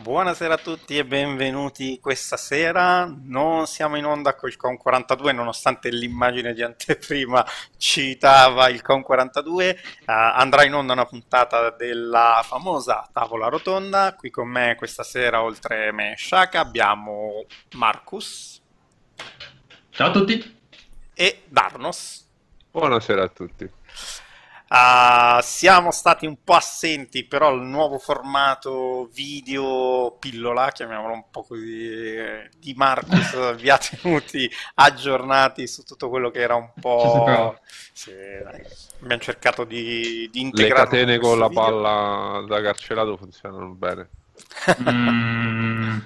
Buonasera a tutti e benvenuti questa sera. Non siamo in onda col CON 42 nonostante l'immagine di anteprima citava il CON 42. Uh, andrà in onda una puntata della famosa tavola rotonda. Qui con me questa sera oltre me Shaka abbiamo Marcus. Ciao a tutti. E Darnos. Buonasera a tutti. Uh, siamo stati un po' assenti, però il nuovo formato video pillola, chiamiamolo un po' così, di Marcus vi ha tenuti aggiornati su tutto quello che era un po'... Sì, dai. Abbiamo cercato di, di integrare... Le catene con la video. palla da carcerato funzionano bene. mm.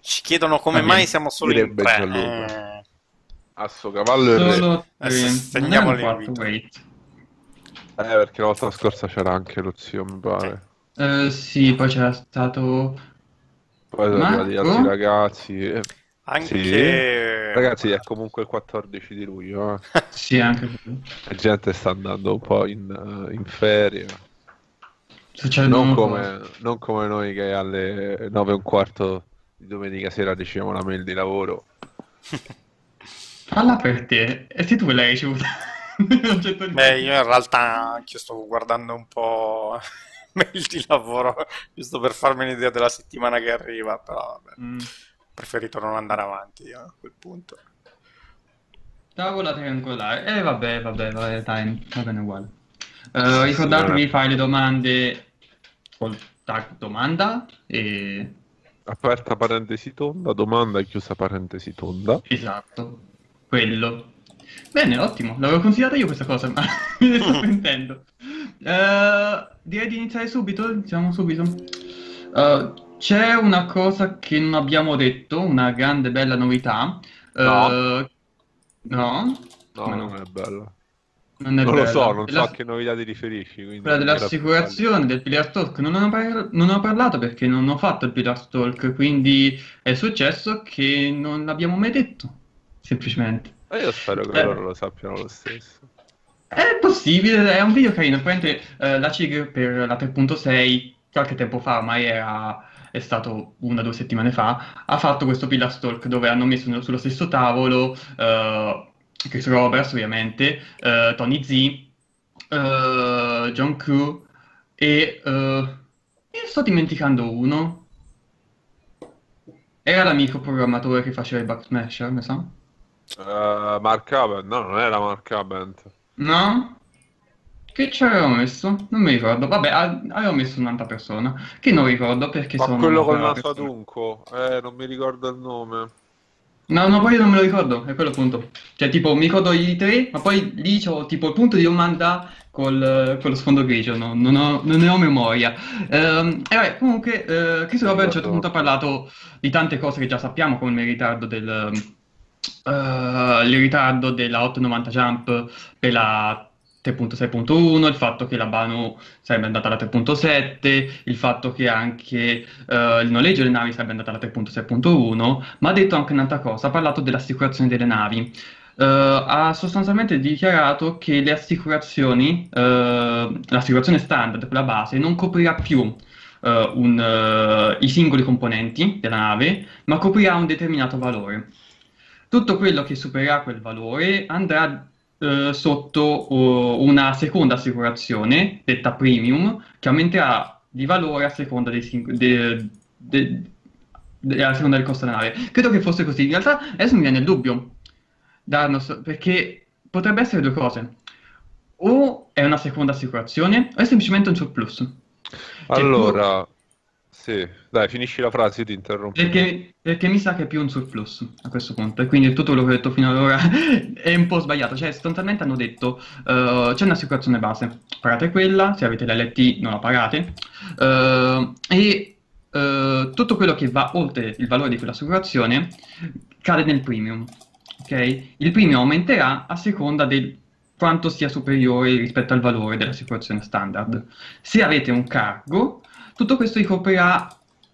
Ci chiedono come mai siamo solo in tre. Asso, cavallo e Solo re. Segniamo l'invito. Eh, perché la volta scorsa c'era anche lo zio, mi pare. Uh, sì, poi c'era stato... Poi sono arrivati altri ragazzi. Eh. Anche... Sì. Ragazzi, è comunque il 14 di luglio. Eh. sì, anche La gente sta andando un po' in, in ferie. Non come, non come, noi che alle 9 e un quarto di domenica sera riceviamo la mail di lavoro. Falla per te. E se tu l'hai ricevuta? Beh, io in realtà anche sto guardando un po' mail di lavoro, giusto per farmi un'idea della settimana che arriva, però vabbè, mm. ho preferito non andare avanti a quel punto. Tavola triangolare. E eh, vabbè, vabbè, vabbè, dai, va bene uguale. Uh, ricordatevi di fare le domande col tag domanda e... Aperta parentesi tonda, domanda, chiusa parentesi tonda. Esatto quello. Bene, ottimo, l'avevo considerata io questa cosa, ma me ne sto pentendo. Uh, direi di iniziare subito, iniziamo subito. Uh, c'è una cosa che non abbiamo detto, una grande bella novità. Uh, no. Eh, no? No, no, non è bella. Non, è non lo so, non so a che novità ti riferisci. Quella dell'assicurazione, del Pillar Talk, non, ho par- non ho parlato perché non ho fatto il Pillar Talk, quindi è successo che non l'abbiamo mai detto semplicemente. Ma io spero che eh, loro lo sappiano lo stesso. È possibile, è un video carino. Praticamente eh, la CIG per la 3.6, qualche tempo fa, ormai era, è stato una o due settimane fa, ha fatto questo pillar stalk dove hanno messo sullo stesso tavolo eh, Chris Roberts, ovviamente, eh, Tony Z, eh, John Crew e... Uh, sto dimenticando uno. Era l'amico programmatore che faceva i Bug Smasher, mi sa? Uh, Mark Abent, no, non era Mark Abent. No? Che ci avevo messo? Non mi ricordo. Vabbè, avevo messo un'altra persona. Che non ricordo perché Ma sono. quello col naso adunco. Eh, non mi ricordo il nome. No, no, poi io non me lo ricordo, è quello appunto. Cioè, tipo, mi ricordo i tre, ma poi lì c'ho tipo il punto di domanda col, con lo sfondo grigio, no? non, ho, non, ne ho memoria. Ehm, e vabbè, comunque, eh, Chris Robert a un certo punto ha parlato di tante cose che già sappiamo, come il ritardo del il ritardo della 890 Jump per la 3.6.1, il fatto che la Banu sarebbe andata alla 3.7, il fatto che anche uh, il noleggio delle navi sarebbe andato alla 3.6.1, ma ha detto anche un'altra cosa, ha parlato dell'assicurazione delle navi. Uh, ha sostanzialmente dichiarato che le assicurazioni, l'assicurazione standard, quella base, non coprirà più un, i singoli componenti della nave, ma coprirà un determinato valore tutto quello che supererà quel valore andrà eh, sotto uh, una seconda assicurazione, detta premium, che aumenterà di valore a seconda, dei de- de- de- a seconda del costo nave. Credo che fosse così. In realtà adesso mi viene il dubbio, Darnos, perché potrebbe essere due cose. O è una seconda assicurazione, o è semplicemente un surplus. Cioè, allora, sì, dai, finisci la frase, io ti interrompo. Perché, perché, mi sa che è più un surplus a questo punto, e quindi tutto quello che ho detto fino ad ora è un po' sbagliato. Cioè, sostanzialmente hanno detto uh, c'è un'assicurazione base, pagate quella, se avete l'LT non la pagate, uh, e uh, tutto quello che va oltre il valore di quell'assicurazione cade nel premium. Okay? Il premium aumenterà a seconda del quanto sia superiore rispetto al valore dell'assicurazione standard. Se avete un cargo, tutto questo ricoprirà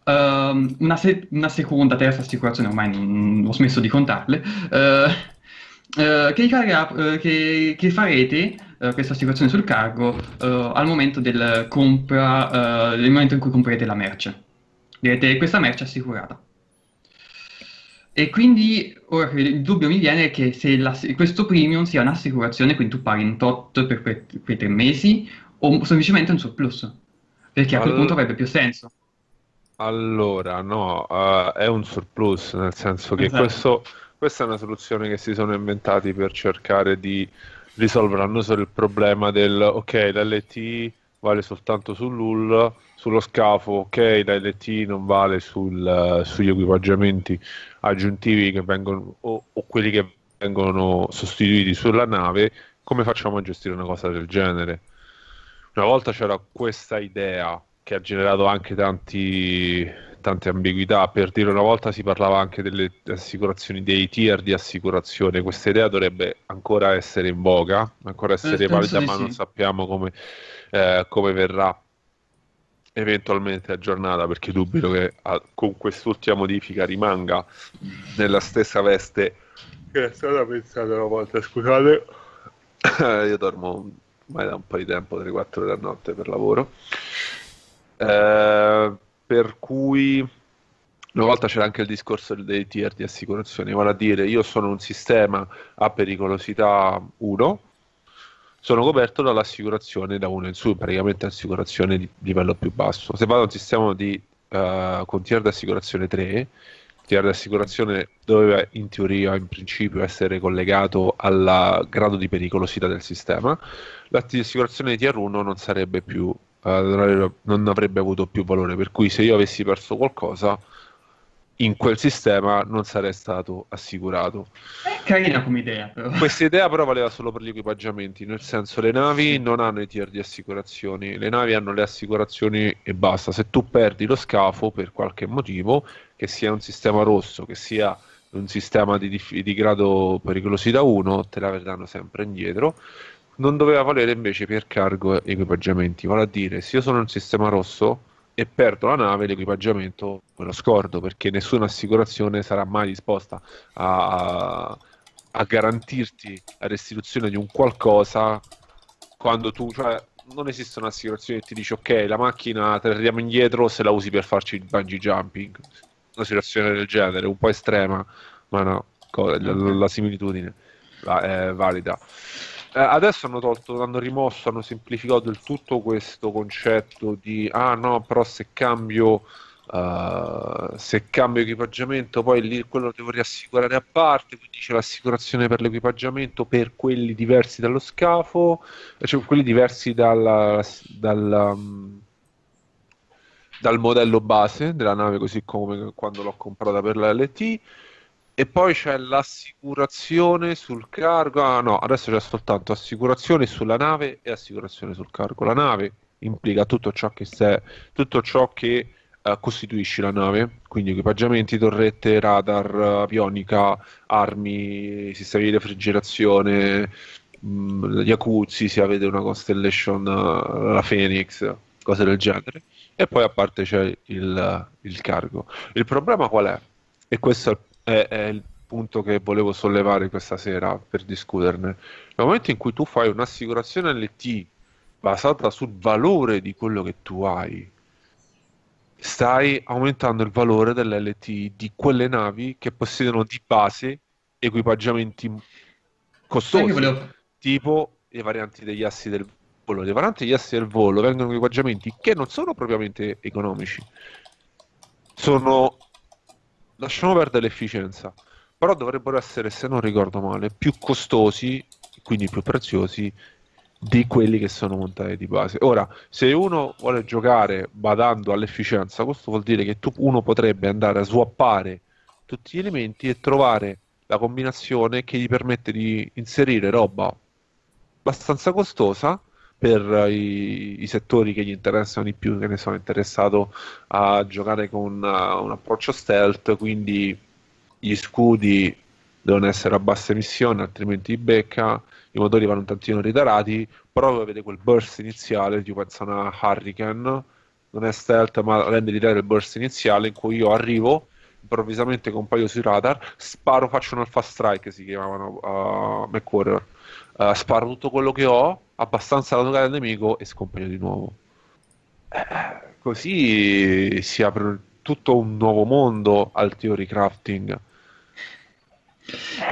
uh, una, se- una, seconda, terza assicurazione, ormai non, ho smesso di contarle, uh, uh, che, ricarga, che, che, farete eh, questa assicurazione sul cargo eh, al momento del compra, eh, nel momento in cui comprerete la merce. Direte questa merce è assicurata. E quindi ora il dubbio mi viene che se questo premium sia un'assicurazione, quindi tu paghi un tot per quei, quei tre mesi, o semplicemente un surplus. Perché a quel punto avrebbe più senso. Allora, no, uh, è un surplus, nel senso che esatto. questo, questa è una soluzione che si sono inventati per cercare di risolvere non solo il problema del ok, l'LT vale soltanto sull'UL, sullo scafo, ok, l'LT non vale sul, sugli equipaggiamenti aggiuntivi che vengono o, o quelli che vengono sostituiti sulla nave, come facciamo a gestire una cosa del genere? Una volta c'era questa idea che ha generato anche tanti, tante ambiguità. Per dire, una volta si parlava anche delle assicurazioni, dei tier di assicurazione. Questa idea dovrebbe ancora essere in voga, ancora essere eh, valida, ma sì. non sappiamo come, eh, come, verrà eventualmente aggiornata, perché dubito che a, con quest'ultima modifica rimanga nella stessa veste che è stata pensata una volta. Scusate, io dormo ormai da un po' di tempo, 3-4 ore a notte per lavoro. Eh, per cui una volta c'era anche il discorso dei tier di assicurazione, vale a dire io sono un sistema a pericolosità 1, sono coperto dall'assicurazione da 1 in su, praticamente assicurazione di livello più basso. Se vado a un sistema di, uh, con tier di assicurazione 3, tier di assicurazione doveva in teoria, in principio, essere collegato al grado di pericolosità del sistema, l'assicurazione di tier 1 non sarebbe più uh, non avrebbe avuto più valore. Per cui se io avessi perso qualcosa in quel sistema non sarei stato assicurato. È carina come idea, però. Questa idea però valeva solo per gli equipaggiamenti, nel senso le navi non hanno i tier di assicurazioni, le navi hanno le assicurazioni e basta. Se tu perdi lo scafo per qualche motivo, che sia un sistema rosso, che sia un sistema di, di, di grado pericolosità 1, te la verranno sempre indietro non doveva valere invece per cargo e equipaggiamenti. Vale a dire, se io sono in sistema rosso e perdo la nave, l'equipaggiamento me lo scordo perché nessuna assicurazione sarà mai disposta a, a garantirti la restituzione di un qualcosa quando tu, cioè, non esiste un'assicurazione che ti dice ok, la macchina te la ridiamo indietro se la usi per farci il bungee jumping. Una situazione del genere, un po' estrema, ma no, la, la, la similitudine è valida. Eh, adesso hanno tolto, hanno rimosso, hanno semplificato del tutto questo concetto di ah no, però se cambio uh, se cambio equipaggiamento poi lì quello lo devo riassicurare a parte, quindi c'è l'assicurazione per l'equipaggiamento per quelli diversi dallo scafo, cioè quelli diversi dal, dal, um, dal modello base della nave, così come quando l'ho comprata per la LT e poi c'è l'assicurazione sul cargo. Ah no, adesso c'è soltanto assicurazione sulla nave e assicurazione sul cargo. La nave implica tutto ciò che, se, tutto ciò che uh, costituisce la nave, quindi equipaggiamenti, torrette, radar, avionica, armi, sistemi di refrigerazione, mh, mm, jacuzzi, se avete una Constellation, uh, la Phoenix, cose del genere. E poi a parte c'è il, il cargo. Il problema qual è? E questo è il è, è il punto che volevo sollevare questa sera per discuterne. Nel momento in cui tu fai un'assicurazione LT basata sul valore di quello che tu hai, stai aumentando il valore dell'LT di quelle navi che possiedono di base equipaggiamenti costosi, volevo... tipo le varianti degli assi del volo. Le varianti degli assi del volo vengono equipaggiamenti che non sono propriamente economici, sono lasciamo perdere l'efficienza, però dovrebbero essere, se non ricordo male, più costosi, quindi più preziosi di quelli che sono montati di base. Ora, se uno vuole giocare badando all'efficienza, questo vuol dire che tu, uno potrebbe andare a swappare tutti gli elementi e trovare la combinazione che gli permette di inserire roba abbastanza costosa per i, i, settori che gli interessano di più, che ne sono interessato a giocare con uh, un approccio stealth, quindi gli scudi devono essere a bassa emissione, altrimenti becca, i motori vanno un tantino ritarati, però avete quel burst iniziale, tipo penso a una Hurricane, non è stealth ma rende l'idea del burst iniziale in cui io arrivo improvvisamente compaio sui radar, sparo, faccio un alpha strike, si chiamavano uh, McWarrior, uh, sparo tutto quello che ho, abbastanza da toccare al nemico e scompaio di nuovo. Eh, così si apre tutto un nuovo mondo al theory crafting.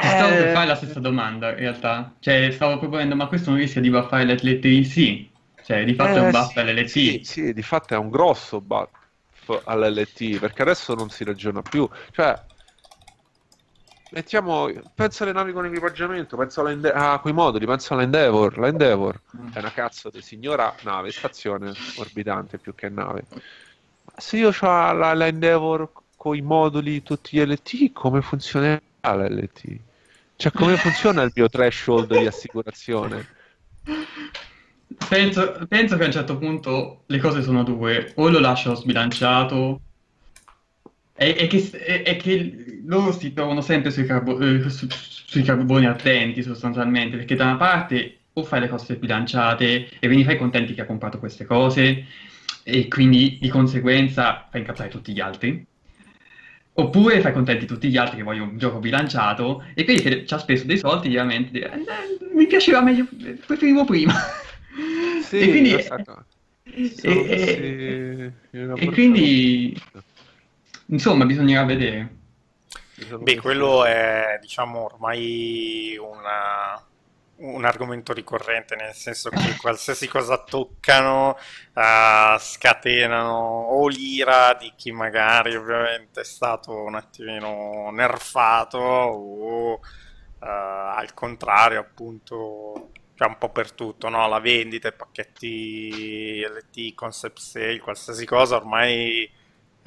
Ti stavo per fare la stessa domanda, in realtà. Cioè, stavo proponendo, ma questo non rischia di buffare l'LT? Sì. Cioè, di fatto è un Eh, buff sì, all'LT. Sì, sì, di fatto è un grosso buff all'LT, perché adesso non si ragiona più. Cioè, mettiamo, penso alle navi con equipaggiamento, penso alla Ende- a quei moduli, penso all'Endeavor. La Endeavor Mm. è una cazzo di signora nave, stazione orbitante più che nave. Ma se io ho la, la Endeavor con i moduli tutti gli LT, come funzionerà l'LT? Cioè, come funziona il mio threshold di assicurazione? Penso, penso che a un certo punto le cose sono due, o lo lasciano sbilanciato, e, e che, e- e che loro si trovano sempre sui, carbo- eh, su- sui carboni ardenti sostanzialmente, perché da una parte o fai le cose sbilanciate e quindi fai contenti che ha comprato queste cose, e quindi di conseguenza fai incazzare tutti gli altri. Oppure fai contenti tutti gli altri che vogliono un gioco bilanciato e quelli che ci ha speso dei soldi, ovviamente, dire, "Eh, eh, mi piaceva meglio, preferivo prima. Sì, e quindi, esatto. e- e- una e quindi, insomma, bisognerà vedere. Beh, quello è, diciamo, ormai una- un argomento ricorrente, nel senso che qualsiasi cosa toccano eh, scatenano o l'ira di chi magari ovviamente è stato un attimino nerfato o eh, al contrario, appunto, cioè un po' per tutto, no? La vendita, i pacchetti LT, concept sale, qualsiasi cosa ormai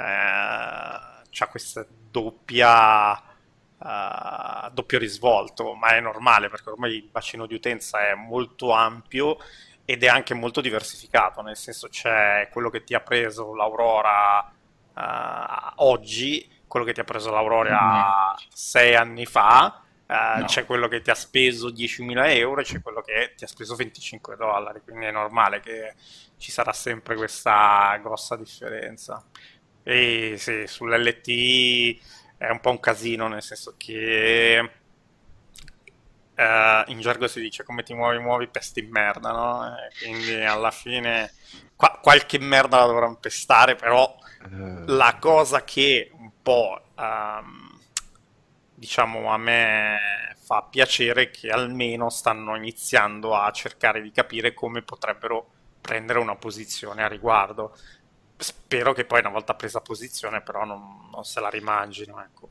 eh, c'ha questa doppia, eh, doppio risvolto, ma è normale perché ormai il bacino di utenza è molto ampio ed è anche molto diversificato, nel senso c'è quello che ti ha preso l'Aurora eh, oggi, quello che ti ha preso l'Aurora sei anni fa, eh, No. c'è quello che ti ha speso 10.000 euro e c'è quello che ti ha speso 25 dollari, quindi è normale che ci sarà sempre questa grossa differenza. E sì, sull'LT è un po' un casino, nel senso che eh, in gergo si dice come ti muovi, muovi, pesti merda, no? E quindi alla fine qua- qualche merda la dovranno pestare, però Eh, la cosa che un po' ehm, diciamo a me fa piacere è che almeno stanno iniziando a cercare di capire come potrebbero prendere una posizione a riguardo. Spero che poi una volta presa posizione però non, non se la rimangino, ecco.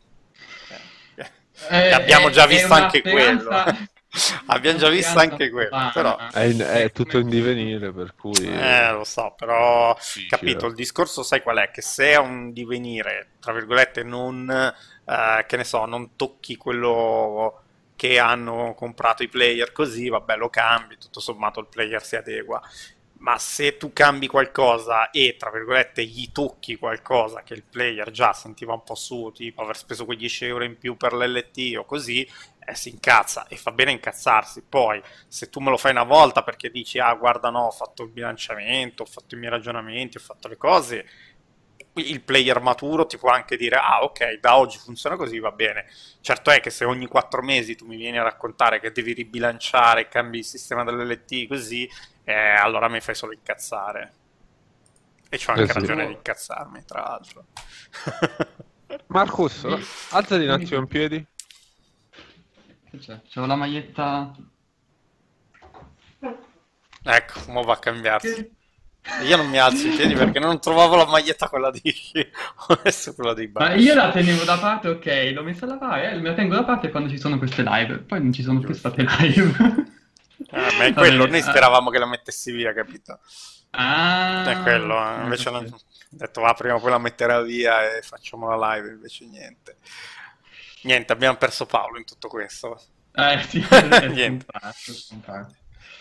Eh, abbiamo è- già visto anche speranza- quello. abbiamo già visto anche quello, però è, in- è tutto in divenire, per cui... eh, lo so, però Difficile. capito, il discorso sai qual è? Che se è un divenire, tra virgolette, non, eh, che ne so, non tocchi quello che hanno comprato i player così, vabbè, lo cambi, tutto sommato il player si adegua. Ma se tu cambi qualcosa e, tra virgolette, gli tocchi qualcosa che il player già sentiva un po' su, tipo aver speso quei 10 euro in più per l'LT o così, eh, si incazza e fa bene incazzarsi. Poi, se tu me lo fai una volta perché dici, ah, guarda, no, ho fatto il bilanciamento, ho fatto i miei ragionamenti, ho fatto le cose, il player maturo ti può anche dire, ah, ok, da oggi funziona così, va bene. Certo è che se ogni quattro mesi tu mi vieni a raccontare che devi ribilanciare, cambi il sistema dell'LT così, eh, allora mi fai solo incazzare. E c'ho anche Eh sì. ragione di incazzarmi, tra l'altro. Marcus, alzati un attimo in piedi. Che c'è? C'ho la maglietta... Ecco, mo va a cambiarsi. Io non mi alzo in piedi perché non trovavo la maglietta quella di ho messo quella dei Ma Bucks. io la tenevo da parte, ok, l'ho messa a lavare, eh, me la tengo da parte quando ci sono queste live, poi non ci sono più state live. Eh, ma è quello, noi ah. speravamo che la mettessi via, capito? Ah, È quello, eh. invece non- ho detto va prima o poi la metterà via e facciamo la live, invece niente. Niente, abbiamo perso Paolo in tutto questo. Eh sì, Niente.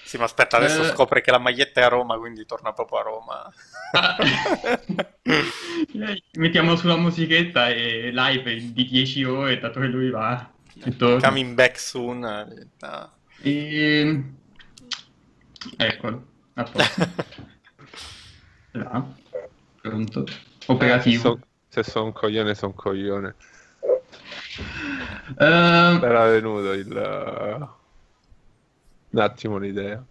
Sì, ma aspetta, adesso Eh. scopre che la maglietta è a Roma, quindi torna proprio a Roma. Ah. Mettiamo sulla musichetta e live di 10 ore, dato che lui va. e. Coming back soon. eh, no. E... Eccolo, a posto. Là. Pronto. Se Operativo. sono so un coglione, sono un coglione. Ehm, Era venuto il... uh, un attimo l'idea.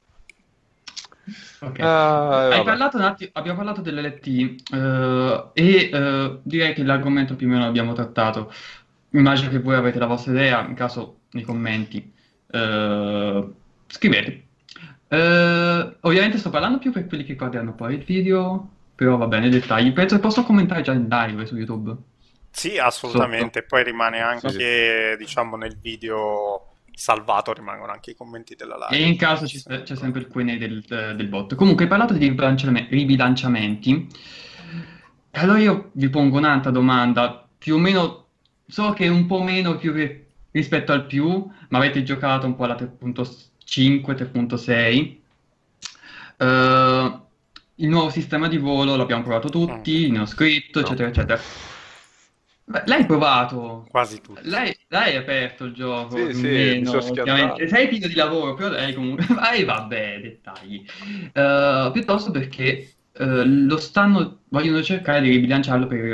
Ok. Hai vabbè. parlato un attimo, abbiamo parlato dell'LT eh, e eh, direi che l'argomento più o meno l'abbiamo trattato. Immagino che voi avete la vostra idea, in caso nei commenti eh, scrivete. Eh, ovviamente sto parlando più per quelli che guarderanno poi il video, però va bene, dettagli. Penso che posso commentare già in live su YouTube. Sì, assolutamente. Poi rimane anche, Sì, diciamo, nel video salvato, rimangono anche i commenti della live. E in caso ci- c'è sempre il Q&A del, del bot. Comunque, hai parlato di ribilanciame- ribilanciamenti. Allora io vi pongo un'altra domanda, più o meno, so che è un po' meno più che- rispetto al più, ma avete giocato un po' alla 3.5, 3.6. Eh, il nuovo sistema di volo l'abbiamo provato tutti, ne ho scritto, No. eccetera, eccetera. Beh, l'hai provato? Quasi tutti. L'hai, l'hai aperto il gioco, Sì, sì, ultimamente. Sei pieno di lavoro, però lei comunque... Vai, vabbè, dettagli. Eh, piuttosto perché eh, lo stanno... vogliono cercare di ribilanciarlo per,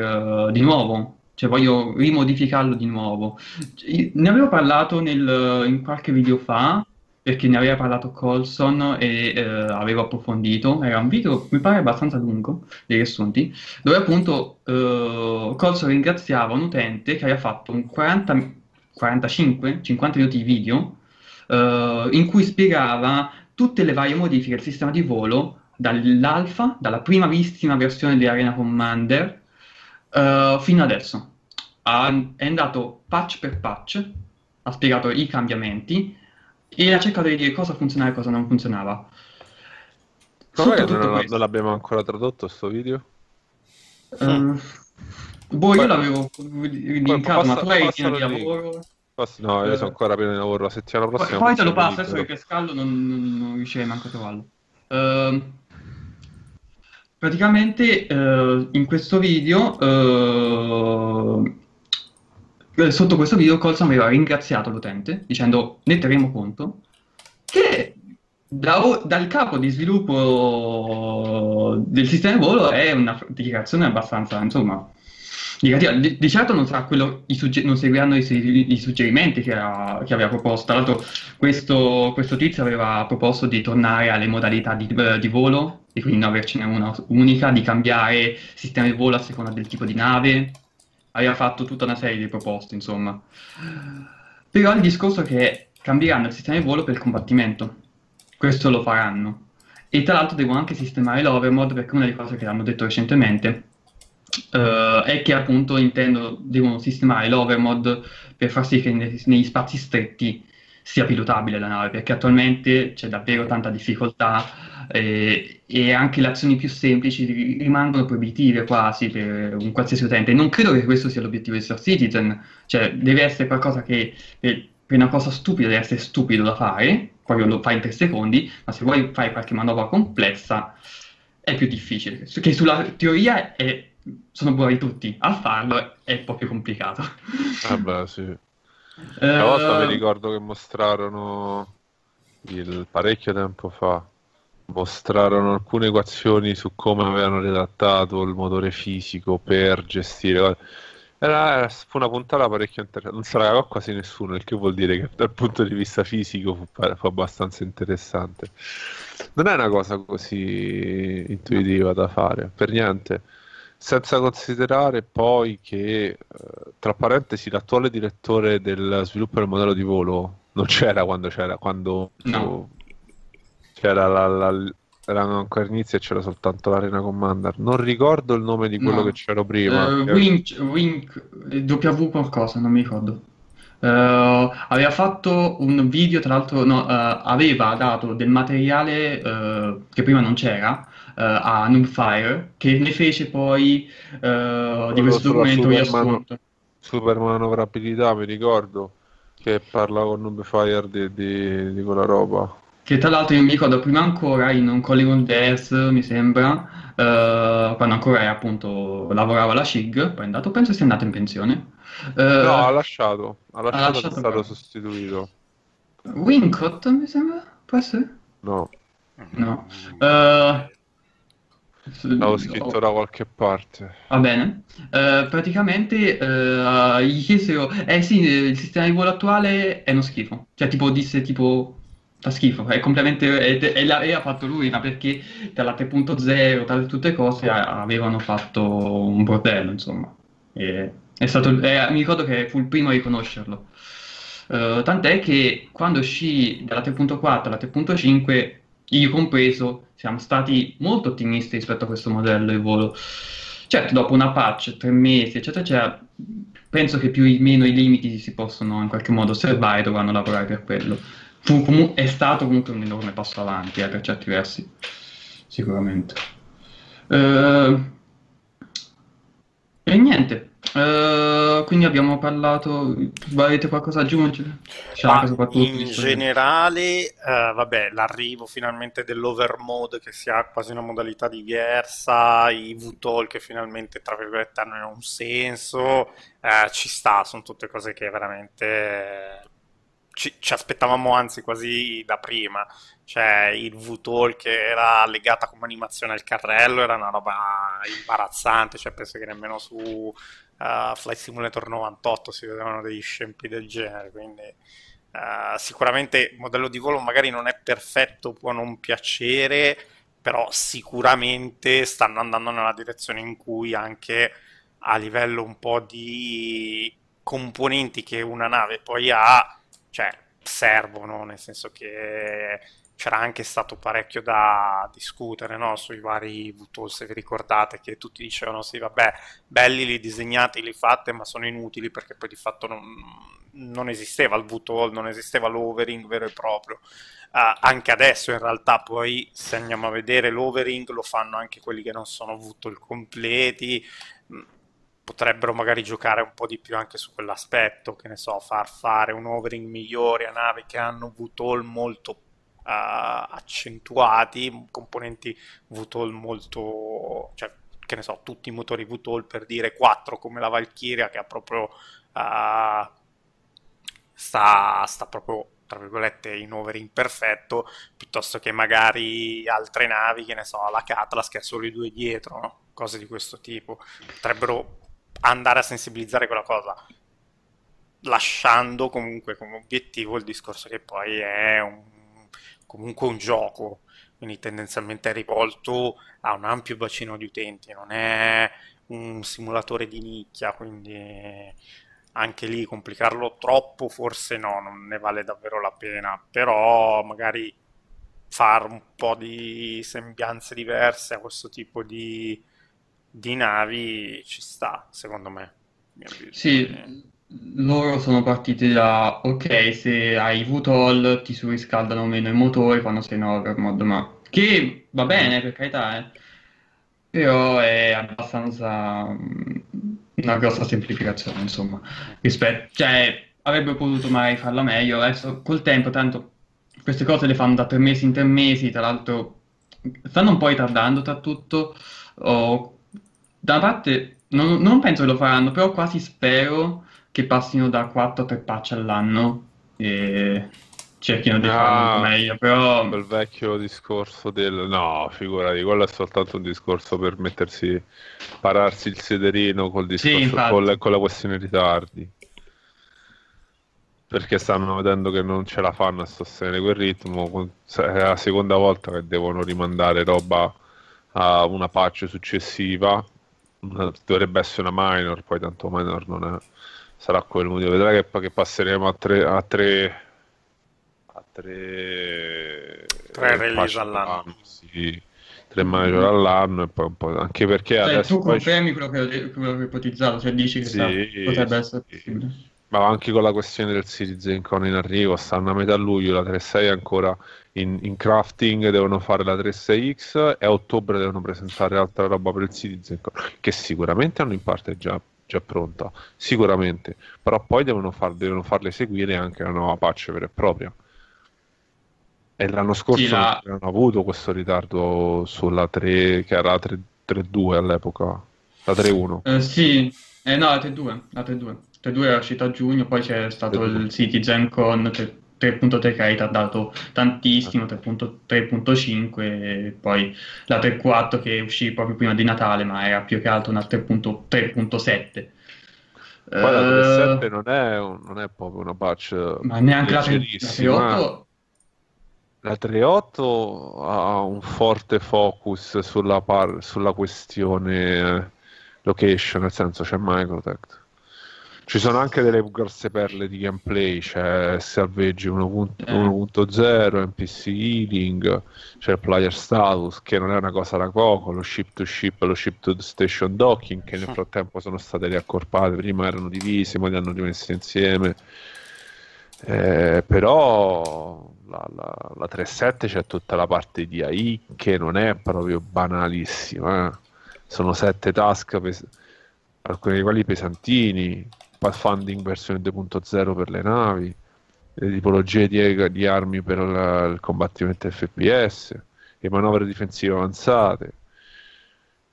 eh, di nuovo, cioè voglio rimodificarlo di nuovo. Cioè, Ne avevo parlato nel- in qualche video fa, perché ne aveva parlato Colson e eh, avevo approfondito. Era un video, mi pare, abbastanza lungo, dei riassunti dove appunto eh, Colson ringraziava un utente che aveva fatto un 40, 45, 50 minuti di video eh, in cui spiegava tutte le varie modifiche al sistema di volo dall'alfa, dalla primissima versione di Arena Commander eh, fino adesso. Ha- è andato patch per patch, ha spiegato i cambiamenti e ha cercato di dire cosa funzionava e cosa non funzionava. Tutto non, questo, non l'abbiamo ancora tradotto sto video? eh, boh, io Poi- l'avevo linkato, ma tu passa- hai pieno di lavoro. Forse- No, io sono ancora pieno di lavoro. La settimana Poi, prossima poi te lo passo, adesso che. Pescallo non, non, non riuscirei manco a trovarlo. Ehm, praticamente eh, in questo video, eh, sotto questo video, Colson aveva ringraziato l'utente dicendo ne terremo conto che da dal capo di sviluppo del sistema volo è una dichiarazione abbastanza, insomma. Di, di certo non sugge- non seguiranno i, i suggerimenti che, ha- che aveva proposto. Tra l'altro, questo, questo tizio aveva proposto di tornare alle modalità di, eh, di volo, e quindi non avercene una unica, di cambiare sistema di volo a seconda del tipo di nave. Aveva fatto tutta una serie di proposte, insomma. Però il discorso è che cambieranno il sistema di volo per il combattimento. Questo lo faranno. E tra l'altro devono anche sistemare l'overmod perché una delle cose che hanno detto recentemente eh, è che appunto intendo, devono sistemare l'overmod per far sì che ne- negli spazi stretti sia pilotabile la nave, perché attualmente c'è davvero tanta difficoltà eh, e anche le azioni più semplici ri- rimangono proibitive quasi per un qualsiasi utente. Non credo che questo sia l'obiettivo di Star Citizen, cioè deve essere qualcosa che per, per una cosa stupida deve essere stupido da fare, proprio lo fai in tre secondi, ma se vuoi fare qualche manovra complessa è più difficile, che sulla teoria è- sono bravi tutti, a farlo è un po' più complicato. Vabbè, sì. Eh, Una volta mi ricordo che mostrarono il, parecchio tempo fa, mostrarono alcune equazioni su come avevano redattato il motore fisico per gestire. Era, fu una puntata parecchio interessante. Non se la cagò quasi nessuno, il che vuol dire che dal punto di vista fisico fu, fu abbastanza interessante. Non è una cosa così intuitiva da fare, per niente. Senza considerare poi che, eh, tra parentesi, l'attuale direttore del sviluppo del modello di volo non c'era quando c'era, quando No. C'era la, la- erano ancora inizi e c'era soltanto l'Arena Commander. Non ricordo il nome di quello No. che c'era prima. Che- Wink, Wink, eh, W qualcosa, non mi ricordo. Eh, aveva fatto un video, tra l'altro, no, eh, aveva dato del materiale eh, che prima non c'era a Noobfire, che ne fece poi di questo documento Superman- riassunto. Super manovrabilità, mi ricordo, che parla con Noobfire di, di, di quella roba. Che tra l'altro io mi ricordo prima ancora in un on Death, mi sembra, eh, quando ancora era, appunto lavorava alla SHIG, poi è andato, penso sia andato in pensione. Eh, No, ha lasciato, ha lasciato, lasciato è stato però. sostituito. Wincott, mi sembra, può essere? No, No. Eh, l'avevo scritto da qualche parte. Va bene. Eh, praticamente eh, gli chiesero, eh sì, il sistema di volo attuale è uno schifo. Cioè, tipo, disse tipo, fa schifo, è completamente, e, e l'aveva fatto lui, ma perché dalla 3.0, tra tutte cose, avevano fatto un bordello, insomma. E, è stato, è, mi ricordo che fu il primo a riconoscerlo. Uh, tant'è che quando uscì dalla 3.4 alla 3.5, io compreso, siamo stati molto ottimisti rispetto a questo modello di volo. Certo, dopo una patch, tre mesi, eccetera, eccetera, penso che più o meno i limiti si possono in qualche modo osservare dovranno lavorare per quello fu, è stato comunque un enorme passo avanti eh, per certi versi, sicuramente. Uh, e niente, uh, quindi abbiamo parlato, volete qualcosa aggiungere? in generale, uh, vabbè, l'arrivo finalmente dell'overmode che si ha quasi una modalità diversa, i VTOL che finalmente, tra virgolette, hanno un senso, ci sta, sono tutte cose che veramente ci, ci, aspettavamo anzi quasi da prima. Cioè, il V-Talk che era legata come animazione al carrello era una roba imbarazzante. Cioè, penso che nemmeno su uh, Flight Simulator 98 si vedevano degli scempi del genere. Quindi, uh, sicuramente il modello di volo magari non è perfetto, può non piacere, però sicuramente stanno andando nella direzione in cui anche a livello un po' di componenti che una nave poi ha cioè, servono, nel senso che c'era anche stato parecchio da discutere no? sui vari VTOL, se vi ricordate, che tutti dicevano sì, vabbè, belli li disegnati, li fate, ma sono inutili perché poi di fatto non, non esisteva il VTOL, non esisteva l'overing vero e proprio. Uh, anche adesso in realtà poi se andiamo a vedere l'overing lo fanno anche quelli che non sono VTOL completi potrebbero magari giocare un po' di più anche su quell'aspetto, che ne so, far fare un overing migliore a navi che hanno VTOL molto uh, accentuati, componenti VTOL molto, cioè, che ne so, tutti i motori VTOL per dire 4 come la Valkyria che ha proprio uh, sta, sta proprio tra virgolette in overing perfetto piuttosto che magari altre navi che ne so la Catlas che ha solo i due dietro no? cose di questo tipo potrebbero andare a sensibilizzare quella cosa, lasciando comunque come obiettivo il discorso che poi è un, comunque un gioco, quindi tendenzialmente è rivolto a un ampio bacino di utenti, non è un simulatore di nicchia, quindi anche lì complicarlo troppo forse no, non ne vale davvero la pena, però magari fare un po' di sembianze diverse a questo tipo di, di navi ci sta, secondo me. Sì, loro sono partiti da ok, se hai VTOL ti surriscaldano meno i motori quando sei in overmod, ma che va bene per carità, eh. però è abbastanza mm, una grossa semplificazione, insomma, rispetto, cioè avrebbero potuto magari farla meglio, adesso col tempo tanto queste cose le fanno da tre mesi in tre mesi, tra l'altro stanno un po' ritardando tra tutto, o da una parte non, non penso che lo faranno, però quasi spero che passino da 4 a 3 patch all'anno e cerchino di ah, farlo meglio, però... Quel vecchio discorso del... No, figurati, quello è soltanto un discorso per mettersi, pararsi il sederino col discorso, sì, con, con la questione ritardi. Perché stanno vedendo che non ce la fanno a sostenere quel ritmo, è la seconda volta che devono rimandare roba a una patch successiva dovrebbe essere una minor, poi tanto minor non è, sarà quel motivo. Vedrai che, che passeremo a tre, a tre, a tre, tre release all'anno. Sì, tre major all'anno e poi un po', anche perché cioè, adesso... Tu confermi quello che, quello che hai ipotizzato, cioè dici che sì, sta, potrebbe essere possibile. Ma anche con la questione del Series Encon in arrivo, stanno a metà luglio, la 3.6 è ancora in, in, crafting devono fare la 3.6X e a ottobre devono presentare altra roba per il Citizen che sicuramente hanno in parte già, già pronta, sicuramente, però poi devono, far, devono farle seguire anche la nuova patch vera e propria. E l'anno scorso la... hanno avuto questo ritardo sulla 3, che era la 3.2 all'epoca, la 3.1. Eh, sì, eh, no, la 3.2, la 3.2. 3.2 era uscita a giugno, poi c'è stato 3.2. il Citizen con 3.3 che ha ritardato tantissimo, 3.5 e poi la 3.4 che uscì proprio prima di Natale, ma era più che altro una 3.7. Poi la 3.7 uh, non, è non è proprio una patch ma neanche la 3.8 La 3.8 ha un forte focus sulla, par- sulla questione eh, location, nel senso c'è Microtech. Ci sono anche delle grosse perle di gameplay, c'è Salvage 1.0, NPC Healing, c'è il player status che non è una cosa da poco, lo ship to ship, lo ship to station docking che nel frattempo sono state riaccorpate, prima erano divisi, poi li hanno rimessi insieme. Eh, però la, la, la 3.7 c'è tutta la parte di AI che non è proprio banalissima. Eh. Sono sette task, pes- alcuni dei quali pesantini, pathfinding versione 2.0 per le navi, le tipologie di, di armi per la, il combattimento FPS, le manovre difensive avanzate,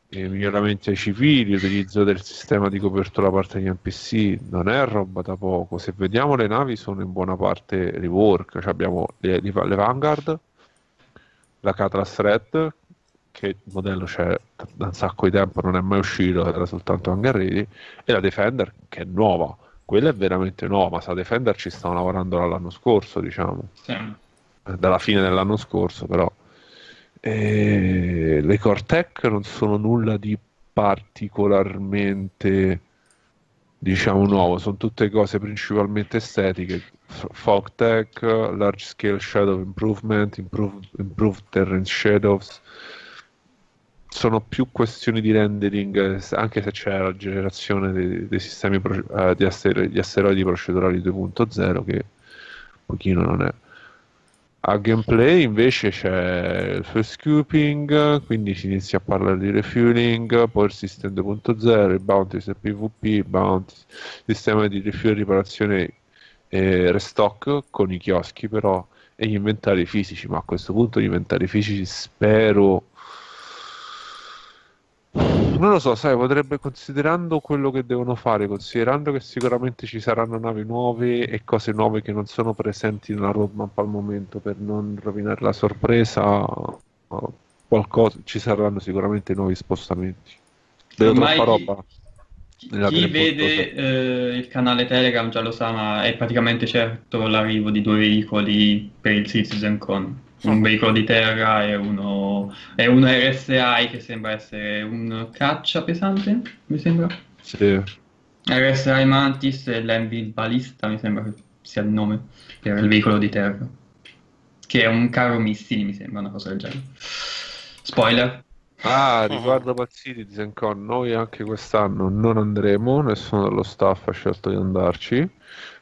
i miglioramenti ai civili, l'utilizzo del sistema di copertura da parte degli NPC, non è roba da poco. Se vediamo le navi sono in buona parte rework, cioè abbiamo le, le Vanguard, la Catlas Red, che il modello c'è da un sacco di tempo, non è mai uscito, era soltanto hangar ready, e la Defender che è nuova. Quella è veramente nuova, ma sa Defender ci stanno lavorando dall'anno scorso, diciamo. Sì. Dalla fine dell'anno scorso, però. E le Cortec non sono nulla di particolarmente diciamo nuovo, sono tutte cose principalmente estetiche, Fog Tech, Large Scale Shadow Improvement, Improved, improved Terrain Shadows, sono più questioni di rendering, anche se c'è la generazione dei, dei sistemi pro, uh, di, aster- di, asteroidi procedurali 2.0 che un pochino non è. A gameplay invece c'è il first scooping, quindi si inizia a parlare di refueling, poi il system 2.0, il bounty il PvP, bounty, sistema di refuel, riparazione e restock con i chioschi però e gli inventari fisici, ma a questo punto gli inventari fisici spero non lo so, sai, potrebbe considerando quello che devono fare, considerando che sicuramente ci saranno navi nuove e cose nuove che non sono presenti nella roadmap al momento per non rovinare la sorpresa, qualcosa, ci saranno sicuramente nuovi spostamenti. Vedo Ormai troppa roba. Chi vede eh, il canale Telegram già lo sa, ma è praticamente certo l'arrivo di due veicoli per il CitizenCon un veicolo di terra e uno, e uno RSI che sembra essere un caccia pesante, mi sembra. Sì. RSI Mantis e l'Envy Balista, mi sembra che sia il nome, per il veicolo di terra. Che è un carro missili, mi sembra, una cosa del genere. Spoiler. Ah, riguardo Pazzini di Zencon, noi anche quest'anno non andremo, nessuno dello staff ha scelto di andarci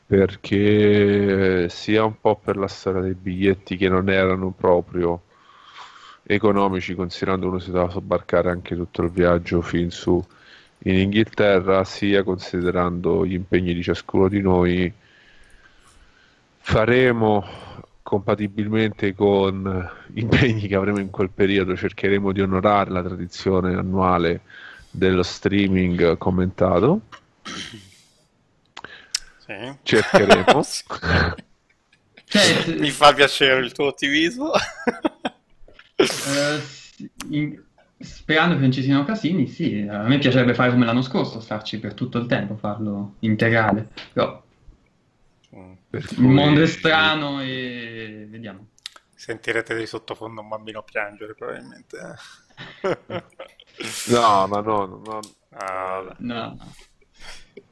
perché sia un po' per la storia dei biglietti che non erano proprio economici considerando uno si doveva sobbarcare anche tutto il viaggio fin su in Inghilterra sia considerando gli impegni di ciascuno di noi faremo compatibilmente con gli impegni che avremo in quel periodo. Cercheremo di onorare la tradizione annuale dello streaming commentato sì. Cercheremo. cioè, Mi fa piacere il tuo ottimismo. uh, in... Sperando che non ci siano casini, sì, a me piacerebbe fare come l'anno scorso, starci per tutto il tempo, farlo integrale, però mm. il mondo è strano e vediamo. Sentirete di sottofondo un bambino piangere probabilmente. no, ma no, no, no. Ah, no.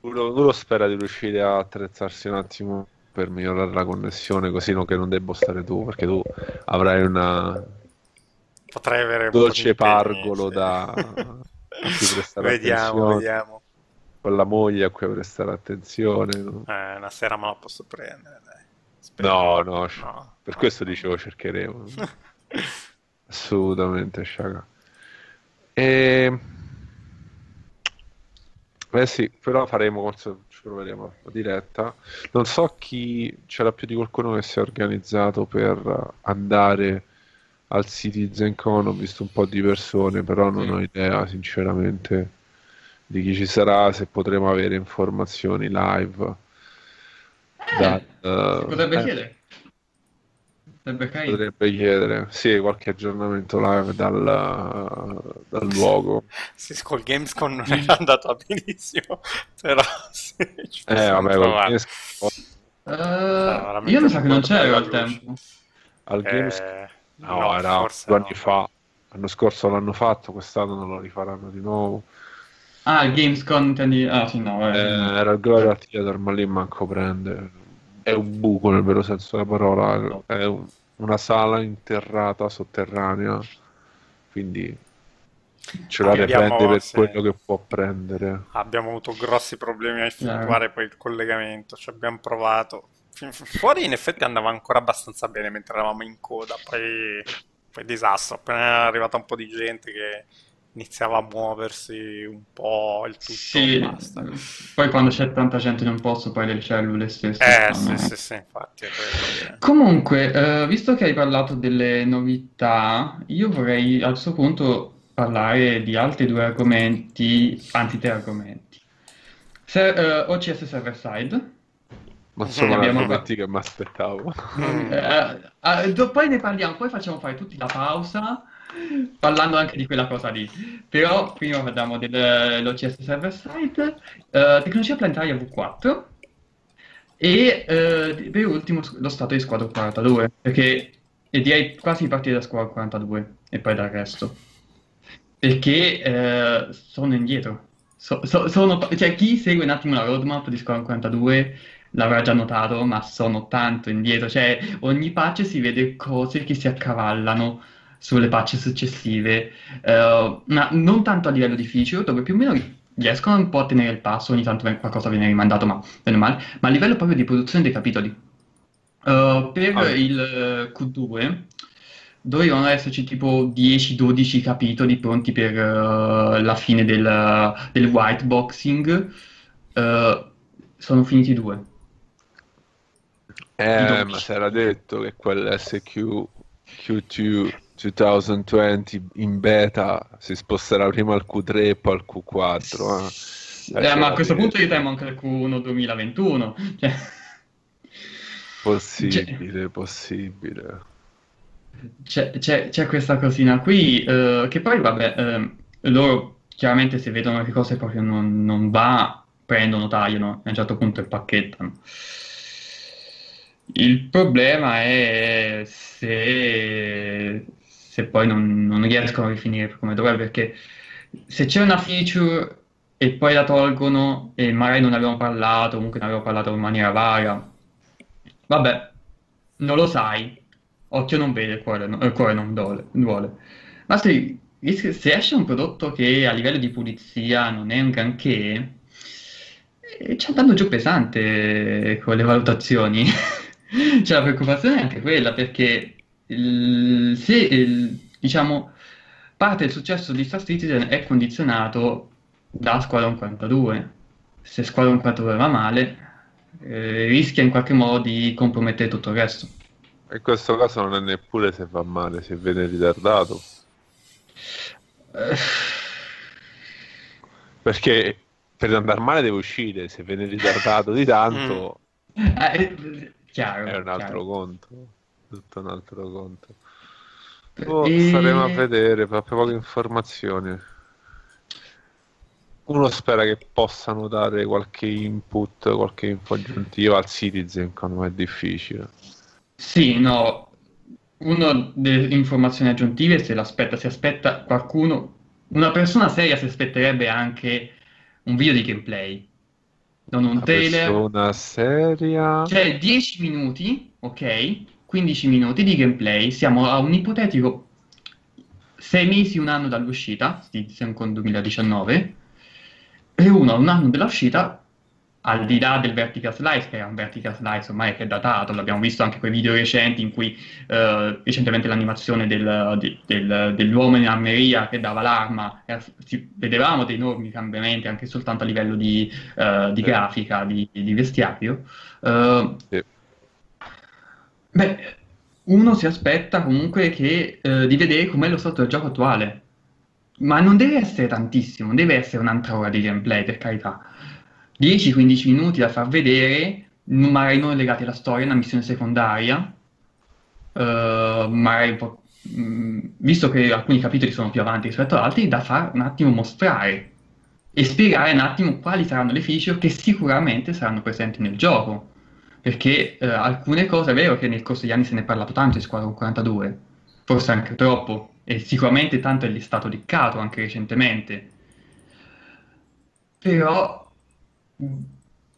Uno, uno spera di riuscire a attrezzarsi un attimo per migliorare la connessione così non che non debbo stare tu perché tu avrai una potrei avere dolce pargolo da vediamo, vediamo. con la moglie a cui prestare attenzione no? eh, una sera me la posso prendere no, no, no, per questo dicevo cercheremo. Assolutamente Sciaga. E eh sì, però faremo, forse ci proveremo la diretta. Non so chi, c'era più di qualcuno che si è organizzato per andare al CitizenCon, ho visto un po' di persone, però non ho idea sinceramente di chi ci sarà, se potremo avere informazioni live. Da, uh, potrebbe eh. chiedere. Potrebbe chiedere, sì, qualche aggiornamento live dal, dal luogo. Sì, col Gamescom non è andato benissimo, però sì, Eh, vabbè, Gamescom... Uh, io mi sa che non c'era al tempo. Al. Eh, no, no, era due no. anni fa. L'anno scorso l'hanno fatto, quest'anno non lo rifaranno di nuovo. Ah, il Gamescom intendi... Ah, sì, no, Eh, eh. era il Gloria Theater, ma lì manco prende. È un buco nel vero senso della parola. È un- una sala interrata sotterranea. Quindi ce la Abbiamo- riprende per sì. quello che può prendere. Abbiamo avuto grossi problemi a effettuare poi il collegamento, ci abbiamo provato. Fuori in effetti andava ancora abbastanza bene mentre eravamo in coda, poi, poi disastro, appena è arrivata un po' di gente che iniziava a muoversi un po' il tutto, Sì, basta. poi quando c'è tanta gente in un posto, poi le cellule stesse Eh sì sì sì, infatti Comunque, eh, visto che hai parlato delle novità, io vorrei a questo punto parlare di altri due argomenti, anzi tre argomenti. Se- eh, OCS Server Side, Ma sono Abbiamo- argomenti che mi aspettavo. Mm. Eh, eh, poi ne parliamo, poi facciamo fare tutti la pausa parlando anche di quella cosa lì. Però prima parliamo dell'OCS Server Side, eh, tecnologia planetaria V4 e eh, per ultimo lo stato di squadra 42, perché e direi quasi di partire da squadra 42 e poi dal resto. Perché eh, sono indietro. So- so- sono, cioè, chi segue un attimo la roadmap di squadra 42 l'avrà già notato, ma sono tanto indietro. Cioè, ogni patch si vede cose che si accavallano sulle patch successive, eh, ma non tanto a livello di feature, dove più o meno riescono un po' a tenere il passo, ogni tanto qualcosa viene rimandato, ma bene male, ma a livello proprio di produzione dei capitoli. Eh, per Ah. il eh, Q2 dovevano esserci tipo 10-12 capitoli pronti per eh, la fine del, del whiteboxing. Sono finiti due. Eh, ma si era detto che quell'SQ Q2 2020 in beta si sposterà prima al Q3 e poi al Q4. eh. Eh, ma a questo punto io temo anche il Q1 2021. Cioè, Possibile, possibile. c'è, c'è- c'è questa cosina qui, eh, che poi, vabbè, ehm, loro chiaramente se vedono che cose proprio non, non va, prendono, tagliano, e a un certo punto impacchettano. Il problema è se, se poi non, non riescono a rifinire come dovrebbe, perché se c'è una feature e poi la tolgono e magari non ne abbiamo parlato, comunque ne abbiamo parlato in maniera vaga, vabbè, non lo sai, occhio non vede, cuore, no- eh, cuore non dole- duole. Ma se, se esce un prodotto che a livello di pulizia non è un granché, eh, ci andando giù pesante con le valutazioni. Cioè, la preoccupazione è anche quella, perché il- se il- diciamo parte del successo di Star Citizen è condizionato da Squadron 42. Se Squadron 42 va male, eh, rischia in qualche modo di compromettere tutto il resto. In questo caso non è neppure se va male, se viene ritardato. Eh, Perché per andare male deve uscire, se viene ritardato di tanto eh, chiaro, è un altro chiaro. conto. Tutto un altro conto. Oh, E- staremo a vedere, proprio poche informazioni. Uno spera che possano dare qualche input, qualche info aggiuntiva al Citizen, quando è difficile. Sì, no, uno delle informazioni aggiuntive se l'aspetta, si aspetta qualcuno, una persona seria si aspetterebbe anche un video di gameplay, non un Una trailer. persona seria. Cioè 10 minuti, ok? 15 minuti di gameplay, siamo a un ipotetico 6 mesi, un anno dall'uscita, siamo con 2019, e uno a un anno dall'uscita, al di là del vertical slice, che è un vertical slice ormai che è datato, l'abbiamo visto anche quei video recenti in cui eh, recentemente l'animazione del- di- del- dell'uomo in armeria che dava l'arma, era- si- vedevamo dei enormi cambiamenti anche soltanto a livello di, eh, di grafica, di, di vestiario. Eh, Sì. Beh, uno si aspetta comunque che, eh, di vedere com'è lo stato del gioco attuale, ma non deve essere tantissimo, non deve essere un'altra ora di gameplay, per carità. 10-15 minuti da far vedere, magari non legati alla storia, una missione secondaria, eh, magari po', mh, visto che alcuni capitoli sono più avanti rispetto ad altri, da far un attimo mostrare e spiegare un attimo quali saranno le feature che sicuramente saranno presenti nel gioco. Perché eh, alcune cose è vero che nel corso degli anni se ne è parlato tanto di Squadron 42, forse anche troppo, e sicuramente tanto è stato liccato anche recentemente, però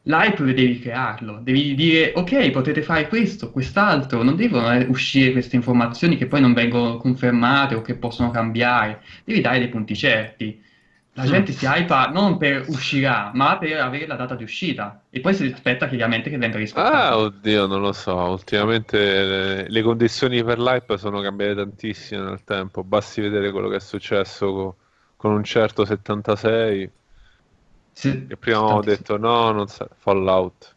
l'hype devi crearlo, devi dire ok, potete fare questo, quest'altro, non devono uscire queste informazioni che poi non vengono confermate o che possono cambiare, devi dare dei punti certi. La gente si hypa non per uscirà, ma per avere la data di uscita e poi si aspetta chiaramente che venga rispettata. Ah, oddio, non lo so. Ultimamente le, le condizioni per l'hype sono cambiate tantissimo nel tempo. Basti vedere quello che è successo con, con un certo 76 Se- che prima avevamo 76. detto no, non sa- Fallout.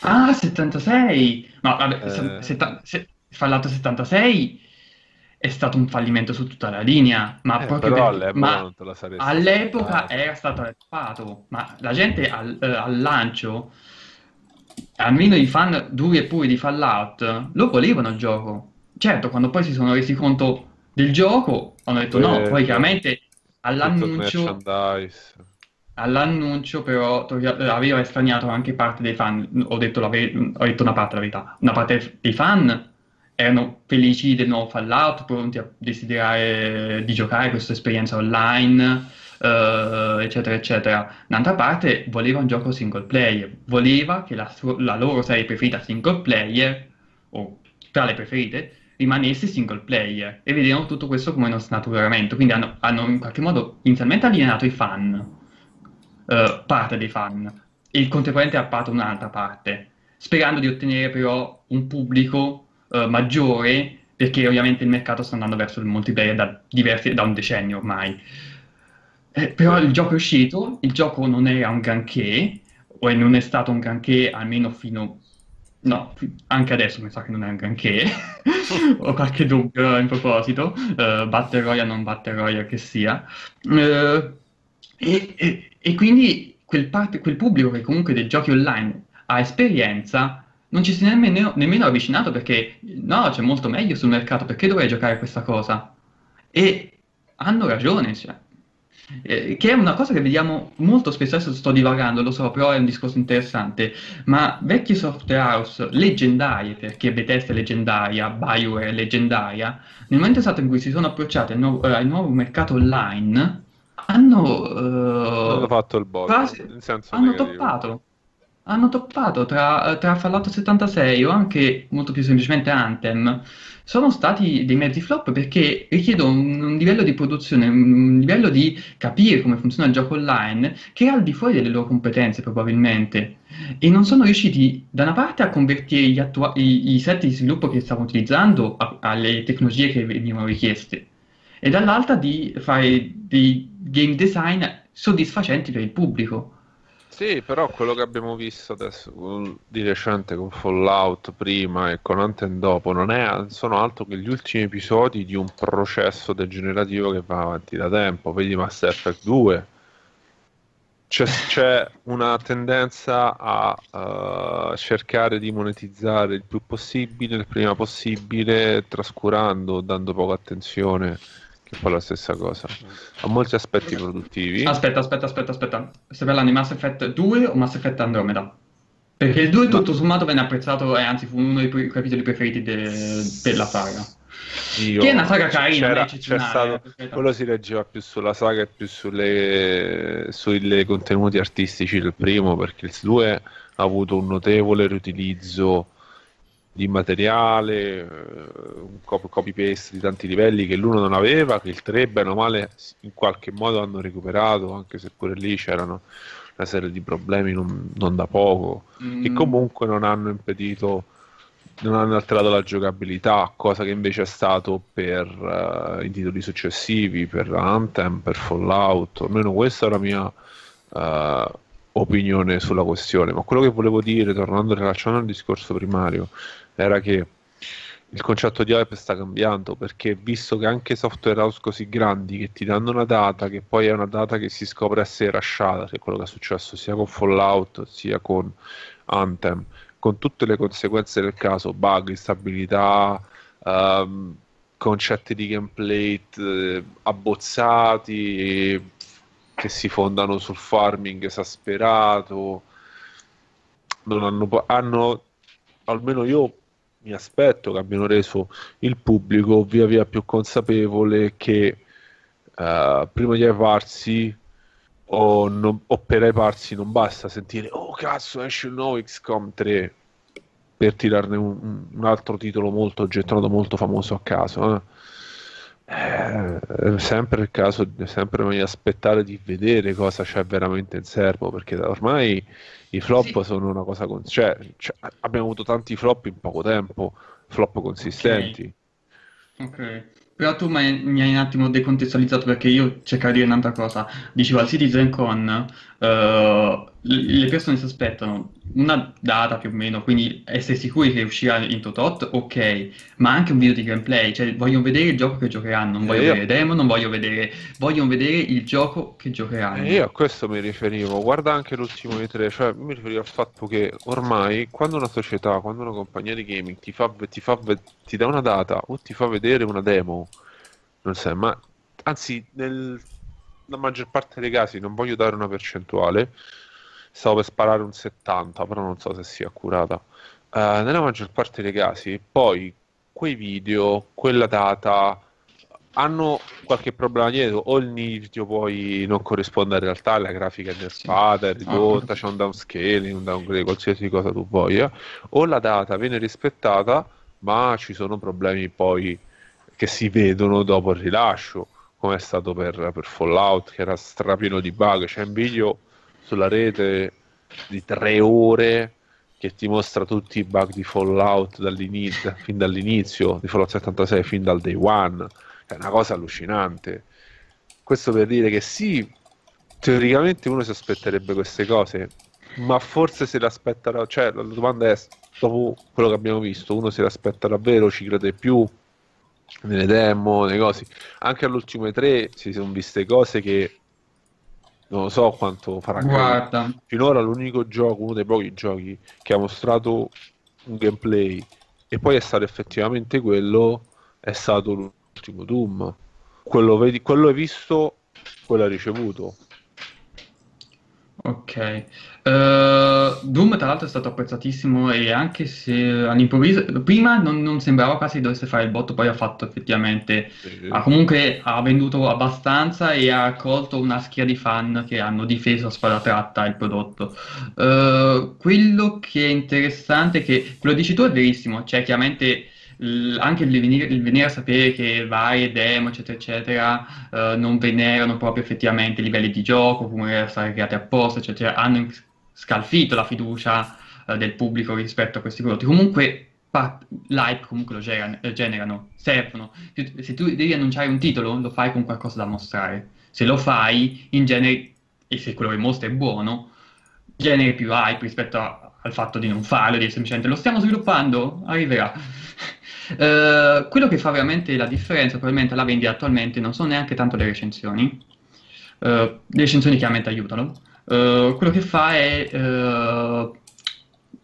Ah, 76! Ma vabbè, Eh. se- setta- se- Fallout 76 è stato un fallimento su tutta la linea, ma Eh, perché- all'epoca ma la all'epoca era stato hypato, ma la gente al, eh, al lancio, almeno i fan duri e puri di Fallout, lo volevano il gioco. Certo, quando poi si sono resi conto del gioco, hanno detto no, Eh, poi chiaramente all'annuncio... All'annuncio però aveva estraniato anche parte dei fan, ho detto, la ho detto una parte della verità, una parte dei fan erano felici del nuovo Fallout, pronti a desiderare di giocare questa esperienza online, eh, eccetera, eccetera. D'altra parte voleva un gioco single player, voleva che la, la loro serie preferita single player, o tra le preferite, rimanesse single player. E vedevano tutto questo come uno snaturamento, quindi hanno, hanno in qualche modo inizialmente alienato i fan eh, parte dei fan. E contemporaneamente ha fatto un'altra parte, sperando di ottenere però un pubblico eh, maggiore, perché ovviamente il mercato sta andando verso il multiplayer da, diversi, da un decennio ormai. Eh, però il gioco è uscito, il gioco non era un granché, o non è stato un granché almeno fino... No, anche adesso mi sa che non è un granché, ho qualche dubbio in proposito, eh, Battle Royale non Battle Royale che sia. Eh, e, e- e quindi quel, parte- quel pubblico che comunque dei giochi online ha esperienza non ci si è nemmeno, nemmeno avvicinato perché no, c'è molto meglio sul mercato, perché dovrei giocare questa cosa? E hanno ragione, cioè. Eh, che è una cosa che vediamo molto spesso, adesso sto divagando, lo so, però è un discorso interessante, ma vecchie software house leggendarie, perché Bethesda è leggendaria, BioWare è leggendaria, nel momento esatto in cui si sono approcciati al nuovo, eh, al nuovo mercato online, hanno, eh, Hanno fatto il botto, quasi- hanno negativo. toppato. Hanno toppato tra, tra Fallout 76 o anche molto più semplicemente Anthem. Sono stati dei mezzi flop perché richiedono un, un livello di produzione, un livello di capire come funziona il gioco online che è al di fuori delle loro competenze probabilmente. E non sono riusciti da una parte a convertire gli attua- i, i set di sviluppo che stavano utilizzando a- alle tecnologie che venivano richieste e dall'altra di fare dei game design soddisfacenti per il pubblico. Sì, però quello che abbiamo visto adesso di recente con Fallout prima e con Anthem dopo non è, sono altro che gli ultimi episodi di un processo degenerativo che va avanti da tempo. Vedi Mass Effect 2. C'è, c'è una tendenza a eh, cercare di monetizzare il più possibile, il prima possibile, trascurando, dando poca attenzione, che è la stessa cosa, a molti aspetti produttivi. Aspetta, aspetta, aspetta, aspetta. Stai parlando di Mass Effect 2 o Mass Effect Andromeda? Perché il 2 tutto sommato venne apprezzato e anzi fu uno dei pre- capitoli preferiti de- della saga. Io- Che è una saga carina, c'era- c'è stato- eh, quello si leggeva più sulla saga e più sulle, sui contenuti artistici del primo, perché il 2 ha avuto un notevole riutilizzo di materiale, eh, un cop- copy-paste di tanti livelli che l'uno non aveva, che il 3, bene o male, in qualche modo hanno recuperato, anche se pure lì c'erano una serie di problemi non, non da poco che Mm, comunque non hanno impedito, non hanno alterato la giocabilità, cosa che invece è stato per eh, i titoli successivi, per Anthem, per Fallout, almeno questa è la mia eh, opinione sulla questione. Ma quello che volevo dire, tornando rilacciando al discorso primario, era che il concetto di hype sta cambiando perché visto che anche software house così grandi che ti danno una data che poi è una data che si scopre essere rasciata, che è quello che è successo sia con Fallout sia con Anthem, con tutte le conseguenze del caso, bug, instabilità, ehm, concetti di gameplay eh, abbozzati che si fondano sul farming esasperato, non hanno, hanno almeno io mi aspetto che abbiano reso il pubblico via via più consapevole che uh, prima di hyparsi o, non, o per hyparsi non basta sentire oh cazzo esce il nuovo XCOM 3 per tirarne un, un altro titolo molto gettonato molto famoso a caso eh. Eh, è sempre il caso, sempre meglio aspettare di vedere cosa c'è veramente in serbo perché ormai i flop sì. sono una cosa con... cioè, cioè, abbiamo avuto tanti flop in poco tempo, flop consistenti. Ok. okay. Però tu mi hai un attimo decontestualizzato perché io cercavo di dire un'altra cosa. Dicevo al CitizenCon uh, le persone si aspettano una data più o meno, quindi essere sicuri che uscirà in Totot, ok, ma anche un video di gameplay, cioè vogliono vedere il gioco che giocheranno, non voglio io... vedere demo, non voglio vedere, vogliono vedere il gioco che giocheranno. E io a questo mi riferivo, guarda anche l'ultimo E3, cioè mi riferivo al fatto che ormai quando una società, quando una compagnia di gaming ti, fa, ti, fa, ti dà una data o ti fa vedere una demo, non sai, ma anzi nella maggior parte dei casi non voglio dare una percentuale, stavo per sparare un 70, però non so se sia accurata. Uh, nella maggior parte dei casi, poi quei video, quella data hanno qualche problema dietro, o il video poi non corrisponde alla realtà, la grafica è nerfata, è ridotta, c'è un downscaling, un downgrade, qualsiasi cosa tu voglia, o la data viene rispettata, ma ci sono problemi poi che si vedono dopo il rilascio, come è stato per, per Fallout, che era strapieno di bug, c'è un video sulla rete di tre ore che ti mostra tutti i bug di Fallout dall'inizio, fin dall'inizio di Fallout 76, fin dal day one. È una cosa allucinante. Questo per dire che sì, teoricamente uno si aspetterebbe queste cose, ma forse se l'aspetta, cioè la domanda è, dopo quello che abbiamo visto, uno se l'aspetta davvero, ci crede più nelle demo, nei cosi. Anche all'ultimo E3 si sono viste cose che non lo so quanto farà Guarda. Finora l'unico gioco, uno dei pochi giochi che ha mostrato un gameplay e poi è stato effettivamente quello, è stato l'ultimo Doom. Quello, vedi, quello hai visto, quello hai ricevuto. Ok, uh, Doom tra l'altro è stato apprezzatissimo e anche se all'improvviso, prima non, non sembrava quasi dovesse fare il botto, poi ha fatto effettivamente, sì. ha comunque ha venduto abbastanza e ha accolto una schiera di fan che hanno difeso a spada tratta il prodotto. Uh, quello che è interessante è che, quello dici tu è verissimo, cioè chiaramente anche il venire, il venire, a sapere che varie demo, eccetera, eccetera, uh, non venerano proprio effettivamente i livelli di gioco, come erano state create apposta, eccetera, hanno scalfito la fiducia uh, del pubblico rispetto a questi prodotti. Comunque, l'hype comunque lo generano, servono. Se tu devi annunciare un titolo, lo fai con qualcosa da mostrare. Se lo fai, in genere, e se quello che mostra è buono, generi più hype rispetto a, al fatto di non farlo, di semplicemente lo stiamo sviluppando, arriverà. Uh, quello che fa veramente la differenza, probabilmente la vendita attualmente, non sono neanche tanto le recensioni, uh, le recensioni chiaramente aiutano, uh, quello che fa è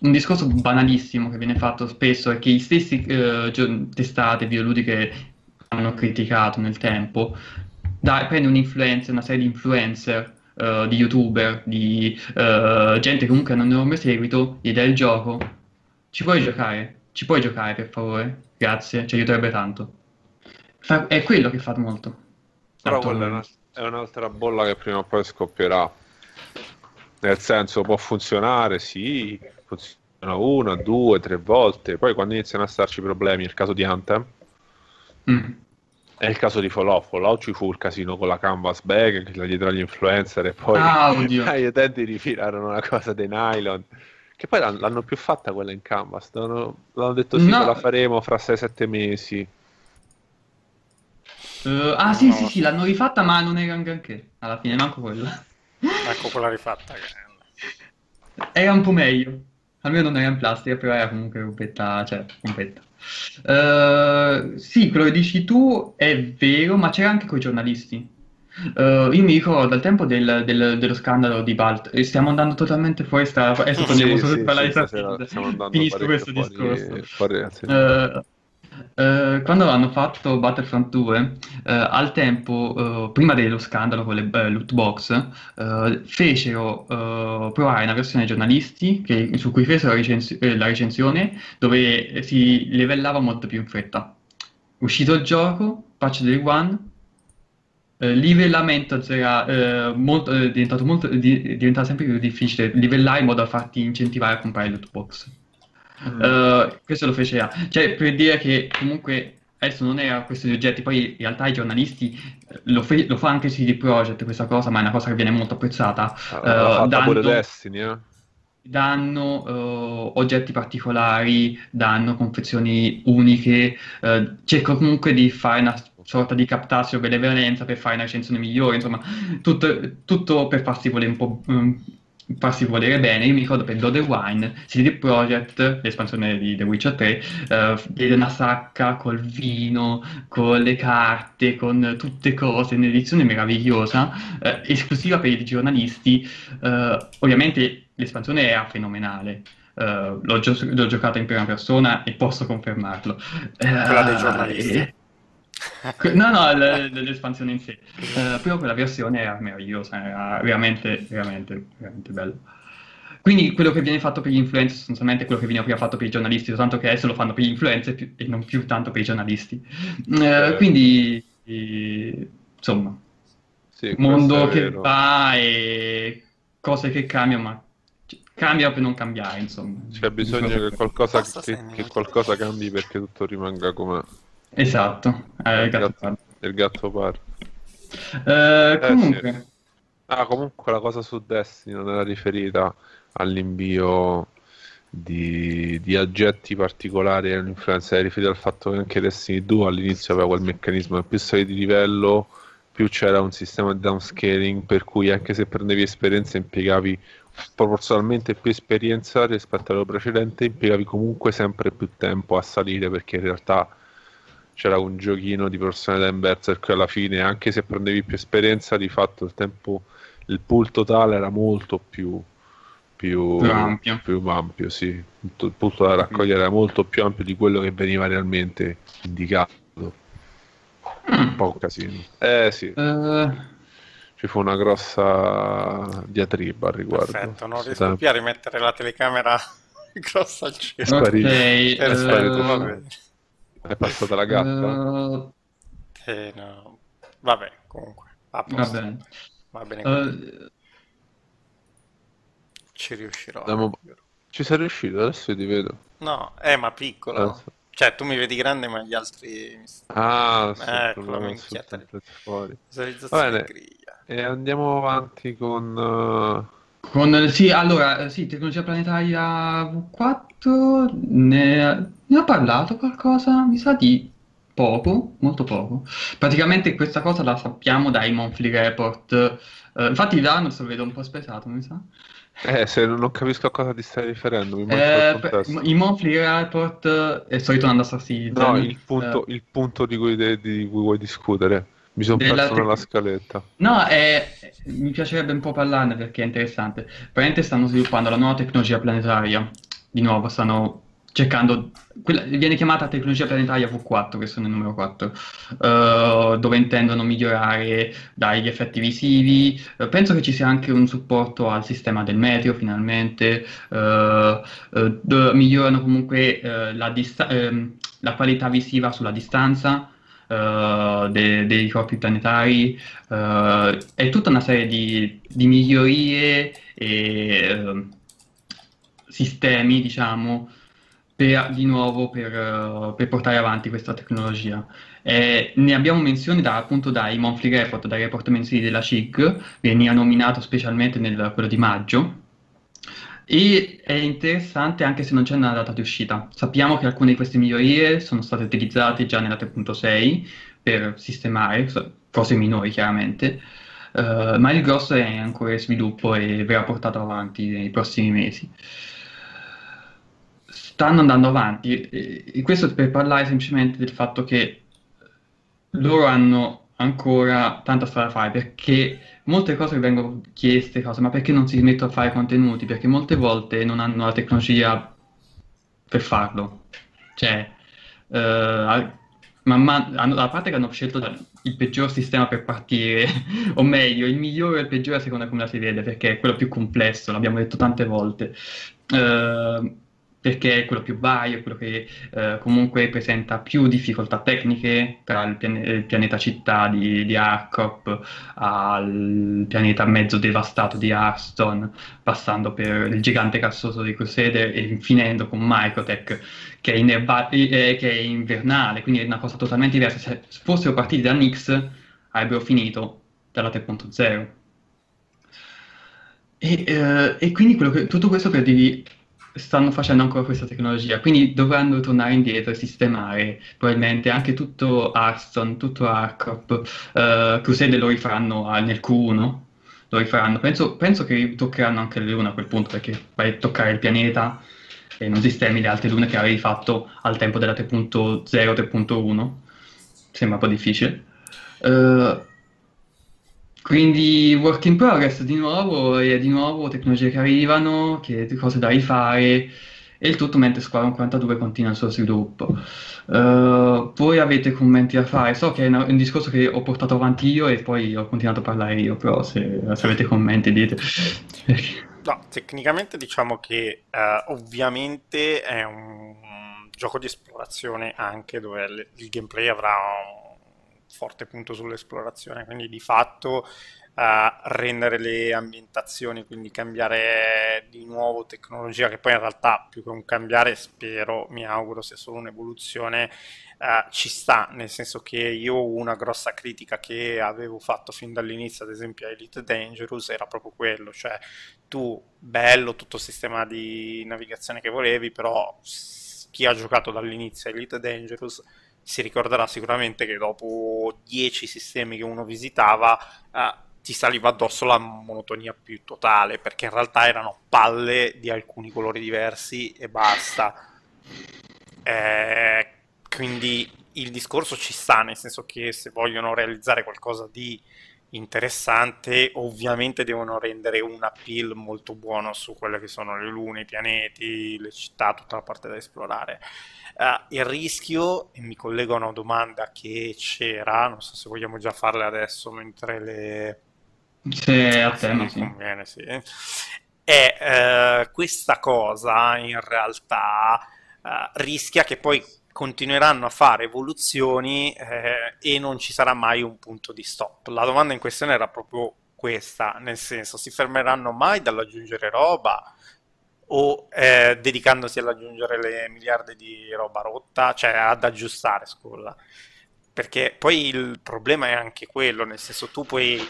un discorso banalissimo che viene fatto spesso è che i stessi testate videoludiche hanno criticato nel tempo, da, prende un una serie di influencer Uh, di youtuber, di uh, gente che comunque hanno un enorme seguito, gli dai il gioco, ci puoi giocare? Ci puoi giocare per favore? Grazie, ci aiuterebbe tanto. Fa- è quello che fa molto. Però quella è, una, è un'altra bolla che prima o poi scoppierà. Nel senso, può funzionare, sì, funziona una, due, tre volte. Poi quando iniziano a starci problemi, il caso di Anthem, mm. è il caso di Fallout. Fallout ci fu il casino con la canvas bag che la dietro agli influencer e poi ah, gli utenti rifilarono una cosa dei nylon. Che poi l'hanno più fatta quella in canvas. L'hanno, l'hanno detto sì, no. la faremo fra 6-7 mesi. Uh, ah, sì, no. sì, sì, l'hanno rifatta, ma non era un granché. Alla fine, manco quella. Ecco quella rifatta. Era un po' meglio. Almeno non era in plastica, però era comunque rompetta, cioè, rompetta. Uh, sì, quello che dici tu è vero, ma c'era anche con i giornalisti. Uh, io mi ricordo al tempo del, del, dello scandalo di Balt, e stiamo andando totalmente fuori strada, adesso torniamo sì, solo sì, parlare sì, di Finisco questo fuori, discorso. Fuori, uh, Eh, quando hanno fatto Battlefront 2, eh, al tempo, prima dello scandalo con le loot box, fecero provare una versione ai giornalisti che- su cui fecero la, recens- la recensione dove si livellava molto più in fretta. Uscito il gioco, patch day one, eh, livellamento era eh, molto- eh, diventato molto, di- diventava sempre più difficile livellare in modo da farti incentivare a comprare loot box. Mm. Eh, questo lo fece A. Cioè, per dire che comunque adesso non era questo di oggetti, poi in realtà i giornalisti eh, lo, fe- lo fa anche CD Projekt questa cosa, ma è una cosa che viene molto apprezzata. Ah, pure dando, Destiny, eh? danno eh, oggetti particolari, danno confezioni uniche, cerco comunque di fare una sorta di captatio benevolenza per fare una recensione migliore, insomma, tutto, tutto per farsi volere un po'. mm, farsi volere bene, io mi ricordo per Blood and Wine, CD Projekt, l'espansione di The Witcher 3, eh, diede una sacca col vino, con le carte, con tutte cose, un'edizione meravigliosa, eh, esclusiva per i giornalisti. Eh, ovviamente l'espansione era fenomenale. Eh, l'ho, gio- l'ho giocata in prima persona e posso confermarlo. Quella dei Eh, giornalisti. e- No, no, l- l'espansione in sé. Eh, però quella versione era meravigliosa, era veramente, veramente, veramente bella. Quindi quello che viene fatto per gli influencer è sostanzialmente quello che veniva prima fatto per i giornalisti, soltanto che adesso lo fanno per gli influencer più- e non più tanto per i giornalisti. Eh, quindi, eh, insomma, Sì, mondo che vero. va e cose che cambiano, ma cioè, cambia per non cambiare, insomma. C'è bisogno che qualcosa, che, che qualcosa cambi perché tutto rimanga come Esatto, eh, il gatto gatto, il gatto pare. Eh, Eh, comunque, Ah, comunque la cosa su Destiny non era riferita all'invio di, di aggetti particolari all'influenza, era riferita al fatto che anche Destiny 2 all'inizio aveva quel meccanismo più sali di livello, più c'era un sistema di downscaling per cui anche se prendevi esperienza impiegavi proporzionalmente più esperienza rispetto allo precedente, impiegavi comunque sempre più tempo a salire perché in realtà c'era un giochino di personalità inversa per cui alla fine anche se prendevi più esperienza di fatto il tempo il pool totale era molto più più, Più ampio. più ampio, sì. Il pool da raccogliere era molto più ampio di quello che veniva realmente indicato un po' un casino eh sì eh, ci fu una grossa diatriba al riguardo Perfetto, non Sì, riesco più a rimettere la telecamera grossa al È cielo. sparito. ok, È sparito, va bene. È passata la gatta eh, Eh, no. Vabbè, comunque, a va bene. Va bene così. Eh, Ci riuscirò. Andiamo- ci sei riuscito adesso ti vedo No, eh, ma piccolo. Ah, sì. Cioè, tu mi vedi grande, ma gli altri... ah sì, Ecco, proprio la minchiata fuori Visualizzazione bene. e andiamo avanti con eh, con, sì, allora, eh, sì, tecnologia planetaria V4, ne, ne ho parlato qualcosa? Mi sa di poco, molto poco. Praticamente questa cosa la sappiamo dai monthly report. Eh, infatti Danus lo vedo un po' spesato, mi sa. Eh, se non capisco a cosa ti stai riferendo, mi manca Eh, per-. I monthly report, eh, e sto ritornando a Citizen. No, il punto, il punto di, cui, de- di cui vuoi discutere. Mi sono perso tec- nella scaletta. No, è- mi piacerebbe un po' parlarne perché è interessante. Praticamente stanno sviluppando la nuova tecnologia planetaria. Di nuovo, stanno cercando. quella- viene chiamata tecnologia planetaria V4, questo è il numero 4, eh, dove intendono migliorare dagli effetti visivi. Eh, penso che ci sia anche un supporto al sistema del meteo, finalmente. D- migliorano comunque la, dista- ehm, la qualità visiva sulla distanza eh, de- dei corpi planetari, eh, è tutta una serie di, di migliorie e ehm, sistemi, diciamo, per, di nuovo per, per portare avanti questa tecnologia. Eh, ne abbiamo menzione da, appunto dai monthly report, dai report mensili della CIG, veniva nominato specialmente nel quello di maggio. E è interessante anche se non c'è una data di uscita. Sappiamo che alcune di queste migliorie sono state utilizzate già nella 3.6 per sistemare cose minori, chiaramente, eh, ma il grosso è ancora in sviluppo e verrà portato avanti nei prossimi mesi. Stanno andando avanti, e questo per parlare semplicemente del fatto che loro hanno ancora tanta strada da fare perché molte cose che vengono chieste, cose, ma perché non si mettono a fare contenuti? Perché molte volte non hanno la tecnologia per farlo. Cioè, eh, man man- a parte che hanno scelto il peggior sistema per partire, o meglio, il migliore e il peggiore a seconda come la si vede, perché è quello più complesso, l'abbiamo detto tante volte. Eh, perché è quello più vario, è quello che eh, comunque presenta più difficoltà tecniche tra il, pian- il pianeta città di, di Arcop al pianeta mezzo devastato di Hearthstone, passando per il gigante cassoso di Crusader e finendo con Microtech che è, inerva- eh, che è invernale, quindi è una cosa totalmente diversa. Se fossero partiti da Nix avrebbero finito dalla 3.0. E, eh, e quindi che- tutto questo per dirvi stanno facendo ancora questa tecnologia, quindi dovranno tornare indietro e sistemare probabilmente anche tutto Hearthstone, tutto Arcop, eh, Crusader lo rifaranno nel Q1, lo rifaranno, penso, penso che toccheranno anche le lune a quel punto perché vai a toccare il pianeta e non sistemi le altre lune che avevi fatto al tempo della 3.0, 3.1, sembra un po' difficile. Eh, quindi work in progress di nuovo, e di nuovo tecnologie che arrivano, che, cose da rifare, e il tutto mentre Squadron 42 continua il suo sviluppo. Eh, voi avete commenti da fare? So che è un discorso che ho portato avanti io e poi ho continuato a parlare io, però se, se avete commenti dite. No, tecnicamente diciamo che eh, ovviamente è un gioco di esplorazione anche dove il gameplay avrà un forte punto sull'esplorazione, quindi di fatto eh, rendere le ambientazioni, quindi cambiare di nuovo tecnologia, che poi in realtà più che un cambiare, spero, mi auguro sia solo un'evoluzione, eh, ci sta, nel senso che io una grossa critica che avevo fatto fin dall'inizio, ad esempio a Elite Dangerous, era proprio quello, cioè tu, bello tutto il sistema di navigazione che volevi, però chi ha giocato dall'inizio a Elite Dangerous si ricorderà sicuramente che dopo 10 sistemi che uno visitava, eh, ti saliva addosso la monotonia più totale, perché in realtà erano palle di alcuni colori diversi e basta. Eh, quindi il discorso ci sta, nel senso che se vogliono realizzare qualcosa di interessante, ovviamente devono rendere un appeal molto buono su quelle che sono le lune, i pianeti, le città, tutta la parte da esplorare. Eh, il rischio, e mi collego a una domanda che c'era, non so se vogliamo già farle adesso mentre le... Se a tema, non sì. conviene, sì. E eh, questa cosa in realtà eh, rischia che poi continueranno a fare evoluzioni eh, e non ci sarà mai un punto di stop. La domanda in questione era proprio questa, nel senso, si fermeranno mai dall'aggiungere roba o eh, dedicandosi all'aggiungere le miliardi di roba rotta, cioè ad aggiustare, scusa. Perché poi il problema è anche quello, nel senso tu puoi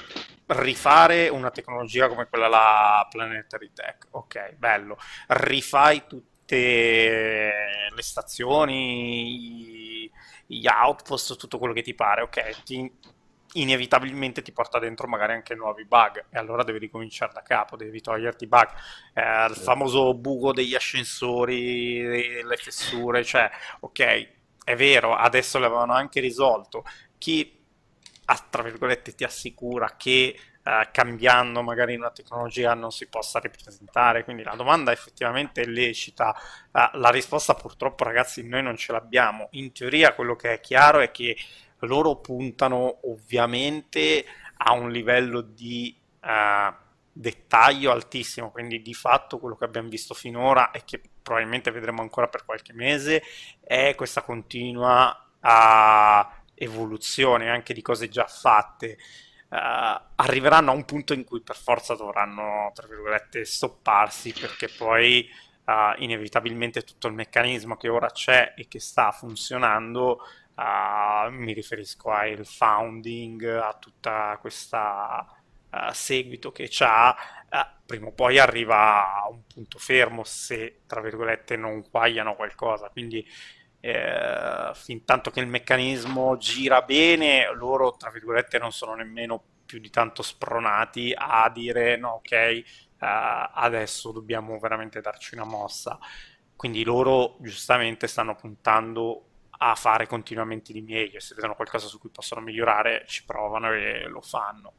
rifare una tecnologia come quella la Planetary Tech, ok, bello, rifai tutte le stazioni, gli outpost, tutto quello che ti pare, ok, ti- inevitabilmente ti porta dentro magari anche nuovi bug e allora devi ricominciare da capo, devi toglierti i bug, Eh, il famoso buco degli ascensori, le fessure, cioè, ok, è vero, adesso l'avevano anche risolto. Chi, ah, tra virgolette, ti assicura che eh, cambiando magari una tecnologia non si possa ripresentare? Quindi la domanda effettivamente è lecita. Eh, la risposta purtroppo, ragazzi, noi non ce l'abbiamo. In teoria quello che è chiaro è che loro puntano ovviamente a un livello di eh, dettaglio altissimo, quindi di fatto quello che abbiamo visto finora e che probabilmente vedremo ancora per qualche mese è questa continua ah, evoluzione anche di cose già fatte. Eh, arriveranno a un punto in cui per forza dovranno, tra virgolette, stopparsi perché poi eh, inevitabilmente tutto il meccanismo che ora c'è e che sta funzionando, eh, mi riferisco al founding, a tutta questa seguito che c'ha, prima o poi arriva a un punto fermo se, tra virgolette, non guagliano qualcosa. Quindi, eh, fin tanto che il meccanismo gira bene, loro, tra virgolette, non sono nemmeno più di tanto spronati a dire no, ok, eh, adesso dobbiamo veramente darci una mossa. Quindi loro giustamente stanno puntando a fare continuamente di meglio. Se vedono qualcosa su cui possono migliorare, ci provano e lo fanno.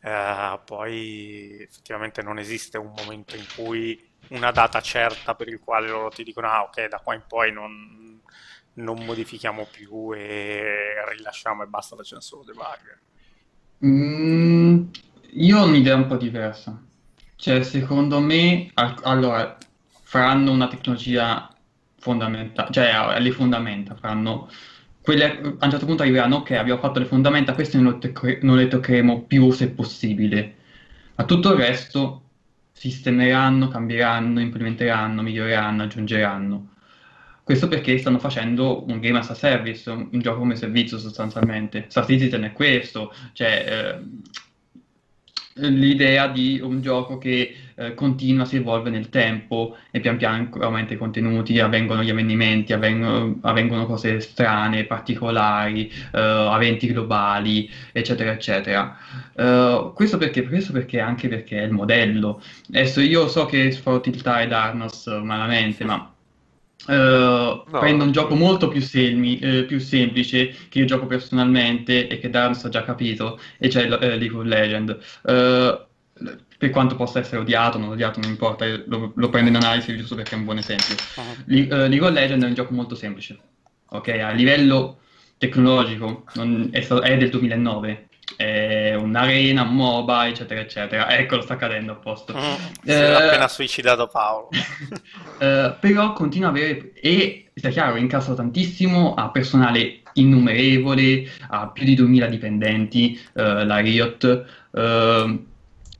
Eh, poi effettivamente non esiste un momento in cui una data certa per il quale loro ti dicono ah ok da qua in poi non, non modifichiamo più e rilasciamo e basta facciamo solo debug. Mm, io ho un'idea un po' diversa. Cioè, secondo me, al- allora, faranno una tecnologia fondamentale, cioè alle fondamenta, faranno quelle, a un certo punto arriveranno, ok, abbiamo fatto le fondamenta, queste non le, tocche- non le toccheremo più se possibile, ma tutto il resto sistemeranno, cambieranno, implementeranno, miglioreranno, aggiungeranno. Questo perché stanno facendo un game as a service, un, un gioco come servizio sostanzialmente. Star Citizen è questo, cioè eh, l'idea di un gioco che eh, continua, si evolve nel tempo e pian piano aumenta i contenuti, avvengono gli avvenimenti, avvengono, avvengono cose strane, particolari, eh, eventi globali, eccetera, eccetera. Uh, questo, perché, questo perché anche perché è il modello. Adesso io so che farò tiltare Darnos malamente, ma Uh, no, prendo un gioco molto più, selmi, eh, più, semplice che io gioco personalmente e che Darms ha già capito, e cioè eh, League of Legends. Uh, per quanto possa essere odiato, non odiato, non importa, lo, lo, prendo in analisi giusto perché è un buon esempio. Uh-huh. Le- uh, League of Legends è un gioco molto semplice, ok? A livello tecnologico è, è, del 2009, è un'arena, un MOBA, eccetera, eccetera. Eccolo, sta cadendo a posto. Mm, si è eh, appena suicidato Paolo. eh, però continua a avere, e sta chiaro, incassa tantissimo, ha personale innumerevole, ha più di 2000 dipendenti, eh, la Riot, eh,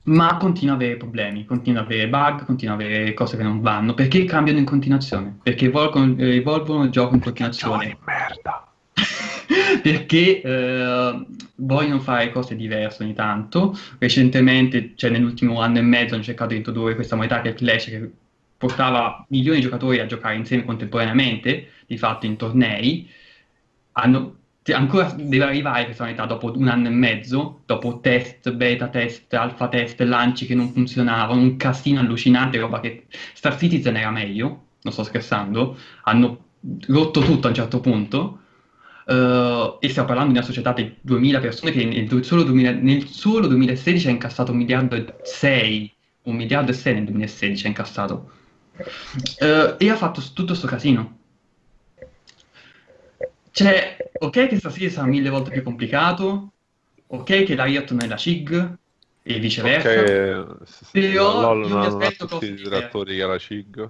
ma continua ad avere problemi, continua ad avere bug, continua ad avere cose che non vanno, perché cambiano in continuazione, perché evolvono, evolvono il gioco in continuazione. merda! perché eh, vogliono fare cose diverse ogni tanto. Recentemente, cioè nell'ultimo anno e mezzo, hanno cercato di introdurre questa modalità che è Clash, che portava milioni di giocatori a giocare insieme contemporaneamente, di fatto in tornei. Hanno, ancora deve arrivare questa modalità dopo un anno e mezzo, dopo test, beta test, alfa test, lanci che non funzionavano, un casino allucinante, roba che Star Citizen era meglio, non sto scherzando, hanno rotto tutto a un certo punto Uh, e stiamo parlando di una società di 2000 persone che nel solo, 2000, nel solo 2016 ha incassato un miliardo e 6, un miliardo e 6 nel 2016 ha incassato. Uh, e ha fatto tutto questo casino. Cioè, ok che stasera sarà mille volte più complicato, ok che la Riot non è la CIG, e viceversa. Okay, però LOL io mi aspetto direttori che la CIG.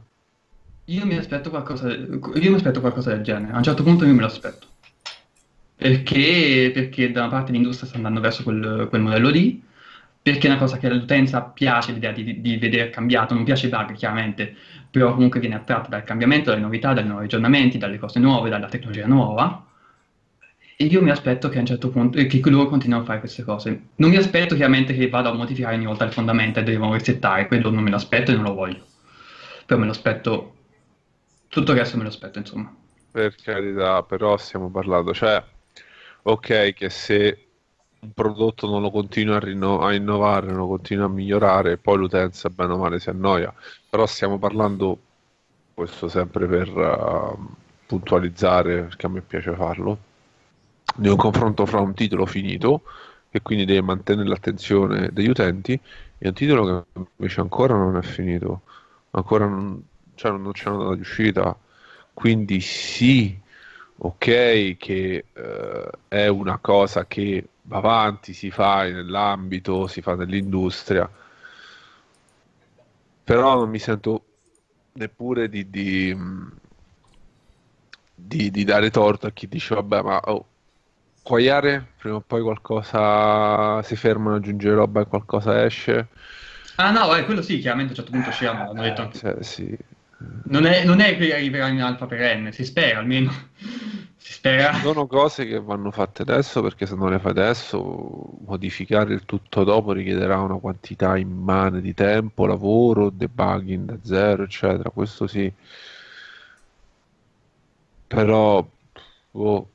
Io mi aspetto qualcosa, io mi aspetto qualcosa del genere. A un certo punto io me lo aspetto. Perché, perché da una parte l'industria sta andando verso quel, quel, modello lì, perché è una cosa che all'utenza piace l'idea di, di vedere cambiato, non piace i bug chiaramente, però comunque viene attratta dal cambiamento, dalle novità, dai nuovi aggiornamenti, dalle cose nuove, dalla tecnologia nuova. E io mi aspetto che a un certo punto, che loro continuino a fare queste cose. Non mi aspetto chiaramente che vada a modificare ogni volta le fondamenta e devono resettare, quello non me lo aspetto e non lo voglio. Però me lo aspetto, tutto il resto me lo aspetto, insomma. Per carità, però stiamo parlando, cioè ok che se un prodotto non lo continua a, rinno- a innovare, non lo continua a migliorare, poi l'utenza bene o male si annoia, però stiamo parlando, questo sempre per uh, puntualizzare, perché a me piace farlo, di un confronto fra un titolo finito, che quindi deve mantenere l'attenzione degli utenti, e un titolo che invece ancora non è finito, ancora non, cioè non c'è una data di uscita, quindi sì, ok che eh, è una cosa che va avanti, si fa nell'ambito, si fa nell'industria, però non mi sento neppure di, di, di, di dare torto a chi dice vabbè ma oh, Quagliare prima o poi qualcosa si fermano, aggiungere roba e qualcosa esce. Ah no, eh, quello sì, chiaramente a un certo punto ci hanno detto anche. Cioè, sì. Non è, non è che arriverà in alfa perenne, si spera almeno. Si spera. Sono cose che vanno fatte adesso perché se non le fai adesso, modificare il tutto dopo richiederà una quantità immane di tempo, lavoro, debugging da zero, eccetera. Questo sì. Però, oh,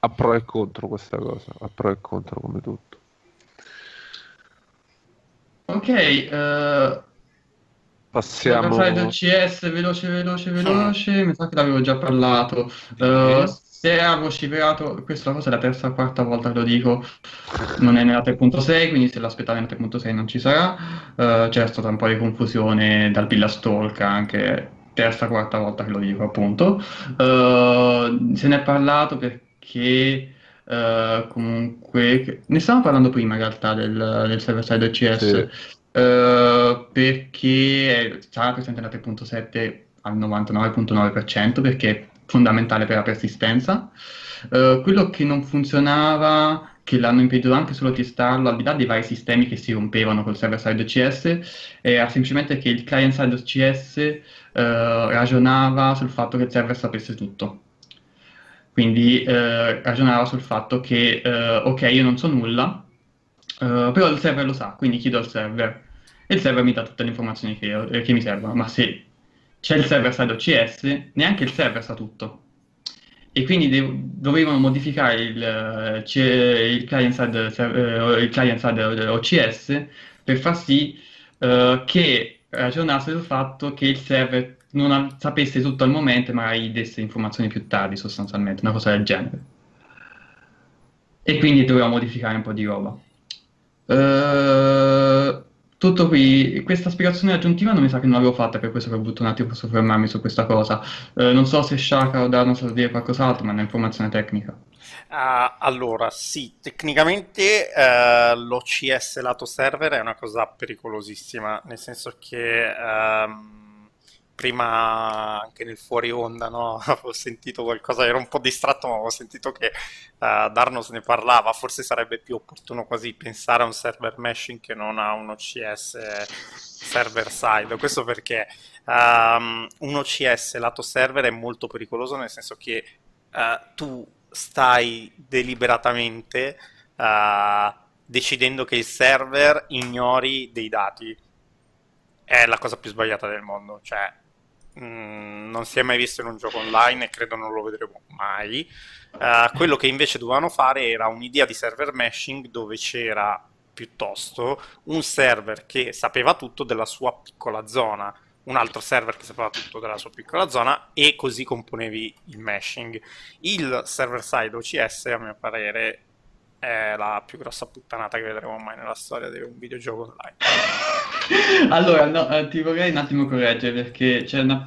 a pro e contro questa cosa, a pro e contro come tutto. Ok, uh, Passiamo. Del CS veloce, veloce, veloce. Mi sa che l'avevo già parlato. Uh, se ha vociferato, questa cosa è la terza o quarta volta che lo dico, non è nella 3.6, quindi se l'aspettava nella 3.6 non ci sarà. Uh, c'è stata un po' di confusione dal Pillastalk anche terza o quarta volta che lo dico appunto. Uh, se ne è parlato perché uh, comunque ne stavamo parlando prima in realtà del, del server side OCS. Sì. Perché sarà presente nella 3.7 al 99.9% perché è fondamentale per la persistenza. Uh, quello che non funzionava, che l'hanno impedito anche solo testarlo, al di là dei vari sistemi che si rompevano col server-side OCS, era semplicemente che il client-side OCS uh, eh, ragionava sul fatto che il server sapesse tutto. Quindi uh, ragionava sul fatto che, ok, io non so nulla, però il server lo sa, quindi chiedo al server e il server mi dà tutte le informazioni che, che mi servono, ma se c'è il server side OCS, neanche il server sa tutto. E quindi de- dovevano modificare il, uh, il client side, il client side OCS per far sì uh, che ragionasse sul fatto che il server non ha- sapesse tutto al momento e magari desse informazioni più tardi sostanzialmente, una cosa del genere. E quindi dovevamo modificare un po' di roba. Uh, tutto qui, questa spiegazione aggiuntiva non mi sa che non l'avevo fatta, per questo che ho avuto un attimo soffermarmi su questa cosa. Eh, non so se Shaka o Dano sa dire qualcos'altro, ma è un'informazione tecnica. Uh, allora, sì, tecnicamente uh, l'OCS lato server è una cosa pericolosissima, nel senso che... Uh, prima anche nel fuori onda no? avevo sentito qualcosa, ero un po' distratto ma avevo sentito che uh, Darnos ne parlava, forse sarebbe più opportuno quasi pensare a un server meshing che non a un OCS server side, questo perché um, un OCS lato server è molto pericoloso nel senso che uh, tu stai deliberatamente uh, decidendo che il server ignori dei dati è la cosa più sbagliata del mondo. Cioè, Mm, non si è mai visto in un gioco online e credo non lo vedremo mai. Uh, quello che invece dovevano fare era un'idea di server meshing dove c'era piuttosto un server che sapeva tutto della sua piccola zona, un altro server che sapeva tutto della sua piccola zona e così componevi il meshing. Il server side OCS, a mio parere, è la più grossa puttanata che vedremo mai nella storia di un videogioco online. Allora, no, eh, ti vorrei un attimo correggere perché c'è una...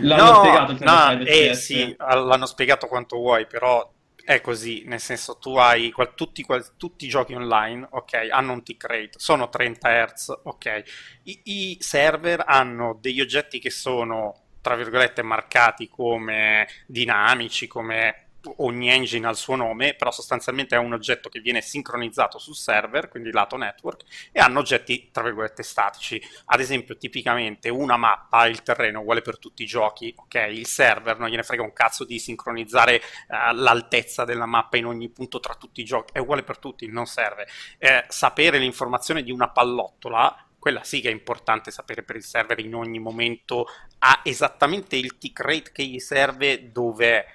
l'hanno no, spiegato. No, eh, sì, l'hanno spiegato quanto vuoi, però è così, nel senso tu hai qual, tutti, qual, tutti, i giochi online, ok, hanno un tick rate, sono 30 Hz, ok, I, i server hanno degli oggetti che sono tra virgolette marcati come dinamici, come ogni engine ha il suo nome, però sostanzialmente è un oggetto che viene sincronizzato sul server, quindi lato network, e hanno oggetti, tra virgolette, statici. Ad esempio, tipicamente una mappa, il terreno uguale per tutti i giochi, ok? Il server non gliene frega un cazzo di sincronizzare uh, l'altezza della mappa in ogni punto tra tutti i giochi, è uguale per tutti, non serve. Eh, sapere l'informazione di una pallottola quella sì che è importante sapere per il server in ogni momento ha esattamente il tick rate che gli serve dove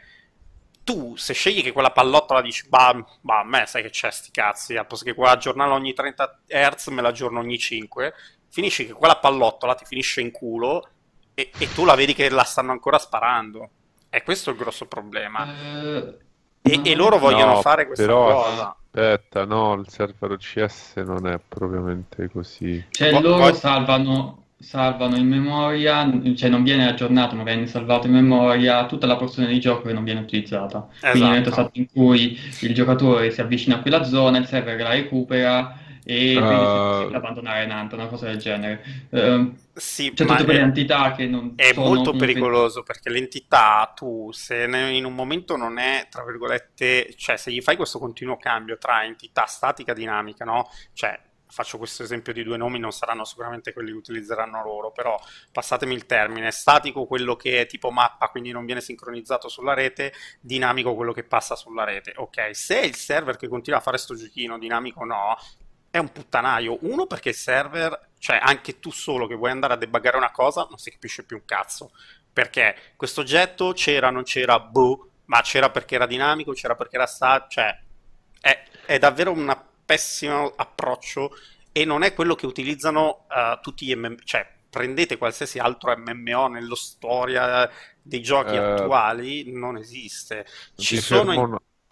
tu se scegli che quella pallottola dici bah, bah a me sai che c'è sti cazzi al posto che quella aggiornarla ogni 30 Hz me la aggiorno ogni 5 finisci che quella pallottola ti finisce in culo e, e tu la vedi che la stanno ancora sparando. È questo il grosso problema. E, e, loro vogliono no, fare questa però, cosa. aspetta no il server OCS non è propriamente così. Cioè loro poi... salvano salvano in memoria, cioè non viene aggiornato, ma viene salvato in memoria tutta la porzione di gioco che non viene utilizzata. Esatto. Quindi nel momento in cui il giocatore si avvicina a quella zona, il server la recupera e uh... quindi si può abbandonare Nanta, una cosa del genere. Uh, sì, c'è tutte quelle entità che non è molto pericoloso perché l'entità tu se in un momento non è tra virgolette cioè se gli fai questo continuo cambio tra entità statica e dinamica no cioè faccio questo esempio di due nomi, non saranno sicuramente quelli che utilizzeranno loro, però passatemi il termine, statico quello che è tipo mappa, quindi non viene sincronizzato sulla rete, dinamico quello che passa sulla rete. Ok, se il server che continua a fare sto giochino, dinamico no, è un puttanaio. Uno perché il server, cioè anche tu solo che vuoi andare a debuggare una cosa, non si capisce più un cazzo. Perché questo oggetto c'era, non c'era, boh, ma c'era perché era dinamico, c'era perché era statico, cioè è, è davvero una pessimo approccio e non è quello che utilizzano uh, tutti gli MMO, cioè prendete qualsiasi altro MMO nello storia dei giochi Eh, attuali, non esiste. Ci sono, in-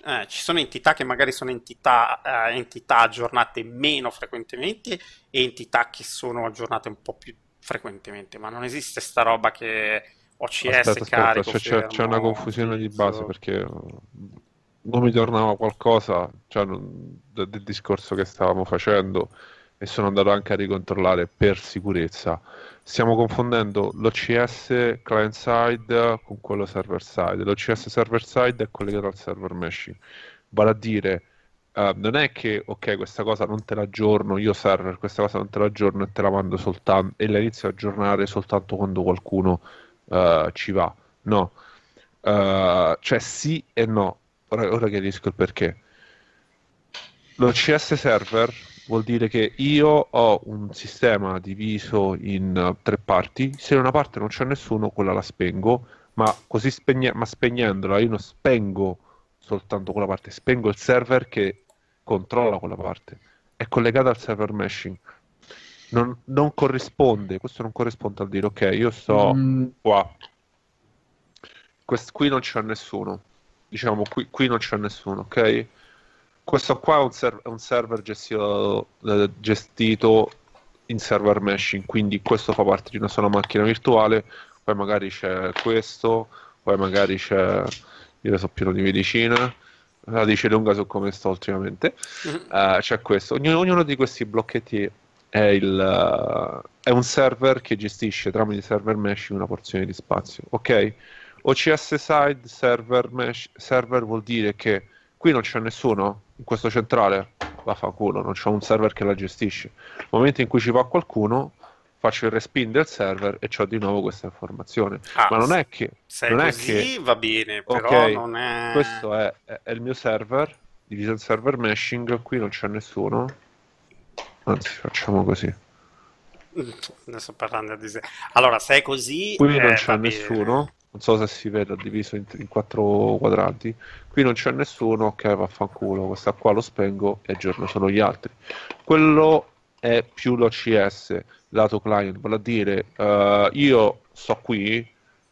eh, ci sono entità che magari sono entità, eh, entità aggiornate meno frequentemente e entità che sono aggiornate un po' più frequentemente, ma non esiste sta roba che OCS Aspetta, aspetta, carico, c'è, c'è- c'è una confusione di base perché uh, non mi tornava qualcosa cioè, non- de- del discorso che stavamo facendo e sono andato anche a ricontrollare per sicurezza. Stiamo confondendo l'OCS client side con quello server side. L'OCS server side è collegato al server meshing, vale a dire eh, non è che ok, questa cosa non te la aggiorno, io server, questa cosa non te la aggiorno e te la mando soltanto e la inizio a aggiornare soltanto quando qualcuno eh, ci va. No, Eh, cioè sì e no. Ora, ora chiarisco il perché. L'OCS server vuol dire che io ho un sistema diviso in eh, tre parti. Se in una parte non c'è nessuno, quella la spengo, ma così spegne- ma spegnendola io non spengo soltanto quella parte, spengo il server che controlla quella parte. È collegata al server meshing. Non, non corrisponde, questo non corrisponde al dire ok, io sto Mm, qua. Quest- qui non c'è nessuno. Diciamo, qui, qui non c'è nessuno, ok? Questo qua è un, ser- è un server gestito, eh, gestito in server meshing, quindi questo fa parte di una sola macchina virtuale, poi magari c'è questo, poi magari c'è... Io so pieno di medicina, la dice lunga su come sto ultimamente. Eh, c'è questo. Ognuno, ognuno di questi blocchetti è, il, eh, è un server che gestisce tramite server mesh una porzione di spazio. Ok? OCS side server mesh server vuol dire che qui non c'è nessuno in questo centrale, vaffanculo, non c'è un server che la gestisce. Nel momento in cui ci va qualcuno, faccio il respin del server e ho di nuovo questa informazione. Ah, Ma non è che Se non è è così che va bene, però Ok, non è... questo è, è- il mio server, diviso in server meshing, qui non c'è nessuno. Anzi, facciamo così. Ne sto parlando di. Allora, se è così, Qui eh, non c'è nessuno, non so se si vede diviso in, in quattro quadranti. Qui non c'è nessuno, ok, vaffanculo, questa qua lo spengo e aggiorno solo gli altri. Quello è più l'OCS, lato client, vale dire, eh, io sto qui,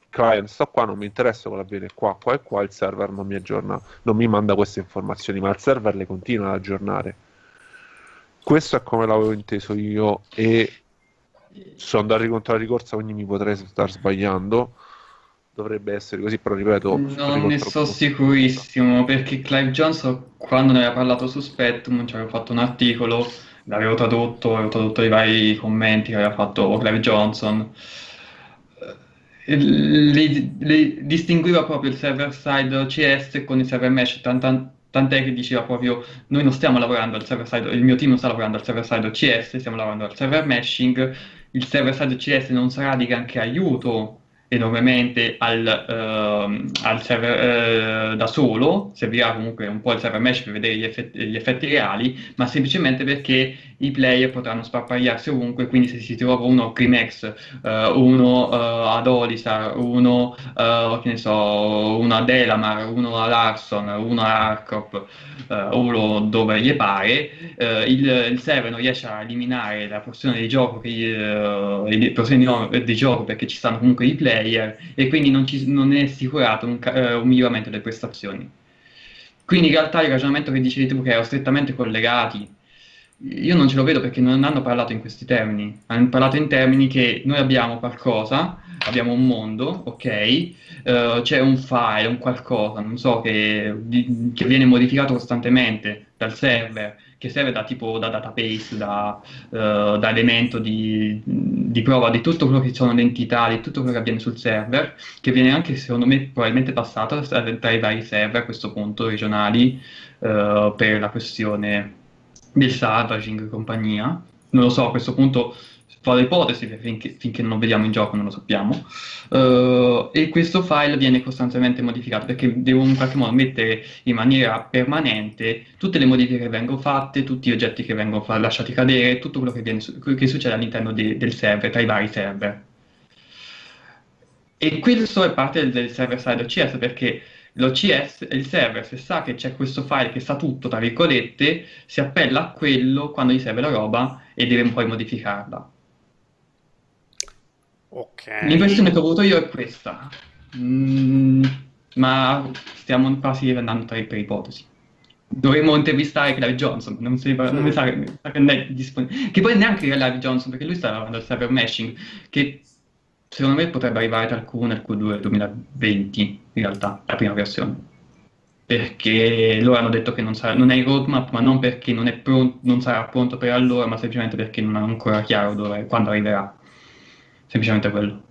client sto qua, non mi interessa che avviene qua, qua e qua, il server non mi aggiorna, non mi manda queste informazioni, ma il server le continua ad aggiornare. Questo è come l'avevo inteso io e sono andato a ricontrare di corsa, quindi mi potrei star sbagliando. Dovrebbe essere così, però ripeto, Non ne so sicurissimo perché Clive Johnson quando ne aveva parlato su Spectrum ci aveva fatto un articolo, l'avevo tradotto, avevo tradotto i vari commenti che aveva fatto Clive Johnson. Le, le- distingueva proprio il server side OCS con il server mesh, tan- tan- tant'è che diceva proprio noi non stiamo lavorando al server side, il mio team non sta lavorando al server side OCS, stiamo lavorando al server meshing, il server side OCS non sarà di granché aiuto enormemente al, ehm, al server eh, da solo, servirà comunque un po' il server mesh per vedere gli effetti, gli effetti reali, ma semplicemente perché i player potranno sparpagliarsi ovunque, quindi se si trova uno Crimex, eh, uno eh, ad Olisar, uno, eh, che ne so, uno ad Elamar, uno ad Larson, uno ad Arcop, eh, uno dove gli pare, eh, il, il server non riesce a eliminare la porzione di gioco, che, eh, porzioni di, di gioco perché ci stanno comunque i player e quindi non, ci- non è assicurato un, eh, un miglioramento delle prestazioni. Quindi in realtà il ragionamento che dicevi tu che erano strettamente collegati, io non ce lo vedo perché non hanno parlato in questi termini, hanno parlato in termini che noi abbiamo qualcosa, abbiamo un mondo, ok, eh, c'è un file, un qualcosa, non so, che, di- che viene modificato costantemente dal server, che serve da tipo da database, da, eh, da elemento di, di prova di tutto quello che sono le entità, di tutto quello che avviene sul server, che viene anche secondo me probabilmente passato tra i vari server a questo punto regionali eh, per la questione del salvaging e compagnia. Non lo so, a questo punto le ipotesi finché, finché non vediamo in gioco, non lo sappiamo. Eh, e questo file viene costantemente modificato perché devo in qualche modo mettere in maniera permanente tutte le modifiche che vengono fatte, tutti gli oggetti che vengono fa- lasciati cadere, tutto quello che, viene che succede all'interno de- del server, tra i vari server. E questo è parte del, del server side OCS perché l'OCS, il server, se sa che c'è questo file che sa tutto, tra virgolette, si appella a quello quando gli serve la roba e deve poi modificarla. Ok. L'impressione che ho avuto io è questa, Mm, ma stiamo quasi andando tra per ipotesi. Dovremmo intervistare Clive Johnson, non, si, non mi sa, mi sa che non è disponibile. Che poi neanche Clive Johnson, perché lui sta lavorando al server meshing, che secondo me potrebbe arrivare il Q1 e il Q2 2020, in realtà, la prima versione. Perché loro hanno detto che non, sarà, non è in roadmap, ma non perché non, è pronto, non sarà pronto per allora, ma semplicemente perché non è ancora chiaro dove, quando arriverà. Semplicemente quello.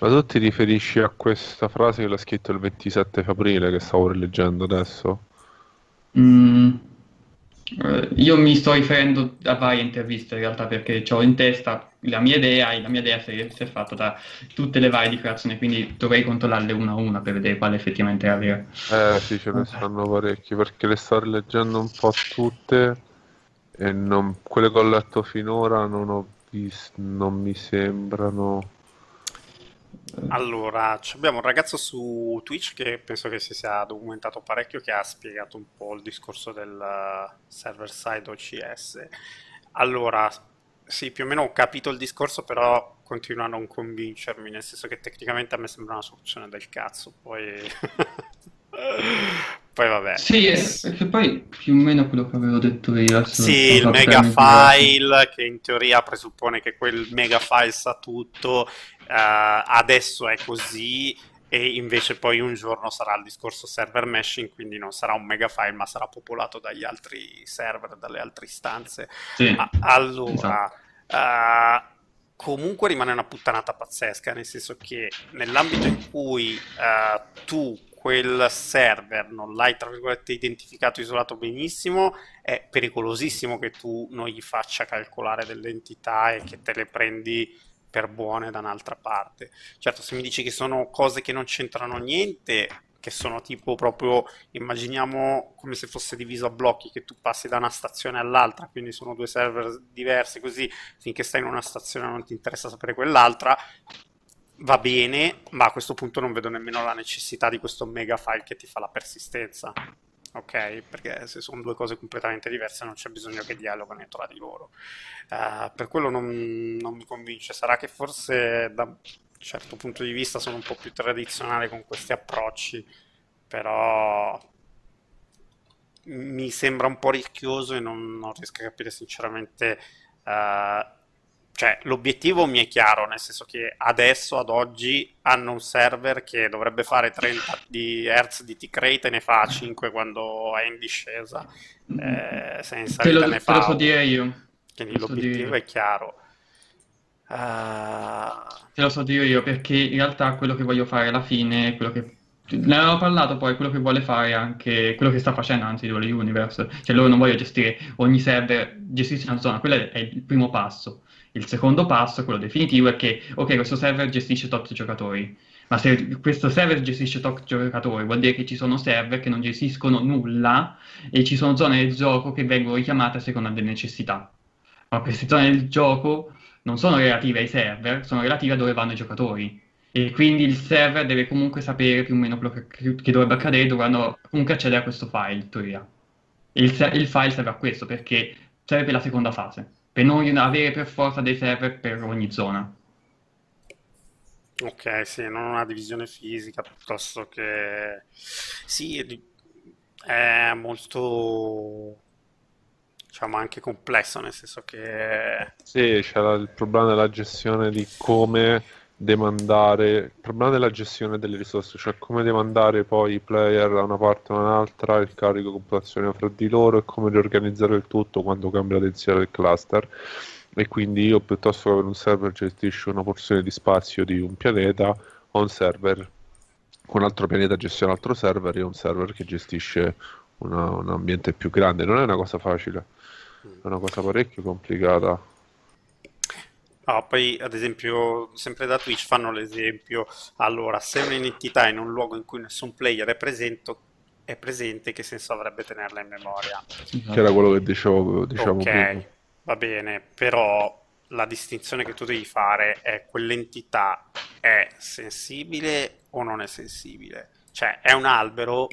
Ma tu ti riferisci a questa frase che l'ha scritto il 27 aprile che stavo rileggendo adesso? Mm, eh, io mi sto riferendo a varie interviste in realtà perché ho in testa la mia idea e la mia idea si è, si è fatta da tutte le varie dichiarazioni, quindi dovrei controllarle una a una per vedere quale effettivamente è la vera. Eh sì, ce ne stanno parecchi perché le sto rileggendo un po' tutte e non- quelle che ho letto finora non ho visto, non mi sembrano... Allora, abbiamo un ragazzo su Twitch che penso che si sia documentato parecchio, che ha spiegato un po' il discorso del uh, server side OCS. Allora, sì, più o meno ho capito il discorso, però continua a non convincermi, nel senso che tecnicamente a me sembra una soluzione del cazzo, poi... Poi vabbè. Sì, è poi più o meno quello che avevo detto io. Sì, il non so mega bene file che in teoria presuppone che quel mega file sa tutto, eh, adesso è così e invece poi un giorno sarà il discorso server meshing, quindi non sarà un mega file ma sarà popolato dagli altri server, dalle altre istanze. Sì, Ah, allora, esatto. eh, comunque rimane una puttanata pazzesca, nel senso che nell'ambito in cui eh, tu quel server non l'hai, tra virgolette, identificato, isolato benissimo, è pericolosissimo che tu non gli faccia calcolare delle entità e che te le prendi per buone da un'altra parte. Certo, se mi dici che sono cose che non c'entrano niente, che sono tipo proprio, immaginiamo come se fosse diviso a blocchi, che tu passi da una stazione all'altra, quindi sono due server diversi, così finché stai in una stazione non ti interessa sapere quell'altra, va bene, ma a questo punto non vedo nemmeno la necessità di questo mega file che ti fa la persistenza. Ok? Perché se sono due cose completamente diverse non c'è bisogno che dialogano tra di loro. Eh, per quello non, non mi convince. Sarà che forse da un certo punto di vista sono un po' più tradizionale con questi approcci, però mi sembra un po' rischioso e non, non riesco a capire sinceramente. eh, cioè, l'obiettivo mi è chiaro, nel senso che adesso, ad oggi, hanno un server che dovrebbe fare 30 di Hz di T-Crate e ne fa 5 quando è in discesa, eh, se in salita lo, ne te lo fa so 1. dire io. Quindi lo so l'obiettivo io. è chiaro. Ah, Te lo so dire io perché in realtà quello che voglio fare alla fine è quello che ne avevo parlato poi, quello che vuole fare anche quello che sta facendo anzi Dual Universe, cioè loro non vogliono gestire ogni server, gestisci una zona, quello è il primo passo. Il secondo passo, quello definitivo, è che ok, questo server gestisce tot giocatori, ma se questo server gestisce tot giocatori, vuol dire che ci sono server che non gestiscono nulla e ci sono zone del gioco che vengono richiamate a seconda delle necessità. Ma queste zone del gioco non sono relative ai server, sono relative a dove vanno i giocatori. E quindi il server deve comunque sapere più o meno quello che, che dovrebbe accadere, dovranno comunque accedere a questo file, in teoria. Il, il file serve a questo, perché serve per la seconda fase, per non avere per forza dei server per ogni zona. ok, sì, non una divisione fisica, piuttosto che... Sì, è molto, diciamo, anche complesso, nel senso che... Sì, c'è la- il problema della gestione di come demandare, il problema della gestione delle risorse, cioè come demandare poi i player da una parte o un'altra, il carico computazionale fra di loro e come riorganizzare il tutto quando cambia la densidà del cluster. E quindi io piuttosto che avere un server gestisce una porzione di spazio di un pianeta, ho un server un altro pianeta gestione un altro server e un server che gestisce una- un ambiente più grande. Non è una cosa facile, è una cosa parecchio complicata. No, poi ad esempio, sempre da Twitch fanno l'esempio, allora, se un'entità è in un luogo in cui nessun player è presente, è presente, che senso avrebbe tenerla in memoria? Che era quello che dicevo, diciamo prima. Ok, va bene, però la distinzione che tu devi fare è quell'entità è sensibile o non è sensibile? Cioè, è un albero,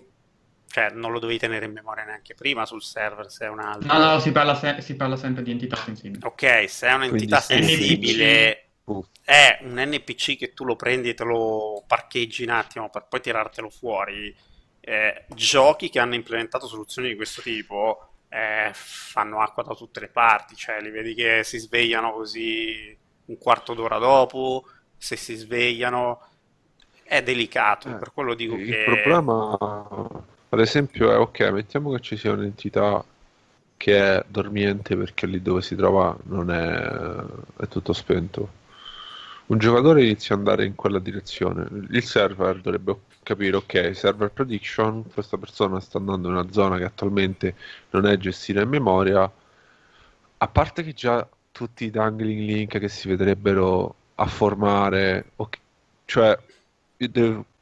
cioè non lo dovevi tenere in memoria neanche prima sul server se è un No, no, si parla, se- si parla sempre di entità sensibili. Ok, se è un'entità Quindi sensibile, Uh. è un NPC che tu lo prendi e te lo parcheggi un attimo per poi tirartelo fuori. Eh, giochi che hanno implementato soluzioni di questo tipo eh, fanno acqua da tutte le parti, cioè li vedi che si svegliano così un quarto d'ora dopo, se si svegliano è delicato, Eh, per quello dico il che problema, ad esempio, è ok, mettiamo che ci sia un'entità che è dormiente perché lì dove si trova non è, è tutto spento. Un giocatore inizia ad andare in quella direzione. Il server dovrebbe capire, ok, server prediction, questa persona sta andando in una zona che attualmente non è gestita in memoria, a parte che già tutti i dangling link che si vedrebbero a formare, ok, cioè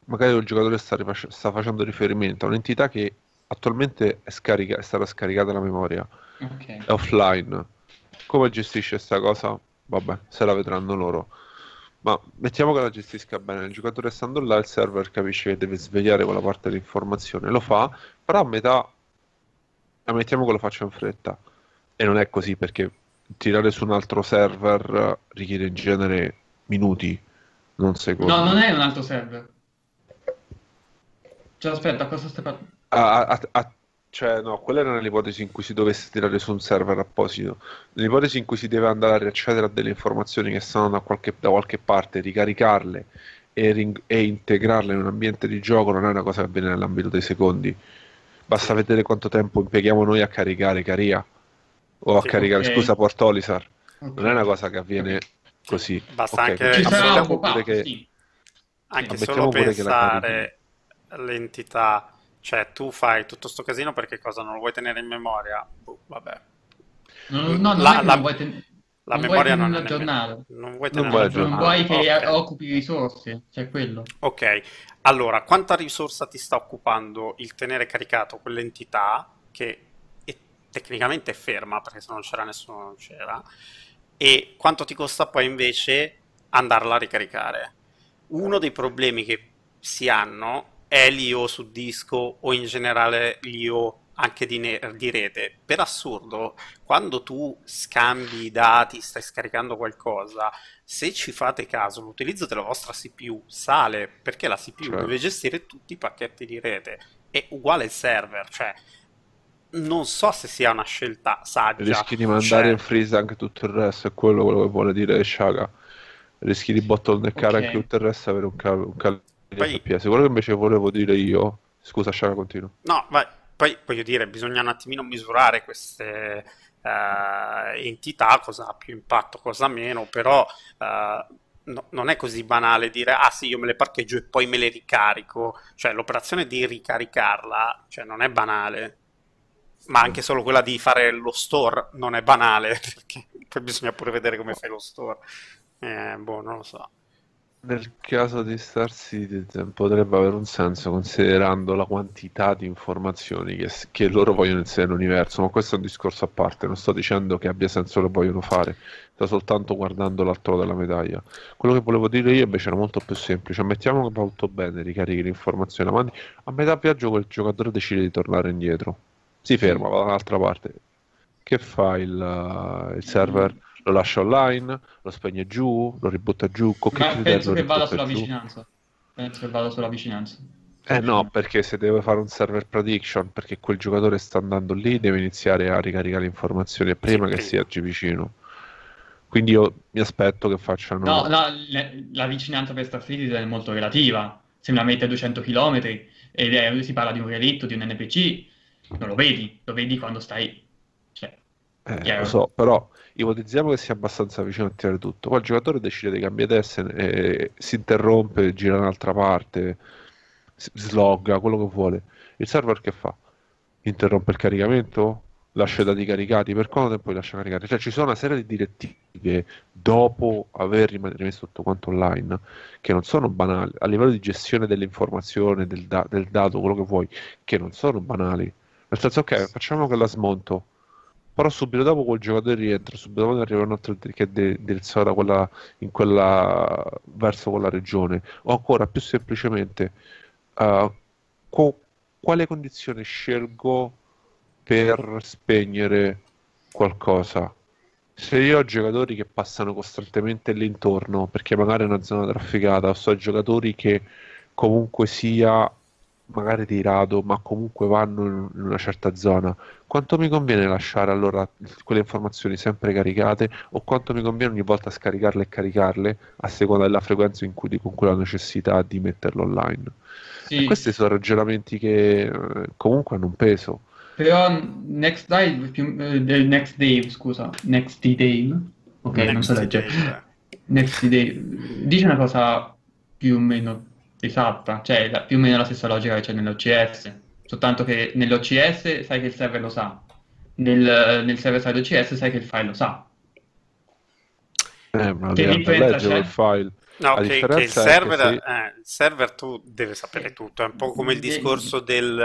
magari il giocatore sta, rifac- sta facendo riferimento a un'entità che attualmente è, scarica- è stata scaricata la memoria, Ok. è offline. Come gestisce questa cosa? Vabbè, se la vedranno loro. Ma mettiamo che la gestisca bene, il giocatore stando là, il server capisce che deve svegliare quella parte dell'informazione, lo fa, però a metà, ammettiamo che lo faccia in fretta. E non è così perché tirare su un altro server richiede in genere minuti, non secondi. No, non è un altro server. Cioè, aspetta, cosa stai parlando? Ah, ah, ah, cioè, no, quella era nell'ipotesi in cui si dovesse tirare su un server apposito. Nell'ipotesi in cui si deve andare a riaccedere a delle informazioni che stanno da qualche, da qualche parte, ricaricarle e, ring- e integrarle in un ambiente di gioco, non è una cosa che avviene nell'ambito dei secondi. Basta vedere quanto tempo impieghiamo noi a caricare Caria o a Sì, caricare, ok. scusa, Portolisar. Ok. Non è una cosa che avviene così. Basta Ok, anche- Ci sarà un che- sì. anche solo pure che la pensare all'entità, cioè tu fai tutto sto casino perché cosa non lo vuoi tenere in memoria? Boh, vabbè. No, no, non La- è che la- non vuoi ten- La non vuoi memoria non è nemmeno- aggiornata. Non vuoi Non tenerla vuoi Non vuoi che Ah, ok. occupi risorse, cioè quello. Ok, allora, quanta risorsa ti sta occupando il tenere caricato quell'entità che è- tecnicamente è ferma perché se non c'era nessuno non c'era e quanto ti costa poi invece andarla a ricaricare? Uno dei problemi che si hanno è l'IO su disco o in generale l'IO anche di, ne- di rete. Per assurdo, quando tu scambi i dati, stai scaricando qualcosa, se ci fate caso, l'utilizzo della vostra CPU sale perché la CPU Certo. deve gestire tutti i pacchetti di rete. È uguale il server, cioè non so se sia una scelta saggia. Rischi di mandare cioè, in freeze anche tutto il resto, è quello, quello che vuole dire Shaga. Rischi di bottleneckare Ok. anche tutto il resto e avere un calo, un calo di Poi- FPS. Quello che invece volevo dire io, scusa Shaga, continuo. No, ma poi voglio dire, bisogna un attimino misurare queste eh, entità, cosa ha più impatto, cosa meno, però eh, no- non è così banale dire, ah sì, io me le parcheggio e poi me le ricarico, cioè l'operazione di ricaricarla, cioè, non è banale, ma anche solo quella di fare lo store non è banale, perché poi bisogna pure vedere come fai lo store. Eh, boh, non lo so. Nel caso di Star Citizen potrebbe avere un senso considerando la quantità di informazioni che, che loro vogliono inserire nell'universo, ma questo è un discorso a parte, non sto dicendo che abbia senso che vogliono fare, sto soltanto guardando l'altro della medaglia. Quello che volevo dire io invece era molto più semplice, mettiamo che va tutto bene, ricarichi l'informazione avanti, a metà viaggio quel giocatore decide di tornare indietro, si ferma, va da un'altra parte. Che fa il, il server? Lo lascia online, lo spegne giù, lo ributta giù, Ma penso che vada sulla giù? vicinanza. Penso che vada sulla vicinanza. Eh no, perché se deve fare un server prediction, perché quel giocatore sta andando lì, deve iniziare a ricaricare le informazioni prima che prima. si aggi vicino. Quindi io mi aspetto che facciano... No, no, le- la vicinanza per Star Citizen è molto relativa. Se me la metti a 200 km ed è- si parla di un relitto, di un NPC, non lo vedi, lo vedi quando stai... Eh, lo so, però ipotizziamo che sia abbastanza vicino a tirare tutto. Poi il giocatore decide di cambiare testa e si interrompe, gira un'altra parte, slogga, quello che vuole. Il server che fa? Interrompe il caricamento? Lascia i dati caricati? Per quanto tempo li lascia caricare? Cioè ci sono una serie di direttive dopo aver rim- rimesso tutto quanto online che non sono banali, a livello di gestione dell'informazione, del, da- del dato, quello che vuoi, che non sono banali. Nel senso, ok, facciamo che la smonto. Però subito dopo quel giocatore rientra, subito dopo arriva un altro che è de- indirizzato quella, quella, verso quella regione. O ancora più semplicemente, eh, co- quale condizione scelgo per spegnere qualcosa? Se io ho giocatori che passano costantemente l'intorno perché magari è una zona trafficata, o so giocatori che comunque sia magari di rado, ma comunque vanno in una certa zona, quanto mi conviene lasciare allora quelle informazioni sempre caricate o quanto mi conviene ogni volta scaricarle e caricarle a seconda della frequenza in cui, con cui ho la necessità di metterlo online? Sì. questi sono ragionamenti che eh, comunque hanno un peso. Però Next Dive, più, eh, Next Dave, scusa, Next Dave, ok, Next non so leggere. Next Dave, dice una cosa più o meno esatta, cioè la, più o meno la stessa logica che c'è nell'OCS, soltanto che nell'OCS sai che il server lo sa, nel, nel server side OCS sai che il file lo sa. Eh, ma che differenza c'è? il file. No, che, che, il, server, che sì. eh, il server tu deve sapere tutto, è un po' come il discorso del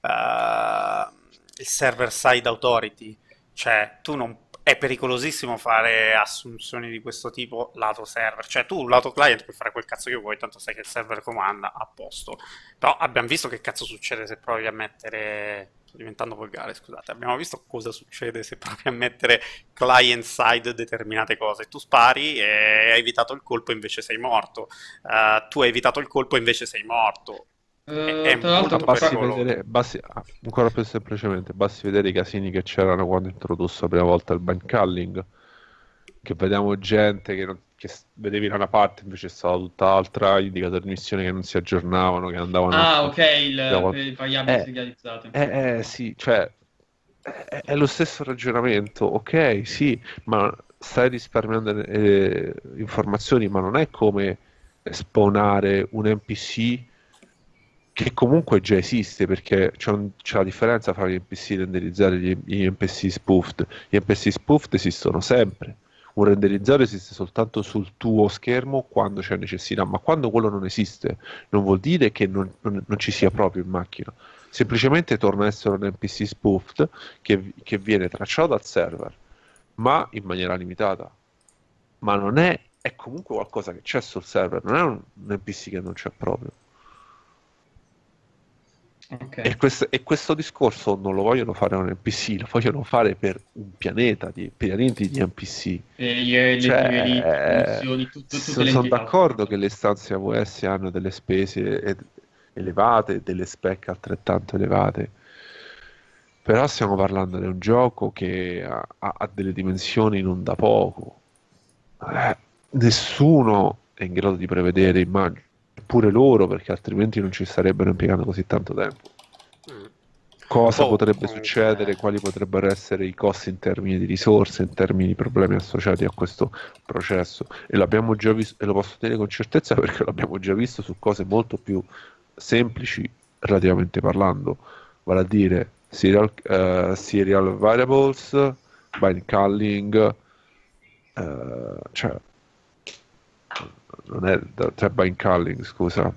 uh, server side authority, cioè tu non è pericolosissimo fare assunzioni di questo tipo lato server. Cioè, tu lato client puoi fare quel cazzo che vuoi, tanto sai che il server comanda a posto. Però abbiamo visto che cazzo succede se provi a mettere. Sto diventando volgare, scusate. Abbiamo visto cosa succede se provi a mettere client side determinate cose. Tu spari e hai evitato il colpo, invece sei morto. Uh, tu hai evitato il colpo, invece sei morto. Uh, è molto basti vedere, basti, ancora più semplicemente, basti vedere i casini che c'erano quando introdusso la prima volta il bank calling, che vediamo gente che, non, che vedevi da una parte invece stava tutt'altra, indicatori di missione che non si aggiornavano, che andavano... Ah, ok, il, variabili eh. Eh, eh, sì, cioè, è, è, lo stesso ragionamento, ok, sì, ma stai risparmiando eh, informazioni, ma non è come spawnare un NPC che comunque già esiste perché c'è, un, c'è la differenza tra gli NPC renderizzati e gli NPC spoofed. Gli NPC spoofed esistono sempre. Un renderizzato esiste soltanto sul tuo schermo quando c'è necessità, ma quando quello non esiste non vuol dire che non, non, non ci sia proprio in macchina. Semplicemente torna a essere un NPC spoofed che, che viene tracciato dal server, ma in maniera limitata. Ma non è, è comunque qualcosa che c'è sul server, non è un NPC che non c'è proprio. Okay. E, questo, e, questo, discorso non lo vogliono fare a un NPC, lo vogliono fare per un pianeta di pianeti di NPC. E le, cioè, le funzioni, tutto, sono d'accordo che le stanze AWS hanno delle spese elevate, delle spec altrettanto elevate, però stiamo parlando di un gioco che ha, ha delle dimensioni non da poco. Eh, nessuno è in grado di prevedere, immagino pure loro perché altrimenti non ci starebbero impiegando così tanto tempo. Mm. Cosa oh, potrebbe succedere, quali potrebbero essere i costi in termini di risorse, in termini di problemi associati a questo processo. E l'abbiamo già visto, e lo posso dire con certezza perché l'abbiamo già visto su cose molto più semplici, relativamente parlando, vale a dire serial, uh, serial variables, bind culling, uh, cioè non è cioè Bind Culling, scusa.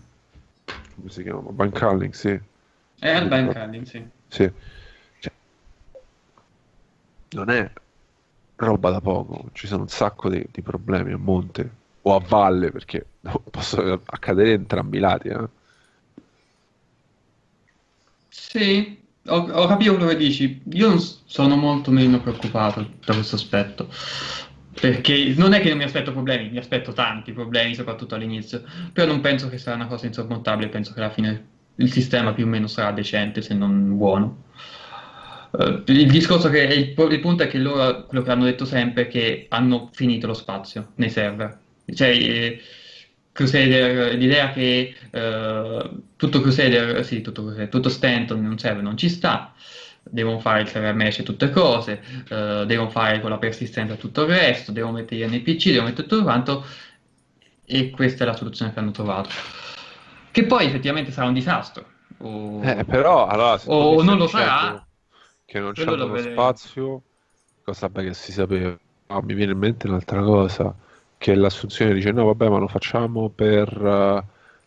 Come si chiama? Bind Culling, sì. È il Bind Culling, sì. Sì. Cioè, non è roba da poco, ci sono un sacco di, di problemi a monte o a valle perché possono accadere entrambi i lati. Eh. Sì, ho, ho, capito quello che dici. Io sono molto meno preoccupato da questo aspetto. Perché non è che non mi aspetto problemi, mi aspetto tanti problemi, soprattutto all'inizio, però non penso che sarà una cosa insormontabile, penso che alla fine il sistema più o meno sarà decente, se non buono. Uh, il discorso che il, il, punto è che loro, quello che hanno detto sempre, è che hanno finito lo spazio nei server. Cioè, eh, Crusader, l'idea che uh, tutto Crusader, sì, tutto, Crusader, tutto Stanton in un server non ci sta, devono fare il server mesh e tutte cose, uh, devono fare con la persistenza tutto il resto, devono mettere gli NPC, devono mettere tutto quanto e questa è la soluzione che hanno trovato. Che poi effettivamente sarà un disastro. O, eh, però, allora, o non lo sarà. Che non c'è lo spazio, cosa che si sapeva. Oh, mi viene in mente un'altra cosa, che l'assunzione dice no vabbè ma lo facciamo per uh,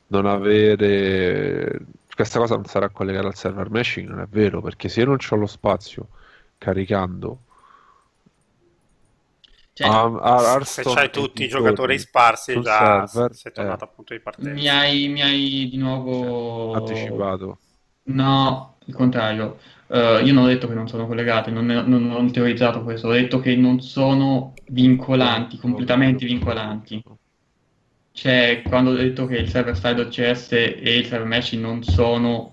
non avere questa cosa non sarà collegata al server meshing, non è vero, perché se io non ho lo spazio caricando cioè, a, a se c'hai tutti i giocatori sparsi già server, sei tornato eh. al punto di partenza mi hai, mi hai di nuovo anticipato no il contrario. Uh, io non ho detto che non sono collegati, non, non, non, ho teorizzato questo, ho detto che non sono vincolanti, completamente vincolanti. Cioè, quando ho detto che il server side OCS e il server mesh non sono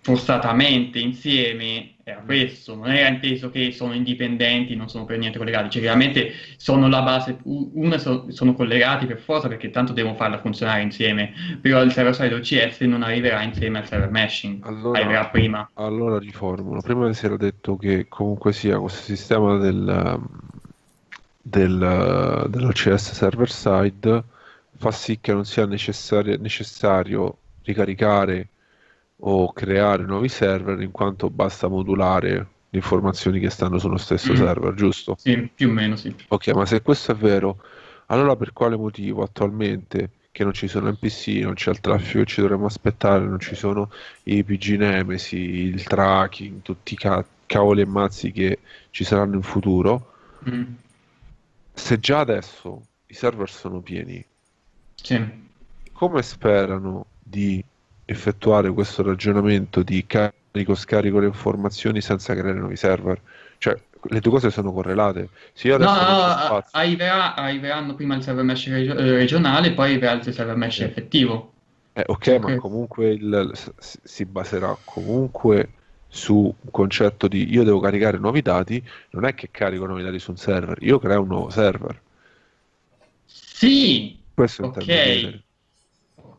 forzatamente insieme, era questo, non era inteso che sono indipendenti, non sono per niente collegati, cioè chiaramente sono la base, una so, sono collegati per forza perché tanto devono farla funzionare insieme, però il server side OCS non arriverà insieme al server meshing, allora, arriverà prima. Allora riformulo, prima si era detto che comunque sia questo sistema del, del, dell'OCS server side fa sì che non sia necessario, necessario ricaricare o creare nuovi server in quanto basta modulare le informazioni che stanno sullo stesso mm. server, giusto? Sì, più o meno sì. Ok, ma se questo è vero, allora per quale motivo attualmente che non ci sono NPC, non c'è il traffico che ci dovremmo aspettare, non ci sono i PG Nemesi, il tracking, tutti i ca- cavoli e mazzi che ci saranno in futuro, mm. se già adesso i server sono pieni, sì. come sperano di effettuare questo ragionamento di carico scarico le informazioni senza creare nuovi server. Cioè, le due cose sono correlate. Se io adesso no, no, arriverà, arriveranno prima il server mesh regio- eh, regionale, poi arriverà il server mesh eh. effettivo. Eh, ok, okay, ma comunque il, si baserà comunque su un concetto di io devo caricare nuovi dati, non è che carico nuovi dati su un server, io creo un nuovo server. Sì, questo ok.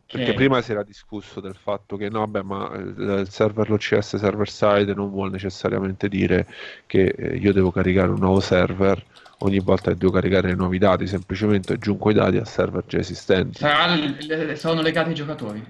Perché prima si era discusso del fatto che no, vabbè, ma il server l'OCS server side non vuole necessariamente dire che eh, io devo caricare un nuovo server ogni volta che devo caricare nuovi dati, semplicemente aggiungo i dati a server già esistenti. Sarà, sono legati ai giocatori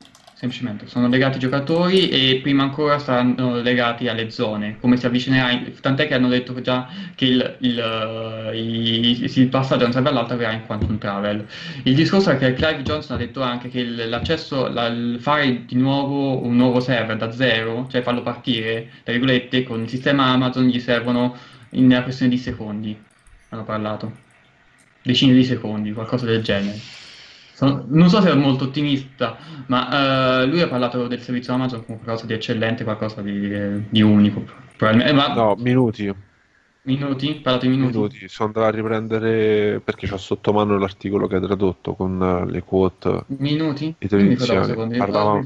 semplicemente. Sono legati ai giocatori e prima ancora saranno legati alle zone come si avvicinerà tant'è che hanno detto già che il, il, il, il passaggio da un server all'altro avverrà in quantum travel. Il discorso è che Clive Johnson ha detto anche che l'accesso la, fare di nuovo un nuovo server da zero cioè farlo partire tra virgolette con il sistema Amazon gli servono in una questione di secondi. Hanno parlato. Decine di secondi qualcosa del genere sono, non so se è molto ottimista, ma uh, lui ha parlato del servizio Amazon come qualcosa di eccellente, qualcosa di, di unico. Eh, ma... No, minuti. Minuti? Parlate minuti? Minuti, sono andato a riprendere perché ho sotto mano l'articolo che hai tradotto con uh, le quote. Minuti? Parlava,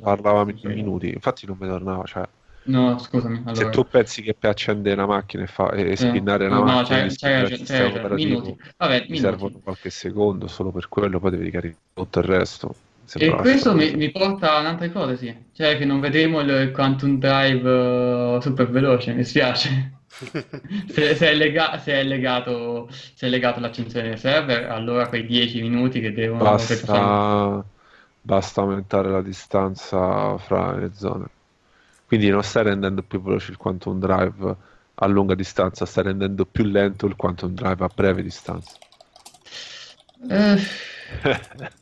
parlava minuti, infatti non mi tornava, cioè No, scusami. Allora... Se tu pensi che per accendere una macchina e, fa... e spinnare una no, macchina, no, c'è, c'è, c'è, c'è minuti. Vabbè, minuti. servono qualche secondo solo per quello, poi devi ricaricare tutto il resto. E questo mi, mi, porta a un'altra ipotesi, cioè che non vedremo il Quantum Drive uh, super veloce, mi spiace. se, se, è lega- se, è legato, se è legato all'accensione del server, allora quei 10 minuti che devono... Basta, basta aumentare la distanza fra le zone. Quindi non stai rendendo più veloce il quantum drive a lunga distanza, stai rendendo più lento il quantum drive a breve distanza. Eh...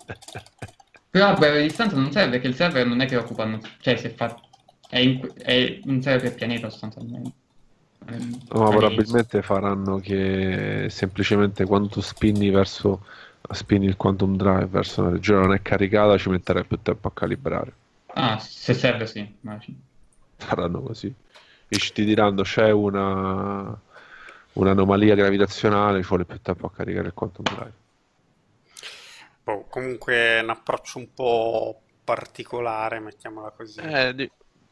Però a breve distanza non serve perché il server non è che occupano, cioè se fa... è, in... è un server pianeta sostanzialmente. No, ma probabilmente faranno che semplicemente quando tu spinni verso spinni il quantum drive verso una regione non è caricata ci metterai più tempo a calibrare. Ah, se serve sì, immagino faranno così. E ti diranno c'è una, un'anomalia gravitazionale, ci vuole più tempo a caricare il quantum drive. Boh, comunque è un approccio un po' particolare, mettiamola così. Eh, di...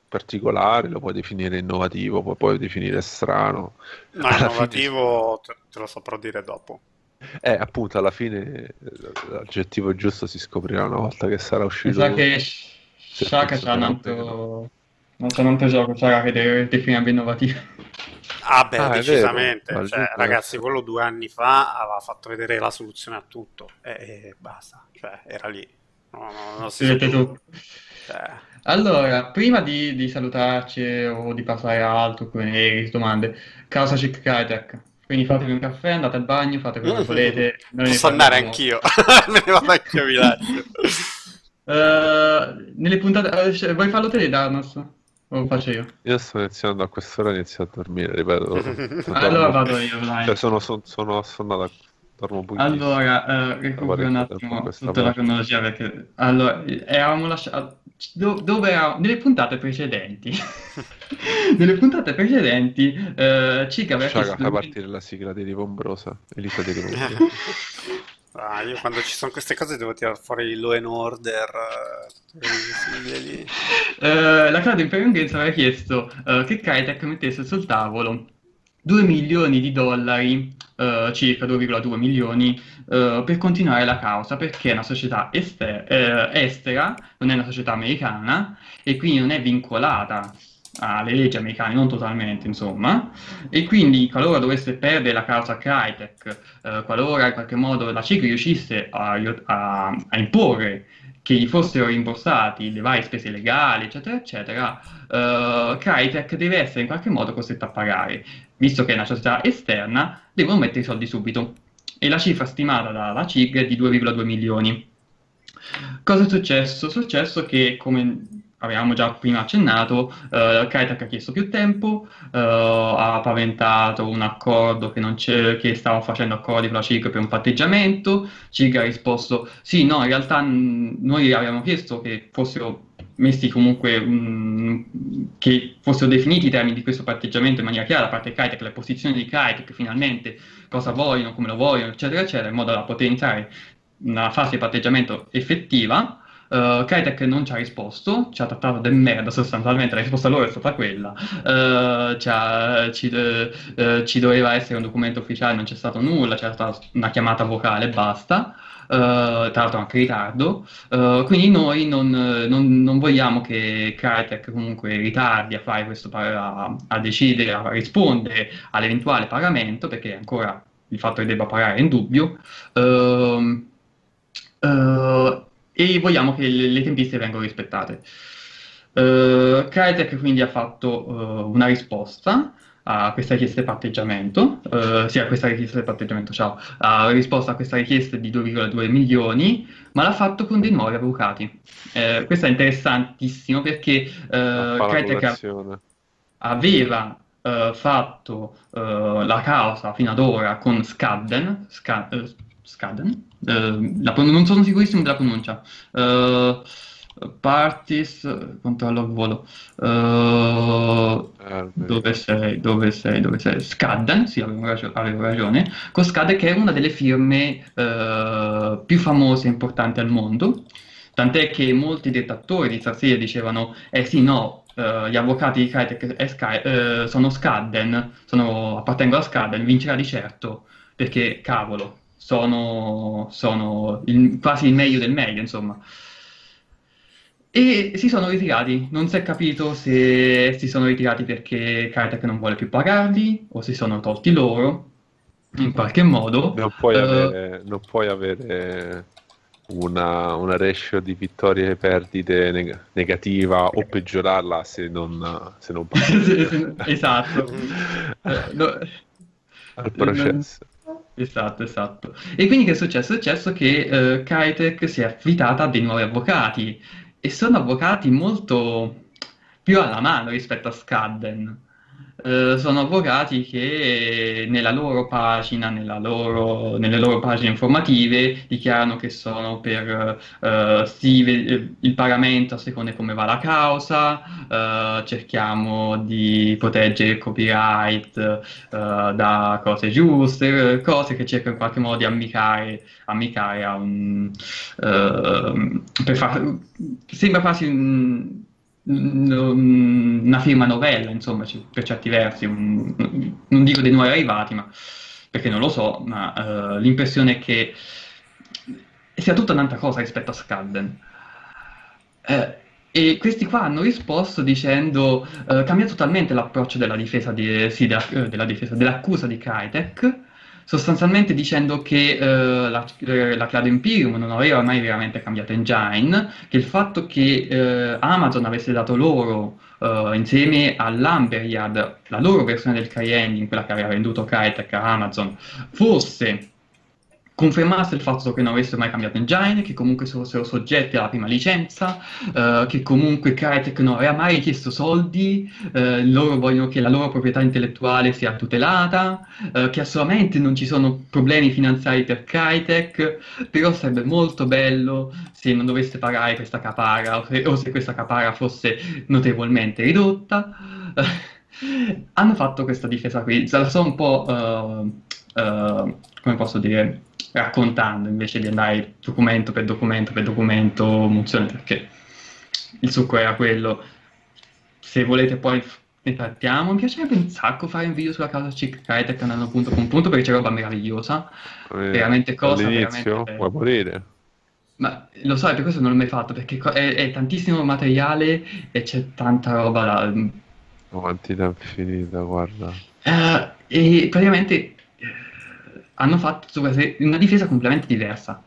particolare, lo puoi definire innovativo, poi puoi definire strano. No, alla innovativo fine... te lo saprò dire dopo. Eh, appunto, alla fine l'aggettivo giusto si scoprirà una volta che sarà uscito. Mi sa che Shaka c'ha un altro non so, non gioco, sarà che deve definirmi innovativo. Ah beh, ah, decisamente. Cioè, ragazzi, quello due anni fa aveva fatto vedere la soluzione a tutto e, e basta. Cioè, era lì. No, no, non si tu. Cioè... Allora, prima di, di, salutarci o di passare a altro con le domande, causa Chick Crytek. Quindi fatevi un caffè, andate al bagno, fate quello che volete. Posso andare anch'io. Me ne vado anche a. Uh, nelle puntate... Uh, vuoi farlo te, Darnos? Lo faccio io? Io sto iniziando a quest'ora, inizio a dormire, ripeto. allora vado io, dai. Cioè, sono, sono, sono assonnato, dormo pochissimo. Allora, uh, recupero un attimo tutta la cronologia perché... Allora, eravamo lasciati... do- dove era, nelle puntate precedenti, nelle puntate precedenti, eh, Cica aveva Sciaga, chiesto fa due- partire la sigla di Rivombrosa. Elisa di Rivombrosa. Ah, io quando ci sono queste cose devo tirare fuori Law and Order. Eh, la Claudia Imperium Games aveva chiesto eh, che Crytek mettesse sul tavolo 2 milioni di dollari, eh, circa 2,2 milioni, eh, per continuare la causa, perché è una società ester- eh, estera, non è una società americana, e quindi non è vincolata alle leggi americane, non totalmente, insomma, e quindi qualora dovesse perdere la causa Crytek, eh, qualora in qualche modo la CIG riuscisse a, a- a imporre che gli fossero rimborsati le varie spese legali, eccetera, eccetera, eh, Crytek deve essere in qualche modo costretto a pagare. Visto che è una società esterna, devono mettere i soldi subito. E la cifra stimata dalla CIG è di 2,2 milioni. Cosa è successo? È successo che, come avevamo già prima accennato, eh, Crytek ha chiesto più tempo, eh, ha paventato un accordo che, non c'è, che stava facendo accordi con la CIG per un patteggiamento. CIG ha risposto: Sì, no, in realtà mh, noi avevamo chiesto che fossero messi comunque, mh, che fossero definiti i termini di questo patteggiamento in maniera chiara da parte di Crytek, le posizioni di Crytek finalmente, cosa vogliono, come lo vogliono, eccetera, eccetera, in modo da poter entrare una fase di patteggiamento effettiva. Uh, Crytek non ci ha risposto, ci ha trattato del merda sostanzialmente, la risposta loro è stata quella, Uh, ci, ha- ci, eh, eh, ci doveva essere un documento ufficiale, non c'è stato nulla, c'era stata una chiamata vocale e basta, Uh, tra l'altro anche in ritardo, Uh, quindi noi non, eh, non- non vogliamo che Crytek comunque ritardi a fare questo, a, a decidere, a rispondere all'eventuale pagamento, perché ancora il fatto che debba pagare è in dubbio. Eh, e vogliamo che le, le tempistiche vengano rispettate. Uh, Crytek quindi ha fatto eh, una risposta a questa richiesta di patteggiamento, eh, sì, a questa richiesta di patteggiamento, ciao, ha risposto a questa richiesta di 2,2 milioni, ma l'ha fatto con dei nuovi avvocati. Eh, questo è interessantissimo perché eh, Crytek aveva eh, fatto eh, la causa fino ad ora con Skadden, Ska- Skadden? Eh, pron- non sono sicurissimo della pronuncia. Eh, Partis, controllo al volo. Eh, dove sei? Dove sei? Dove sei? Skadden, sì, avevo, ragio- avevo ragione. Con Skadden che è una delle firme più famose e importanti al mondo. Tant'è che molti detrattori di Sarsia dicevano, eh sì, no, eh, gli avvocati di Crytek Sky- eh, sono Skadden, sono, appartengono a Skadden, vincerà di certo, perché cavolo, sono, sono il- quasi il meglio del meglio, insomma. E si sono ritirati, non si è capito se si sono ritirati perché Crytek non vuole più pagarli o si sono tolti loro, in qualche modo. Non puoi Eh, avere, non puoi avere una, una ratio di vittorie e perdite neg- negativa o peggiorarla se non, se non esatto. Eh, no- al processo. Esatto, esatto. E quindi che è successo? È successo che eh, Crytek si è affidata a dei nuovi avvocati e sono avvocati molto più alla mano rispetto a Skadden. Eh, sono avvocati che nella loro pagina, nella loro- nelle loro pagine informative dichiarano che sono per eh, sì, il pagamento a seconda di come va la causa, eh, cerchiamo di proteggere il copyright eh, da cose giuste, eh, cose che cercano in qualche modo di ammicare, ammicare a un... ehm, per far, sembra quasi un- una firma novella, insomma, per certi versi, un- non dico dei nuovi arrivati, ma perché non lo so, ma eh, l'impressione è che sia tutta un'altra cosa rispetto a Skadden. Eh, e questi qua hanno risposto dicendo eh, cambia totalmente l'approccio della difesa di, sì, della, della difesa, dell'accusa di Crytek, sostanzialmente dicendo che eh, la, eh, la Cloud Imperium non aveva mai veramente cambiato engine, che il fatto che eh, Amazon avesse dato loro eh, insieme all'Amberyard la loro versione del CryEngine, quella che aveva venduto Crytek a Amazon, fosse confermasse il fatto che non avessero mai cambiato engine, che comunque fossero soggetti alla prima licenza, eh, che comunque Crytek non aveva mai chiesto soldi, eh, loro vogliono che la loro proprietà intellettuale sia tutelata, eh, che assolutamente non ci sono problemi finanziari per Crytek, però sarebbe molto bello se non dovesse pagare questa capara o se, o se questa capara fosse notevolmente ridotta. hanno fatto questa difesa qui, la so un po', uh, come posso dire, raccontando invece di andare documento per documento per documento, mozione, perché il succo era quello. Se volete poi ne trattiamo, mi piacerebbe un sacco fare un video sulla casa Chick Crytek andando punto con punto perché c'è roba meravigliosa, eh, veramente cosa, all'inizio, veramente... morire? Ma lo so, per questo non l'ho mai fatto, perché è, è tantissimo materiale e c'è tanta roba da... Quantità infinita, guarda. Uh, e praticamente hanno fatto una difesa completamente diversa.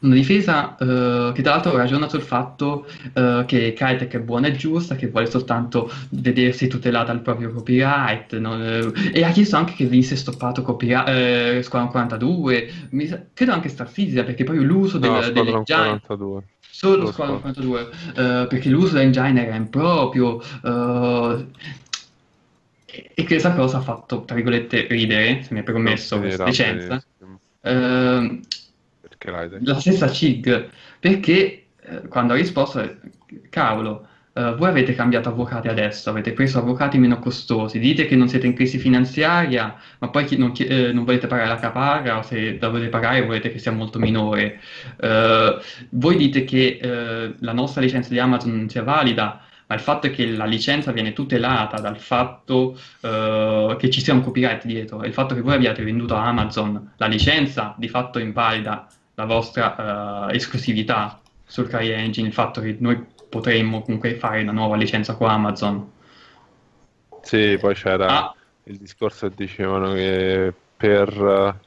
Una difesa uh, che tra l'altro ragiona sul fatto uh, che Crytek è buona e giusta, che vuole soltanto vedersi tutelata il proprio copyright, non, uh, e ha chiesto anche che venisse stoppato copyright, Squadron 42, mi, credo anche Star Citizen, perché poi l'uso del, no, dell'engine... 42. Solo Squadron 42, perché l'uso dell'engine era improprio, e questa cosa ha fatto, tra virgolette, ridere, se mi è permesso questa licenza. Eh, la stessa CIG, perché eh, quando ha risposto, cavolo, eh, voi avete cambiato avvocati adesso, avete preso avvocati meno costosi, dite che non siete in crisi finanziaria, ma poi chi, non, chi, eh, non, volete pagare la caparra o se la volete pagare volete che sia molto minore. Eh, voi dite che eh, la nostra licenza di Amazon non sia valida, ma il fatto è che la licenza viene tutelata dal fatto uh, che ci sia un copyright dietro e il fatto che voi abbiate venduto a Amazon la licenza di fatto invalida la vostra uh, esclusività sul CryEngine, il fatto che noi potremmo comunque fare una nuova licenza con Amazon. Sì, poi c'era ah. il discorso che dicevano che per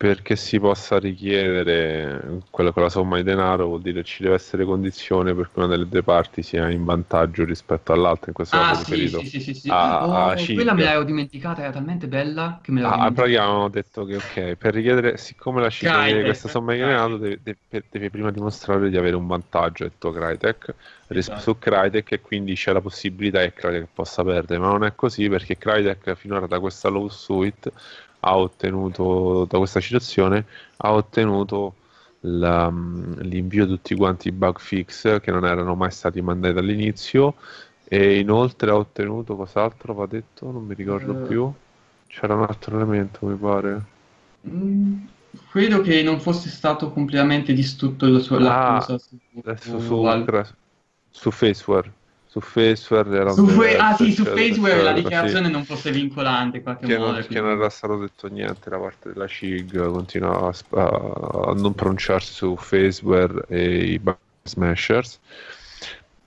perché si possa richiedere quella, quella somma di denaro vuol dire che ci deve essere condizione per che una delle due parti sia in vantaggio rispetto all'altra, in questo ah, caso sì, riferito sì, sì, sì, a, oh, a quella me l'avevo dimenticata, era talmente bella che me l'avevo ah, dimenticata. Praticamente avevamo detto che ok, per richiedere, siccome la CIG chiede questa somma di denaro deve, deve, deve, prima dimostrare di avere un vantaggio tuo Crytek esatto. su Crytek e quindi c'è la possibilità che Crytek possa perdere, ma non è così perché Crytek finora da questa lawsuit ha ottenuto, da questa citazione, ha ottenuto la, l'invio di tutti quanti i bug fix che non erano mai stati mandati all'inizio e inoltre ha ottenuto cos'altro va detto? Non mi ricordo uh, più. C'era un altro elemento mi pare. Mm, credo che non fosse stato completamente distrutto il suo ah, su, su, su, su Faceware su Faceware era su fe- ah sì, su Faceware la dichiarazione sì. non fosse vincolante in qualche che modo. Non, che non era stato detto niente da parte della CIG, continuava a, a, non pronunciarsi su Faceware e i Smashers.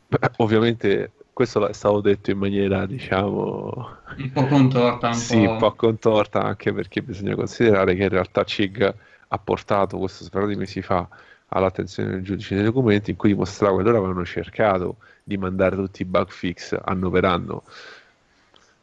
Beh, ovviamente questo è stato detto in maniera, diciamo... Un po' contorta. Un sì, po'... un po' contorta anche perché bisogna considerare che in realtà CIG ha portato questo spero di mesi fa all'attenzione del giudice dei documenti in cui dimostrava che loro avevano cercato di mandare tutti i bug fix anno per anno.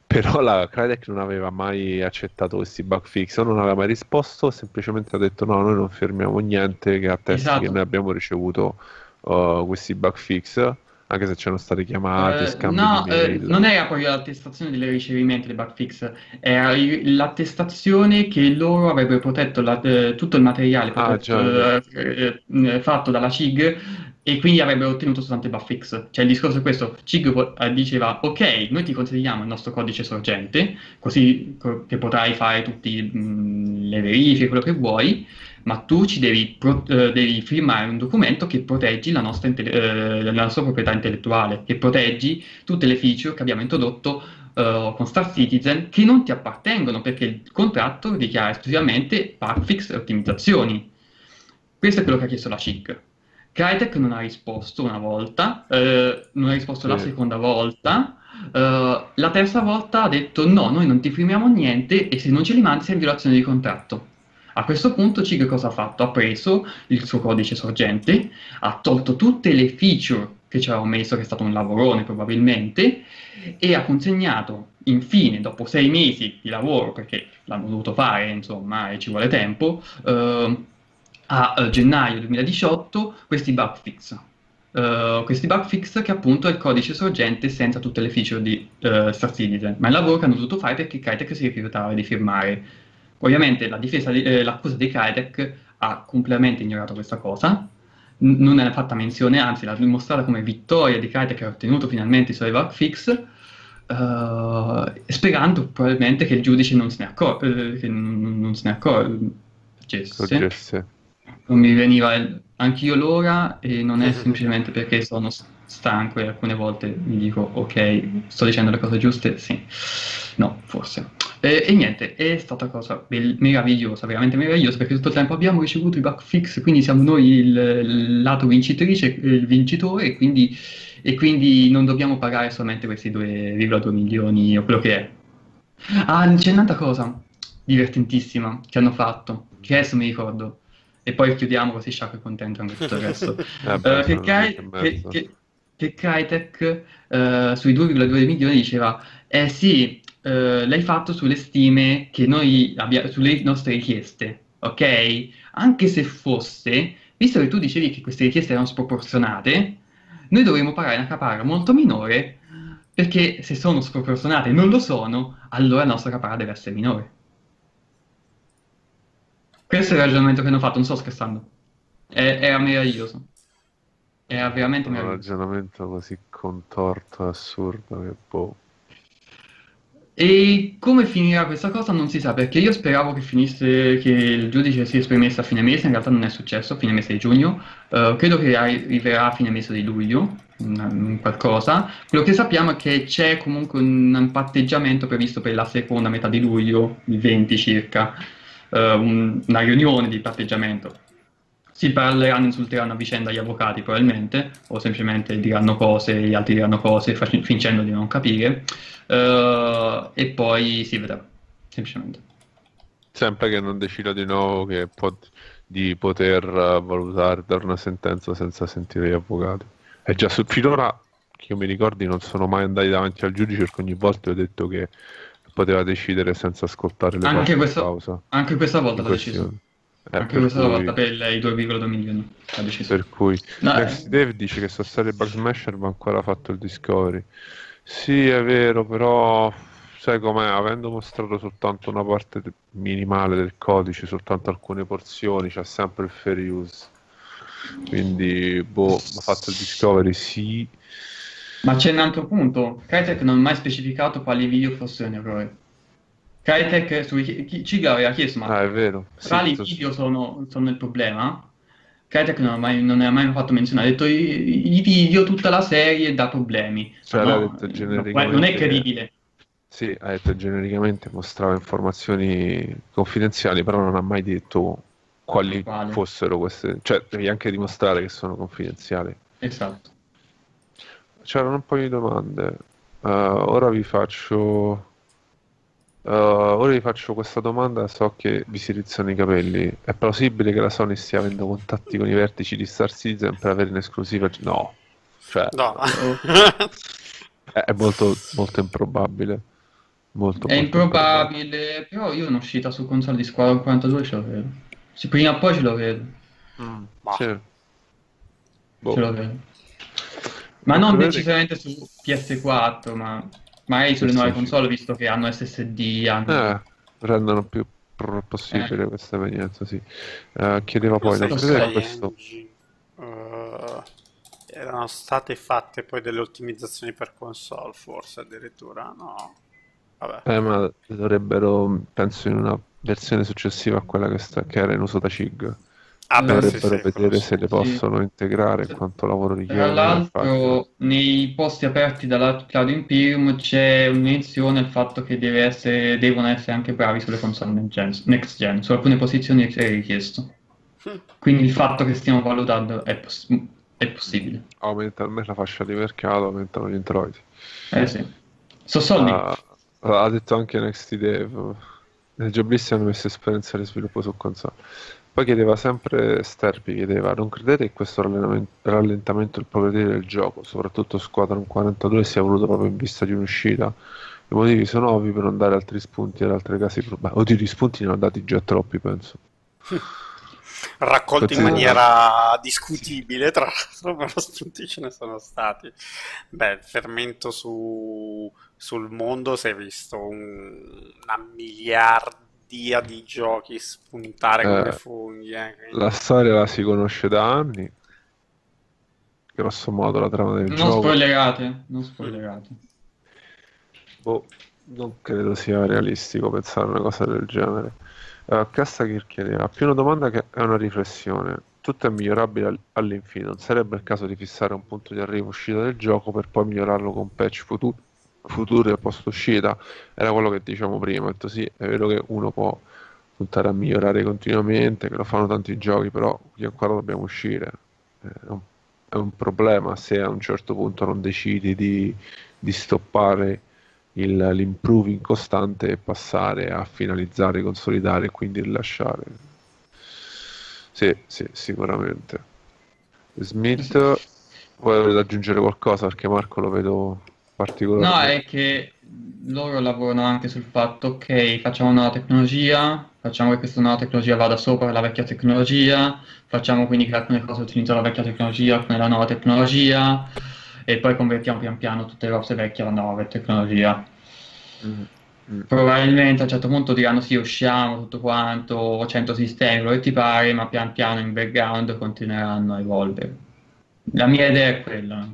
Però la Crytek non aveva mai accettato questi bug fix, o non aveva mai risposto, semplicemente ha detto no, noi non fermiamo niente che attesti esatto. che noi abbiamo ricevuto uh, questi bug fix anche se c'erano stati chiamati, eh, scambi no, eh, non era proprio l'attestazione del ricevimento dei bug fix, era l'attestazione che loro avrebbero protetto la, eh, tutto il materiale ah, protetto, eh, eh, fatto dalla CIG e quindi avrebbero ottenuto soltanto i bug fix. Cioè il discorso è questo, CIG eh, diceva ok, noi ti consigliamo il nostro codice sorgente, così che potrai fare tutte le verifiche, quello che vuoi, ma tu ci devi, pro- eh, devi, firmare un documento che proteggi la nostra, inte- eh, la nostra, proprietà intellettuale, che proteggi tutte le feature che abbiamo introdotto eh, con Star Citizen che non ti appartengono perché il contratto dichiara esclusivamente bugfix e ottimizzazioni. Questo è quello che ha chiesto la CIC. Crytek non ha risposto una volta, eh, non ha risposto la seconda volta, Uh, la terza volta ha detto no, noi non ti firmiamo niente e se non ce li mandi sei in violazione di contratto. A questo punto Cig cosa ha fatto? Ha preso il suo codice sorgente, ha tolto tutte le feature che ci avevamo messo, che è stato un lavorone probabilmente, e ha consegnato infine, dopo sei mesi di lavoro, perché l'hanno dovuto fare, insomma, e ci vuole tempo, eh, a gennaio 2018 questi bug fix. Uh, questi bug fix che appunto è il codice sorgente senza tutte le feature di uh, Star Citizen, ma il lavoro che hanno dovuto fare perché Crytek si rifiutava di firmare. Ovviamente la difesa di, eh, l'accusa di Crytek ha completamente ignorato questa cosa, N- non ne ha fatta menzione, anzi l'ha dimostrata come vittoria di Crytek che ha ottenuto finalmente i suoi bug fix, Uh, sperando probabilmente che il giudice non se ne accorge, non, non se ne accorgesse non mi veniva anch'io l'ora e non è semplicemente perché sono stanco e alcune volte mi dico ok, sto dicendo le cose giuste, sì, no, forse. E, e niente, è stata una cosa be- meravigliosa, veramente meravigliosa perché tutto il tempo abbiamo ricevuto i bug fix, quindi siamo noi il, il lato vincitrice, il vincitore e quindi, e quindi non dobbiamo pagare solamente questi 2,2 milioni o quello che è. Ah, c'è un'altra cosa divertentissima che hanno fatto, che adesso mi ricordo e poi chiudiamo così Shark è contento anche tutto il resto. uh, che, che, che, che Crytek uh, sui 2,2 milioni diceva, eh sì, uh, l'hai fatto sulle stime che noi abbiamo, sulle nostre richieste, ok? Anche se fosse, visto che tu dicevi che queste richieste erano sproporzionate, noi dovremmo pagare una caparra molto minore perché se sono sproporzionate e non lo sono, allora la nostra caparra deve essere minore. Questo è il ragionamento che hanno fatto, non sto scherzando. È, era meraviglioso. Era veramente un ragionamento così contorto e assurdo che boh. E come finirà questa cosa non si sa, perché io speravo che finisse, che il giudice si esprimesse a fine mese, in realtà non è successo, a fine mese di giugno, uh, credo che arriverà a fine mese di luglio, qualcosa. Quello che sappiamo è che c'è comunque un patteggiamento previsto per la seconda metà di luglio, il 20 circa, uh, un, una riunione di patteggiamento. Si parleranno, insulteranno a vicenda gli avvocati probabilmente, o semplicemente diranno cose, gli altri diranno cose fac- fingendo di non capire, uh, e poi si vedrà, semplicemente. Sempre che non decida di nuovo che pot- di poter uh, valutare, dare una sentenza senza sentire gli avvocati. È già su- finora, che io mi ricordi, non sono mai andati davanti al giudice perché ogni volta ho detto che poteva decidere senza ascoltare le anche questa. Anche questa volta l'ha deciso. Eh, anche questa cui... volta per i 2,2 milioni ha deciso. Per cui no, Next eh... Dave dice che sta serie Bug Smasher ma ancora fatto il Discovery. Sì, è vero, però sai com'è, avendo mostrato soltanto una parte minimale del codice, soltanto alcune porzioni, c'è sempre il fair use. Quindi, boh, ha fatto il Discovery, sì, ma c'è un altro punto, Crytek non ha mai specificato quali video fossero in errore. Crytek su Ciga aveva chiesto, ma ah, è vero. quali sì, video sono, sono, il problema? Crytek non, mai, non, ne ha mai fatto menzione, ha detto i, i video, tutta la serie dà problemi. Cioè, no, genericamente... non è credibile. Sì, ha detto genericamente mostrava informazioni confidenziali, però non ha mai detto quali Quale? fossero queste, cioè devi anche dimostrare che sono confidenziali. Esatto c'erano un paio di domande. Uh, ora vi faccio. Uh, ora vi faccio questa domanda, so che vi si rizzano i capelli. È plausibile che la Sony stia avendo contatti con i vertici di Star Citizen per avere in esclusiva? No. Cioè, no. è, molto, molto improbabile. Molto, è molto improbabile, improbabile, però io un'uscita su console di Squadron 42 ce lo vedo. Se prima o poi ce lo vedo. Mm, sì. boh. Ce lo vedo. Ma non decisamente su PS4, ma magari sulle nuove console, visto che hanno SSD. Hanno... Eh, rendono più possibile eh. questa evenienza, sì. Uh, chiedeva poi, non credete questo... Uh, erano state fatte poi delle ottimizzazioni per console, forse addirittura, no? Vabbè. Eh, ma dovrebbero, penso, in una versione successiva a quella che, sta, che era in uso da CIG. Ah, dovrebbero sì, vedere se le possono sì. integrare in quanto lavoro richiesto. Tra l'altro, nei posti aperti dalla Cloud Imperium c'è un menzione al fatto che deve essere, devono essere anche bravi sulle console next gen, next gen. su alcune posizioni è richiesto. Quindi il fatto che stiamo valutando è, poss- è possibile. Aumenta almeno la fascia di mercato, aumentano gli introiti. Eh sì. So soldi. Uh, ha detto anche Next Dev. Nel Joblist hanno messo esperienza di sviluppo su console. Poi chiedeva sempre Sterpi, chiedeva, non credete che questo rallentamento del progredire del gioco, soprattutto Squadron 42, sia voluto proprio in vista di un'uscita? I motivi sono ovvi per non dare altri spunti ad altre case. Beh, oddio, gli spunti ne hanno dati già troppi, penso. Raccolti in maniera discutibile, tra l'altro, però spunti ce ne sono stati. Beh, il fermento su, sul mondo si è visto un, una miliardia di giochi spuntare come Eh, funghi. eh, quindi- La storia la si conosce da anni. Grosso modo la trama del Non gioco. spoilerate, non spoilerate. Boh, non credo sia realistico pensare a una cosa del genere. Uh, Castagir chiedeva, più una domanda che è una riflessione. Tutto è migliorabile all- all'infinito. Non sarebbe il caso di fissare un punto di arrivo uscita del gioco per poi migliorarlo con patch futu- futuri al post uscita? Era quello che diciamo prima. Detto sì, è vero che uno può puntare a migliorare continuamente, che lo fanno tanti giochi, però qui ancora dobbiamo uscire. È un, è un problema se a un certo punto non decidi di, di stoppare il- l'improving costante e passare a finalizzare, consolidare e quindi rilasciare. Sì, sì, sicuramente. Smith, vuoi aggiungere qualcosa? Perché Marco lo vedo No, particolarmente. è che loro lavorano anche sul fatto, ok, facciamo una nuova tecnologia, facciamo che questa nuova tecnologia vada sopra la vecchia tecnologia, facciamo quindi che alcune cose utilizzano la vecchia tecnologia, alcune la nuova tecnologia, e poi convertiamo pian piano tutte le cose vecchie alla nuova tecnologia. Mm, mm. Probabilmente a un certo punto diranno sì, usciamo tutto quanto, 100 sistemi, quello che ti pare, ma pian piano in background continueranno a evolvere. La mia idea è quella,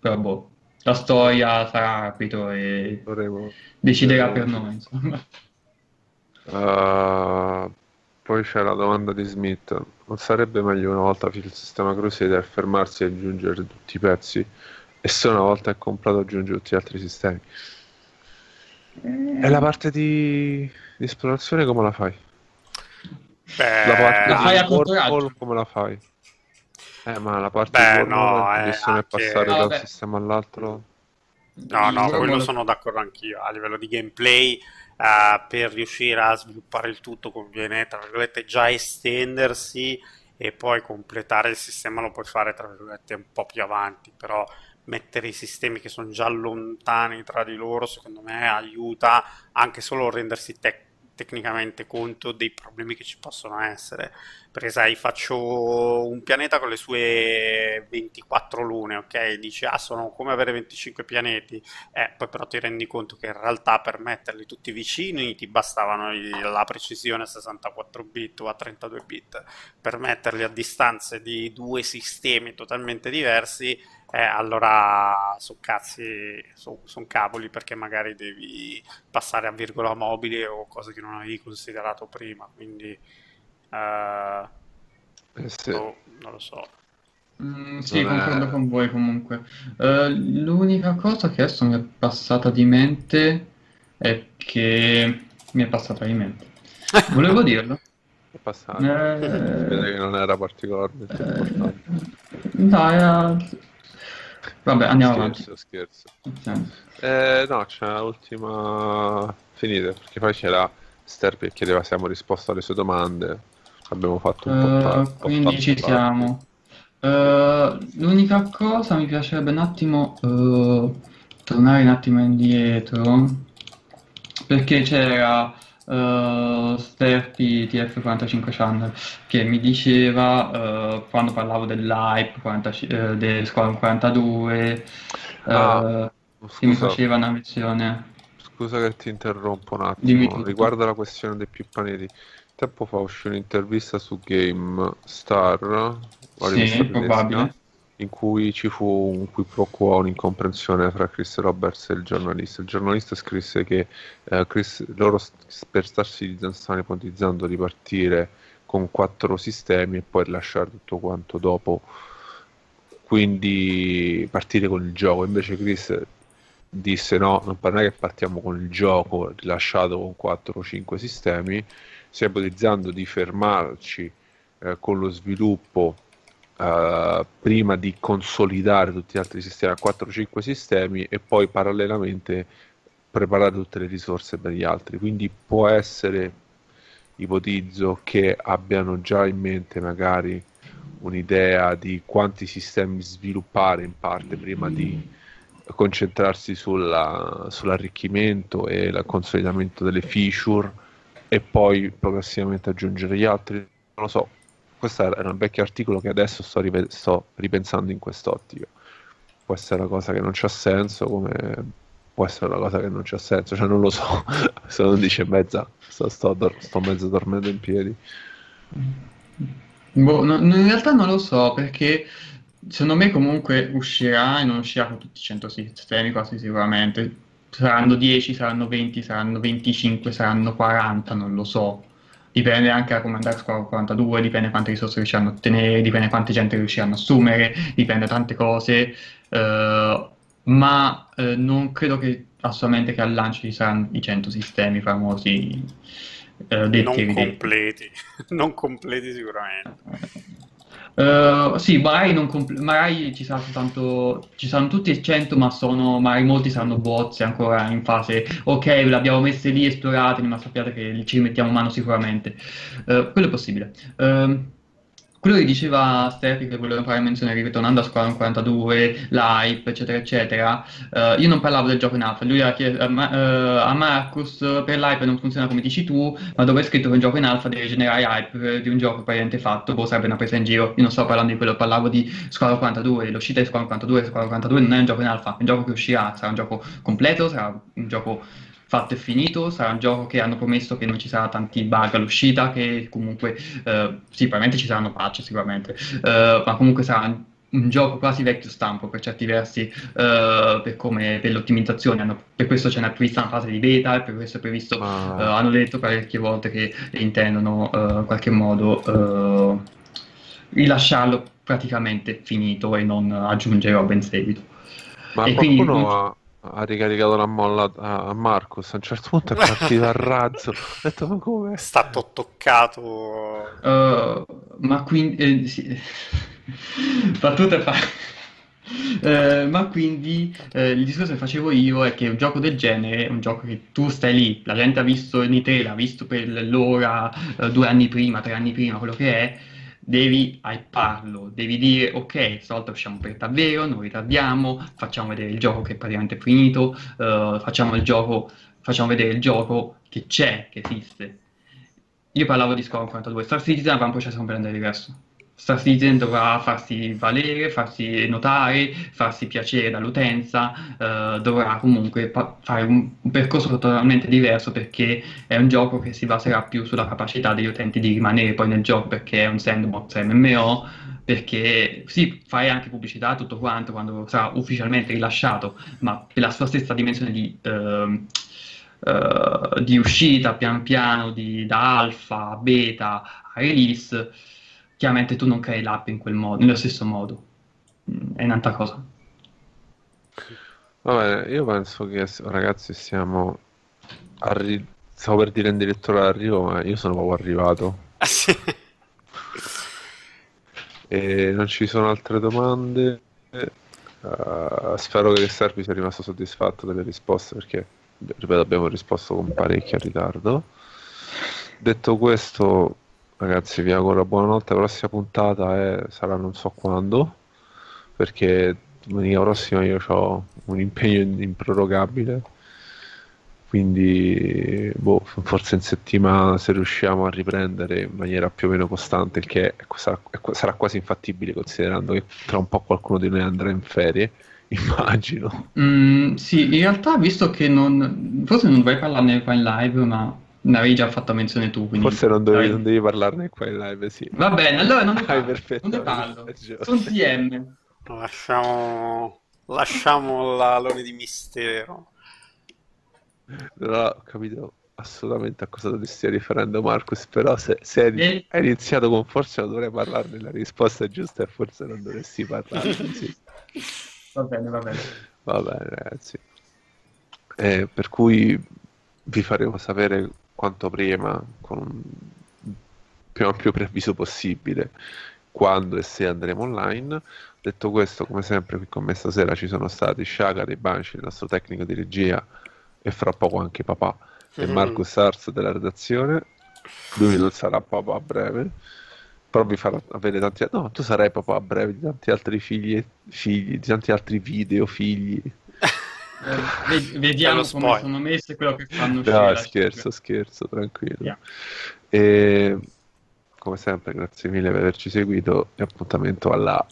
però boh, la storia sarà arbitro e Dovremo- deciderà dovremo- per noi, insomma. Uh, poi c'è la domanda di Smith: non sarebbe meglio una volta finito il sistema Crusader fermarsi e aggiungere tutti i pezzi e se una volta è comprato aggiungere tutti gli altri sistemi? E la parte di, di esplorazione come la fai? Beh, La parte La fai a di raggio. come la fai? Eh, ma la parte Beh, di no, eh, bisogna anche- passare da un sistema all'altro. No, no, Il quello sono d'accordo anch'io. A livello di gameplay, eh, per riuscire a sviluppare il tutto conviene, tra virgolette, già estendersi e poi completare il sistema lo puoi fare, tra virgolette, un po' più avanti, però mettere i sistemi che sono già lontani tra di loro, secondo me, aiuta anche solo a rendersi tec- tecnicamente conto dei problemi che ci possono essere. Perché sai, faccio un pianeta con le sue 24 lune, ok? Dici, ah, sono come avere 25 pianeti. Eh, poi però ti rendi conto che in realtà per metterli tutti vicini ti bastavano la precisione a 64 bit o a 32 bit. Per metterli a distanze di due sistemi totalmente diversi, eh, allora sono cazzi, sono cavoli perché magari devi passare a virgola mobile o cose che non avevi considerato prima. Quindi, eh, Eh sì. boh, non lo so. Mm, sì, Non è- concordo con voi comunque. Eh, l'unica cosa che adesso mi è passata di mente è che mi è passata di mente. Volevo dirlo. È passato. Eh, vede che non era particolarmente importante. no, era... Vabbè, andiamo avanti. Scherzo, scherzo. Sì. Eh, no, c'è l'ultima finita, perché poi c'era Ster che chiedeva se abbiamo risposto alle sue domande. Abbiamo fatto un po' Eh, tardi. po' quindi ci tardi. siamo. Eh, l'unica cosa mi piacerebbe un attimo eh, tornare un attimo indietro perché c'era eh, Sterpi TF45 Channel che mi diceva eh, quando parlavo dell'hype 40 eh, del Squadron 42 Ah, eh, che mi faceva una visione scusa che ti interrompo un attimo. Riguardo alla questione dei più pianeti, tempo fa uscì un'intervista su Game Star, Sì, probabile. In cui ci fu un qui pro quo, un'incomprensione tra Chris Roberts e il giornalista. Il giornalista scrisse che eh, Chris- loro per Star Citizen stavano ipotizzando di partire con quattro sistemi e poi rilasciare tutto quanto dopo, quindi partire con il gioco. Invece Chris disse no, non è che partiamo con il gioco rilasciato con 4 o 5 sistemi, stiamo ipotizzando di fermarci eh, con lo sviluppo eh, prima di consolidare tutti gli altri sistemi a 4-5 sistemi e poi parallelamente preparare tutte le risorse per gli altri. Quindi può essere, ipotizzo, che abbiano già in mente magari un'idea di quanti sistemi sviluppare in parte prima di concentrarsi sulla, sull'arricchimento e il consolidamento delle feature e poi progressivamente aggiungere gli altri. Non lo so, questo era un vecchio articolo che adesso sto, rive- sto ripensando in quest'ottica. Può essere una cosa che non c'ha senso, come può essere una cosa che non c'ha senso, cioè non lo so, sono 11 e mezza, sto, sto, sto mezzo dormendo in piedi. Boh, no, in realtà non lo so perché secondo me comunque uscirà e non uscirà con tutti i 100 sistemi quasi sicuramente. Saranno 10, saranno 20, saranno 25, saranno 40, non lo so. Dipende anche da come andrà Squadra 42, dipende quante risorse riusciranno a ottenere, dipende quante gente riusciranno a assumere, dipende da tante cose. Uh, ma uh, non credo che assolutamente che al lancio ci saranno i 100 sistemi famosi detti non completi, non completi sicuramente. Uh, sì, magari, compl- magari ci sarà soltanto ci saranno tutti e 100, ma sono magari molti saranno bozze ancora in fase ok, le abbiamo messe lì esplorate, ma sappiate che ci mettiamo mano sicuramente. Uh, quello è possibile. Uh, quello che diceva Sterpi, che volevo fare menzione ritornando a Squadron 42, l'hype, eccetera, eccetera, uh, io non parlavo del gioco in alfa, lui ha chiesto uh, a Marcus per l'hype non funziona come dici tu, ma dove è scritto che un gioco in alfa deve generare hype di un gioco praticamente fatto, boh, sarebbe una presa in giro. Io non sto parlando di quello, parlavo di Squadron 42, l'uscita di Squadron 42, Squadron 42 non è un gioco in alfa, è un gioco che uscirà, sarà un gioco completo, sarà un gioco fatto e finito, sarà un gioco che hanno promesso che non ci sarà tanti bug all'uscita, che comunque eh, sì, probabilmente ci saranno patch sicuramente, eh, ma comunque sarà un, gioco quasi vecchio stampo per certi versi, eh, per, come, per l'ottimizzazione, hanno, per questo ce n'è prevista una fase di beta, e per questo è previsto, ah. hanno detto parecchie volte che intendono eh, in qualche modo rilasciarlo praticamente finito e non aggiungere roba in seguito. Ma e qualcuno quindi, ha ha ricaricato la molla a Marcos a un certo punto è partito a razzo. Ho detto ma come? È stato toccato. Uh, ma quindi eh, sì. battuta fa Uh, ma quindi uh, il discorso che facevo io è che un gioco del genere è un gioco che tu stai lì, la gente ha visto in l'ha visto per l'ora uh, due anni prima, tre anni prima, quello che è, devi hyparlo, devi dire ok, stavolta usciamo per davvero, non ritardiamo, facciamo vedere il gioco che è praticamente finito, uh, facciamo, gioco, facciamo vedere il gioco che c'è, che esiste. Io parlavo di Score 42, Star Citizen avrà un processo completamente diverso. Star Citizen dovrà farsi valere, farsi notare, farsi piacere dall'utenza, eh, dovrà comunque pa- fare un, un, percorso totalmente diverso perché è un gioco che si baserà più sulla capacità degli utenti di rimanere poi nel gioco perché è un sandbox MMO, perché sì, fai anche pubblicità tutto quanto quando sarà ufficialmente rilasciato, ma per la sua stessa dimensione di... Eh, Uh, di uscita pian piano di, da alfa, beta a release, chiaramente tu non crei l'app in quel modo, nello stesso modo. Mm, è un'altra cosa. Vabbè, io penso che ragazzi siamo arri- stavo per dire addirittura all'arrivo, ma io sono proprio arrivato. Ah, sì. E non ci sono altre domande. Uh, spero che Servi sia rimasto soddisfatto delle risposte perché, ripeto, abbiamo risposto con parecchio ritardo. Detto questo, Ragazzi, vi auguro buonanotte. La prossima puntata è... sarà non so quando, perché domenica prossima io ho un impegno improrogabile. Quindi, boh, forse in settimana se riusciamo a riprendere in maniera più o meno costante, il che sarà, sarà quasi infattibile considerando che tra un po' qualcuno di noi andrà in ferie immagino. Mm, sì, in realtà, visto che non. Forse non dovrei parlarne qua in live, ma ne avevi già fatto menzione tu. Quindi... Forse non, dovevi, non, devi parlarne qua in live, sì. Va bene, allora non ne parlo. perfetto, non ne parlo. Sono TM. Lasciamo, lasciamo l'alone di mistero. Non ho capito assolutamente a cosa tu ti stia riferendo Marcus, però se, se hai, e... hai, iniziato con forse non dovrei parlarne, la risposta è giusta e forse non dovresti parlarne. sì. Va bene, va bene. Va bene, ragazzi. Eh, per cui vi faremo sapere quanto prima, con un più ampio preavviso possibile, quando e se andremo online. Detto questo, come sempre, qui con me stasera ci sono stati Shaga dei Banci, il nostro tecnico di regia, e fra poco anche papà, mm-hmm. e Marco Sars della redazione. Lui non sarà papà a breve, però vi farà avere tanti No, tu sarai papà a breve di tanti altri figli, figli di tanti altri video, figli. Eh, ved- vediamo come sono messe quello che fanno uscire. No, scherzo, scherzo, tranquillo. Yeah. E come sempre, grazie mille per averci seguito e appuntamento alla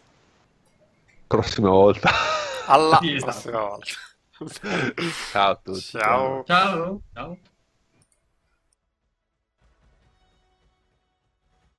prossima volta. Alla Sì, esatto. prossima volta. Ciao a tutti. Ciao. Ciao, ciao.